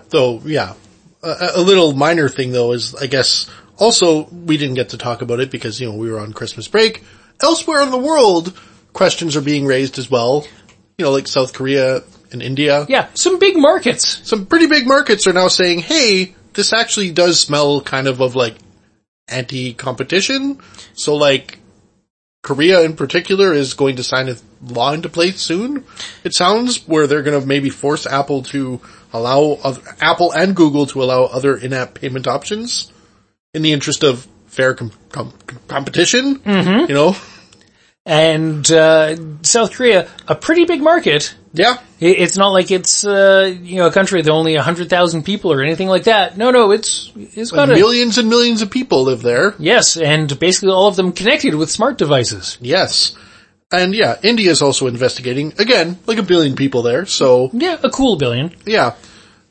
Though, yeah. A, a little minor thing though is, I guess, also, we didn't get to talk about it because, you know, we were on Christmas break. Elsewhere in the world, questions are being raised as well. You know, like South Korea and India. Yeah, some big markets. Some pretty big markets are now saying, hey, this actually does smell kind of of like anti-competition. So like, Korea in particular is going to sign a law into place soon. It sounds where they're going to maybe force Apple to allow other, Apple and Google to allow other in-app payment options in the interest of fair com- com- competition. Mm-hmm. You know, and uh, South Korea, a pretty big market. Yeah. It's not like it's, uh, you know, a country with only 100,000 people or anything like that. No, no, it's, it's got millions and millions of people live there. Yes, and basically all of them connected with smart devices. Yes. And yeah, India is also investigating, again, like a billion people there, so. Yeah, a cool billion. Yeah.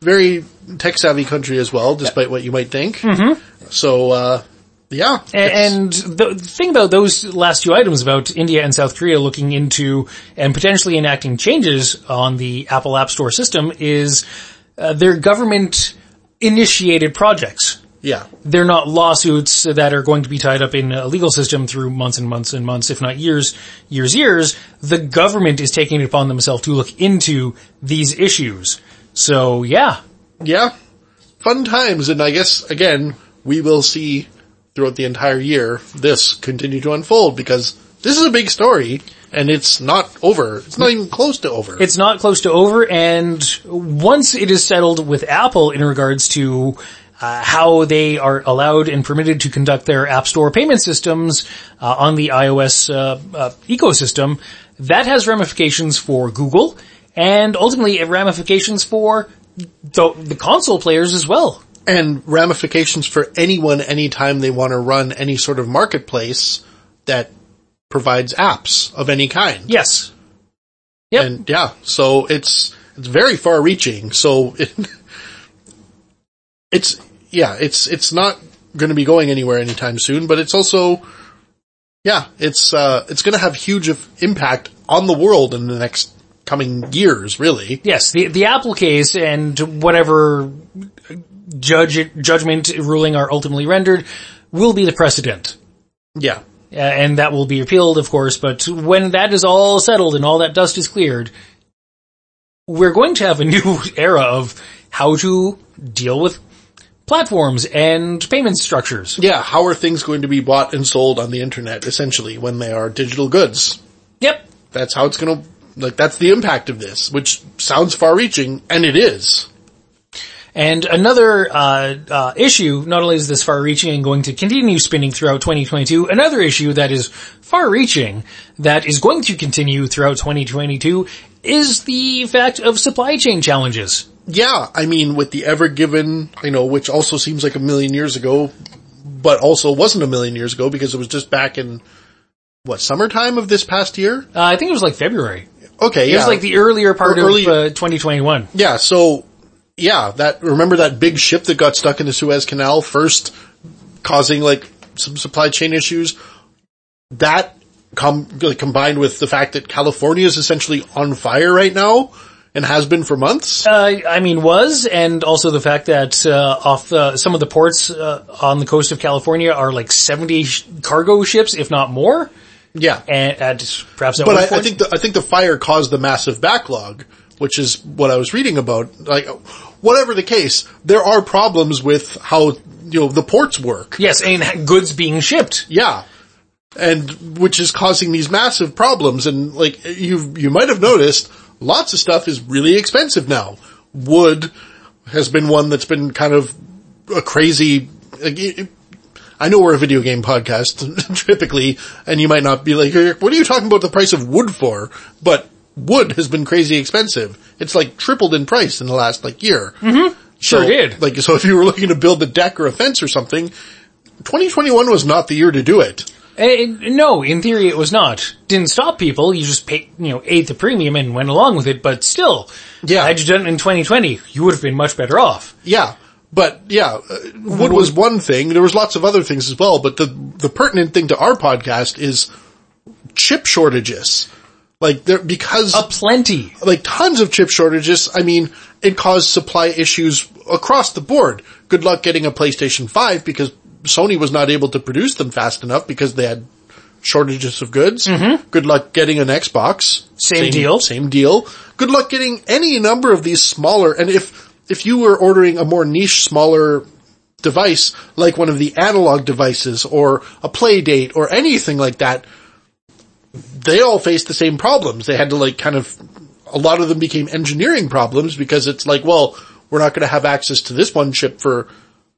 Very tech savvy country as well, despite yeah. what you might think. Mm-hmm. So, uh, yeah. And, the thing about those last two items about India and South Korea looking into and potentially enacting changes on the Apple App Store system is uh, their government initiated projects. Yeah. They're not lawsuits that are going to be tied up in a legal system through months and months and months, if not years, years, years. The government is taking it upon themselves to look into these issues. So yeah, Yeah. Fun times. And I guess, again, we will see throughout the entire year this continue to unfold because this is a big story and it's not over. It's not even close to over. It's not close to over, and once it is settled with Apple in regards to uh, how they are allowed and permitted to conduct their App Store payment systems uh, on the iOS uh, uh, ecosystem, that has ramifications for Google, and ultimately ramifications for the, the console players as well. And ramifications for anyone anytime they want to run any sort of marketplace that provides apps of any kind. Yes. Yep. And yeah, so it's, it's very far reaching. So it, it's, yeah, it's, it's not going to be going anywhere anytime soon, but it's also, yeah, it's, uh, it's going to have huge impact on the world in the next coming years, really. Yes, the the Apple case and whatever judge judgment ruling are ultimately rendered will be the precedent. Yeah. Uh, and that will be appealed, of course, but when that is all settled and all that dust is cleared, we're going to have a new era of how to deal with platforms and payment structures. Yeah. How are things going to be bought and sold on the internet, essentially, when they are digital goods? Yep. That's how it's gonna, like, that's the impact of this, which sounds far reaching, and it is. And another uh, uh, issue, not only is this far-reaching and going to continue spinning throughout 2022, another issue that is far-reaching that is going to continue throughout 2022 is the fact of supply chain challenges. Yeah, I mean, with the Ever Given, you know, which also seems like a million years ago, but also wasn't a million years ago because it was just back in, what, summertime of this past year? Uh, I think it was like February. Okay, It yeah. was like the earlier part Early- of uh, 2021. yeah, so, yeah, that, remember that big ship that got stuck in the Suez Canal first causing like some supply chain issues? That com- like, combined with the fact that California is essentially on fire right now and has been for months? Uh, I mean, was, and also the fact that uh, off the, some of the ports uh, on the coast of California are like 70 sh- cargo ships, if not more, Yeah. and at perhaps at But I, I think the, I think the fire caused the massive backlog, which is what I was reading about. Like, whatever the case, there are problems with how, you know, the ports work. Yes, and goods being shipped. Yeah. And, which is causing these massive problems. And like, you, you might have noticed, lots of stuff is really expensive now. Wood has been one that's been kind of a crazy, like, it- I know we're a video game podcast, typically, and you might not be like, what are you talking about the price of wood for? But wood has been crazy expensive. It's like tripled in price in the last like year. Mm-hmm. Sure did. Like, so if you were looking to build a deck or a fence or something, 2021 was not the year to do it. Eh, no, in theory it was not. Didn't stop people, you just paid, you know, ate the premium and went along with it, but still. Yeah. Had you done it in 2020, you would have been much better off. Yeah. But yeah, uh, wood was one thing. There was lots of other things as well, but the, the pertinent thing to our podcast is chip shortages. Like there, because A plenty. like tons of chip shortages. I mean, it caused supply issues across the board. Good luck getting a PlayStation 5 because Sony was not able to produce them fast enough because they had shortages of goods. Mm-hmm. Good luck getting an Xbox. Same deal. Same deal. Good luck getting any number of these smaller, and if, if you were ordering a more niche, smaller device, like one of the analog devices or a Playdate or anything like that, they all faced the same problems. They had to like kind of, a lot of them became engineering problems because it's like, well, we're not going to have access to this one chip for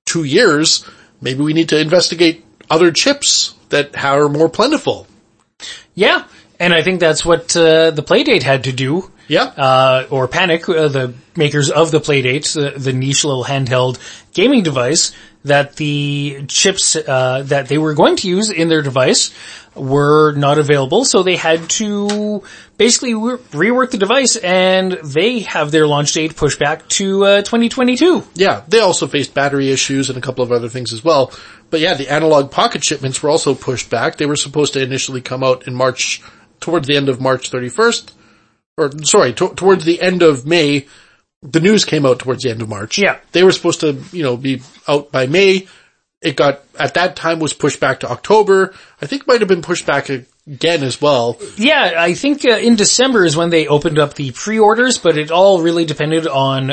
two years. Maybe we need to investigate other chips that are more plentiful. Yeah. And I think that's what, uh, the Playdate had to do. Yeah. uh, or Panic, uh, the makers of the Playdate, the, the niche little handheld gaming device, that the chips uh, that they were going to use in their device were not available, so they had to basically re- rework the device, and they have their launch date pushed back to uh, 2022. Yeah, they also faced battery issues and a couple of other things as well. But yeah, the Analogue Pocket shipments were also pushed back. They were supposed to initially come out in March, towards the end of March 31st, or sorry, to- towards the end of May the news came out towards the end of March. Yeah. They were supposed to, you know, be out by May. It got, at that time was pushed back to October. I think might have been pushed back again as well. Yeah, I think uh, in December is when they opened up the pre-orders, but it all really depended on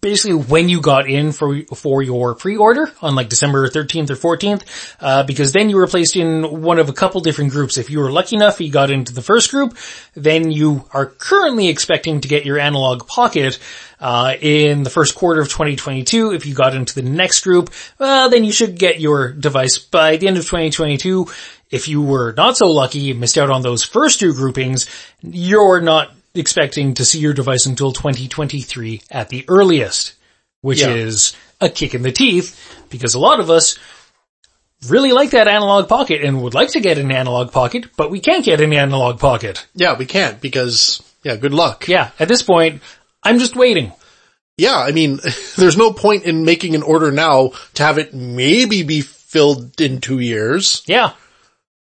basically when you got in for for your pre-order on like December 13th or 14th, uh, because then you were placed in one of a couple different groups. If you were lucky enough, you got into the first group, then you are currently expecting to get your Analogue Pocket uh, in the first quarter of 2022. If you got into the next group, well, then you should get your device by the end of 2022. If you were not so lucky and missed out on those first two groupings, you're not expecting to see your device until 2023 at the earliest, which Yeah. is a kick in the teeth because a lot of us really like that Analogue Pocket and would like to get an Analogue Pocket, but we can't get an Analogue Pocket. Yeah, we can't because, yeah, good luck. Yeah, at this point, I'm just waiting. Yeah, I mean, there's no point in making an order now to have it maybe be filled in two years. Yeah,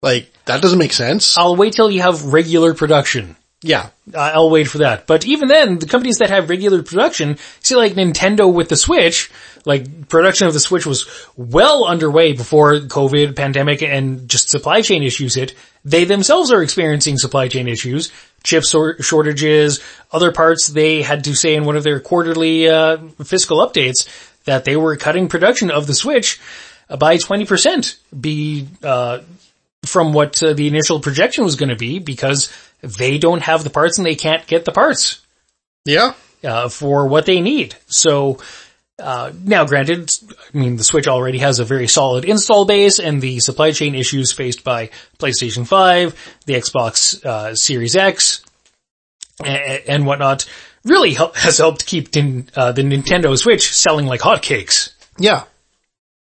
Like, that doesn't make sense. I'll wait till you have regular production. yeah. I'll wait for that. But even then, the companies that have regular production, see like Nintendo with the Switch, like production of the Switch was well underway before COVID, pandemic, and just supply chain issues hit. They themselves are experiencing supply chain issues, chip sor- shortages, other parts. They had to say in one of their quarterly uh, fiscal updates that they were cutting production of the Switch by 20% be, uh, from what uh, the initial projection was going to be because they don't have the parts and they can't get the parts Yeah. uh, for what they need. So uh, now, granted, I mean the Switch already has a very solid install base, and the supply chain issues faced by PlayStation 5, the Xbox uh, Series X, and, and whatnot really help, has helped keep tin, uh, the Nintendo Switch selling like hotcakes Yeah.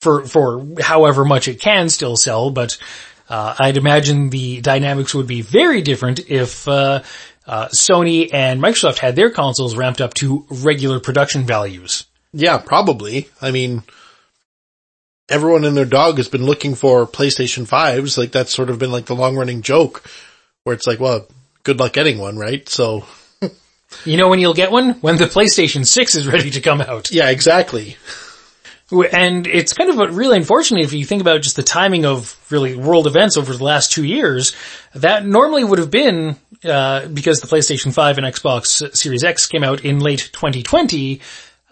for for however much it can still sell, but uh, I'd imagine the dynamics would be very different if uh, uh, Sony and Microsoft had their consoles ramped up to regular production values. Yeah, probably. I mean, everyone and their dog has been looking for PlayStation 5s. Like that's sort of been like the long running joke where it's like, well, good luck getting one, right? So You know when you'll get one? When the PlayStation 6 is ready to come out. yeah, exactly. And it's kind of really unfortunate if you think about just the timing of really world events over the last two years. That normally would have been, uh, because the PlayStation 5 and Xbox Series X came out in late 2020,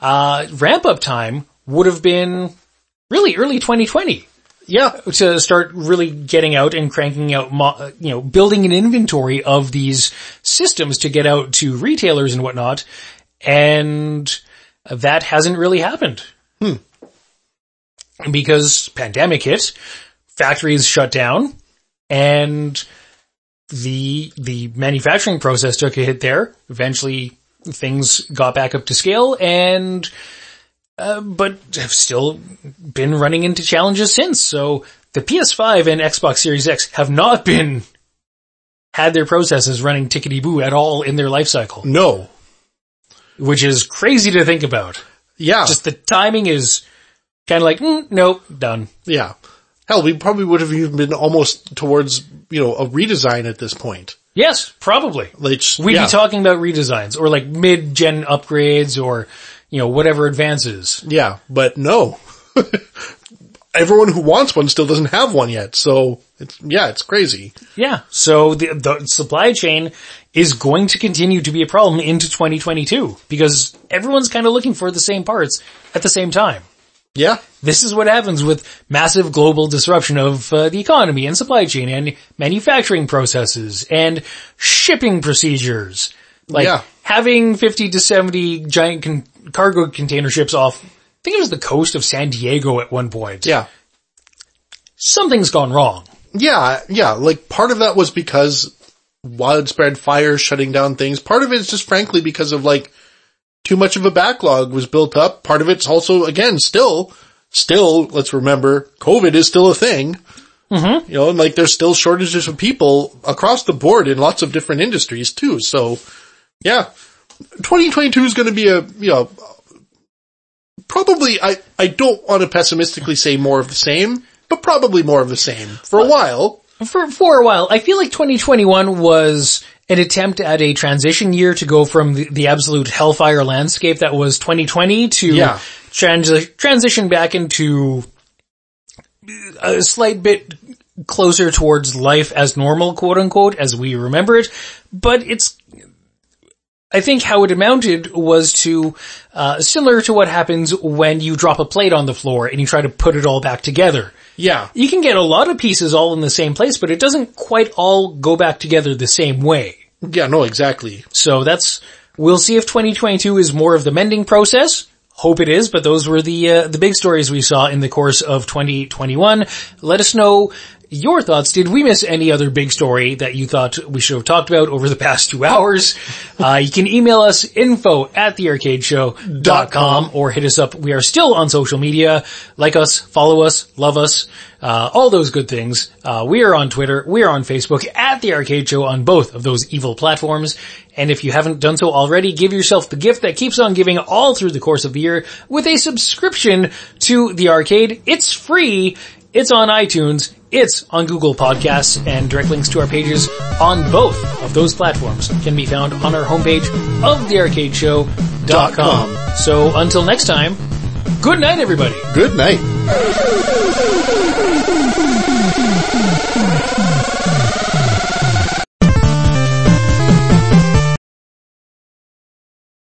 uh, ramp up time would have been really early 2020 Yeah. to start really getting out and cranking out, mo- you know, building an inventory of these systems to get out to retailers and whatnot. And that hasn't really happened. Because pandemic hit, factories shut down, and the, the manufacturing process took a hit there. Eventually things got back up to scale and uh, but have still been running into challenges since. So the PS5 and Xbox Series X have not been had their processes running tickety boo at all in their life cycle, No. which is crazy to think about. Yeah. Just the timing is kind of like, mm, nope, done. yeah. Hell, we probably would have even been almost towards, you know, a redesign at this point. Yes, probably. Like, We'd yeah. be talking about redesigns or like mid-gen upgrades or, you know, whatever advances. Yeah, but no. Everyone who wants one still doesn't have one yet. So it's, yeah, it's crazy. Yeah. So the, the supply chain is going to continue to be a problem into 2022 because everyone's kind of looking for the same parts at the same time. Yeah. This is what happens with massive global disruption of uh, the economy and supply chain and manufacturing processes and shipping procedures. Like Yeah. having 50 to 70 giant con- cargo container ships off, I think it was the coast of San Diego at one point. Yeah. Something's gone wrong. Yeah, yeah, like part of that was because widespread fires shutting down things. Part of it is just frankly because of like too much of a backlog was built up. Part of it's also, again, still, still, let's remember, COVID is still a thing. Mm-hmm. You know, and like there's still shortages of people across the board in lots of different industries too. So yeah, 2022 is going to be a, you know, probably, I, I don't want to pessimistically say more of the same, but probably more of the same for a while. for for a while. I feel like 2021 was an attempt at a transition year to go from the, the absolute hellfire landscape that was 2020 to Yeah. trans- transition back into a slight bit closer towards life as normal, quote unquote, as we remember it. But it's, I think how it amounted was to, uh, similar to what happens when you drop a plate on the floor and you try to put it all back together. Yeah. You can get a lot of pieces all in the same place, but it doesn't quite all go back together the same way. Yeah, no, exactly. So that's, we'll see if 2022 is more of the mending process. Hope it is, but those were the, uh, the big stories we saw in the course of 2021. Let us know your thoughts. Did we miss any other big story that you thought we should have talked about over the past two hours? Uh, you can email us info at thearcadeshow.com or hit us up. We are still on social media. Like us, follow us, love us, uh, all those good things. Uh, we are on Twitter. We are on Facebook at The Arcade Show on both of those evil platforms. And if you haven't done so already, give yourself the gift that keeps on giving all through the course of the year with a subscription to the arcade. It's free. It's on iTunes. It's on Google Podcasts and direct links to our pages on both of those platforms can be found on our homepage of thearcadeshow.com. So until next time, good night everybody. Good night.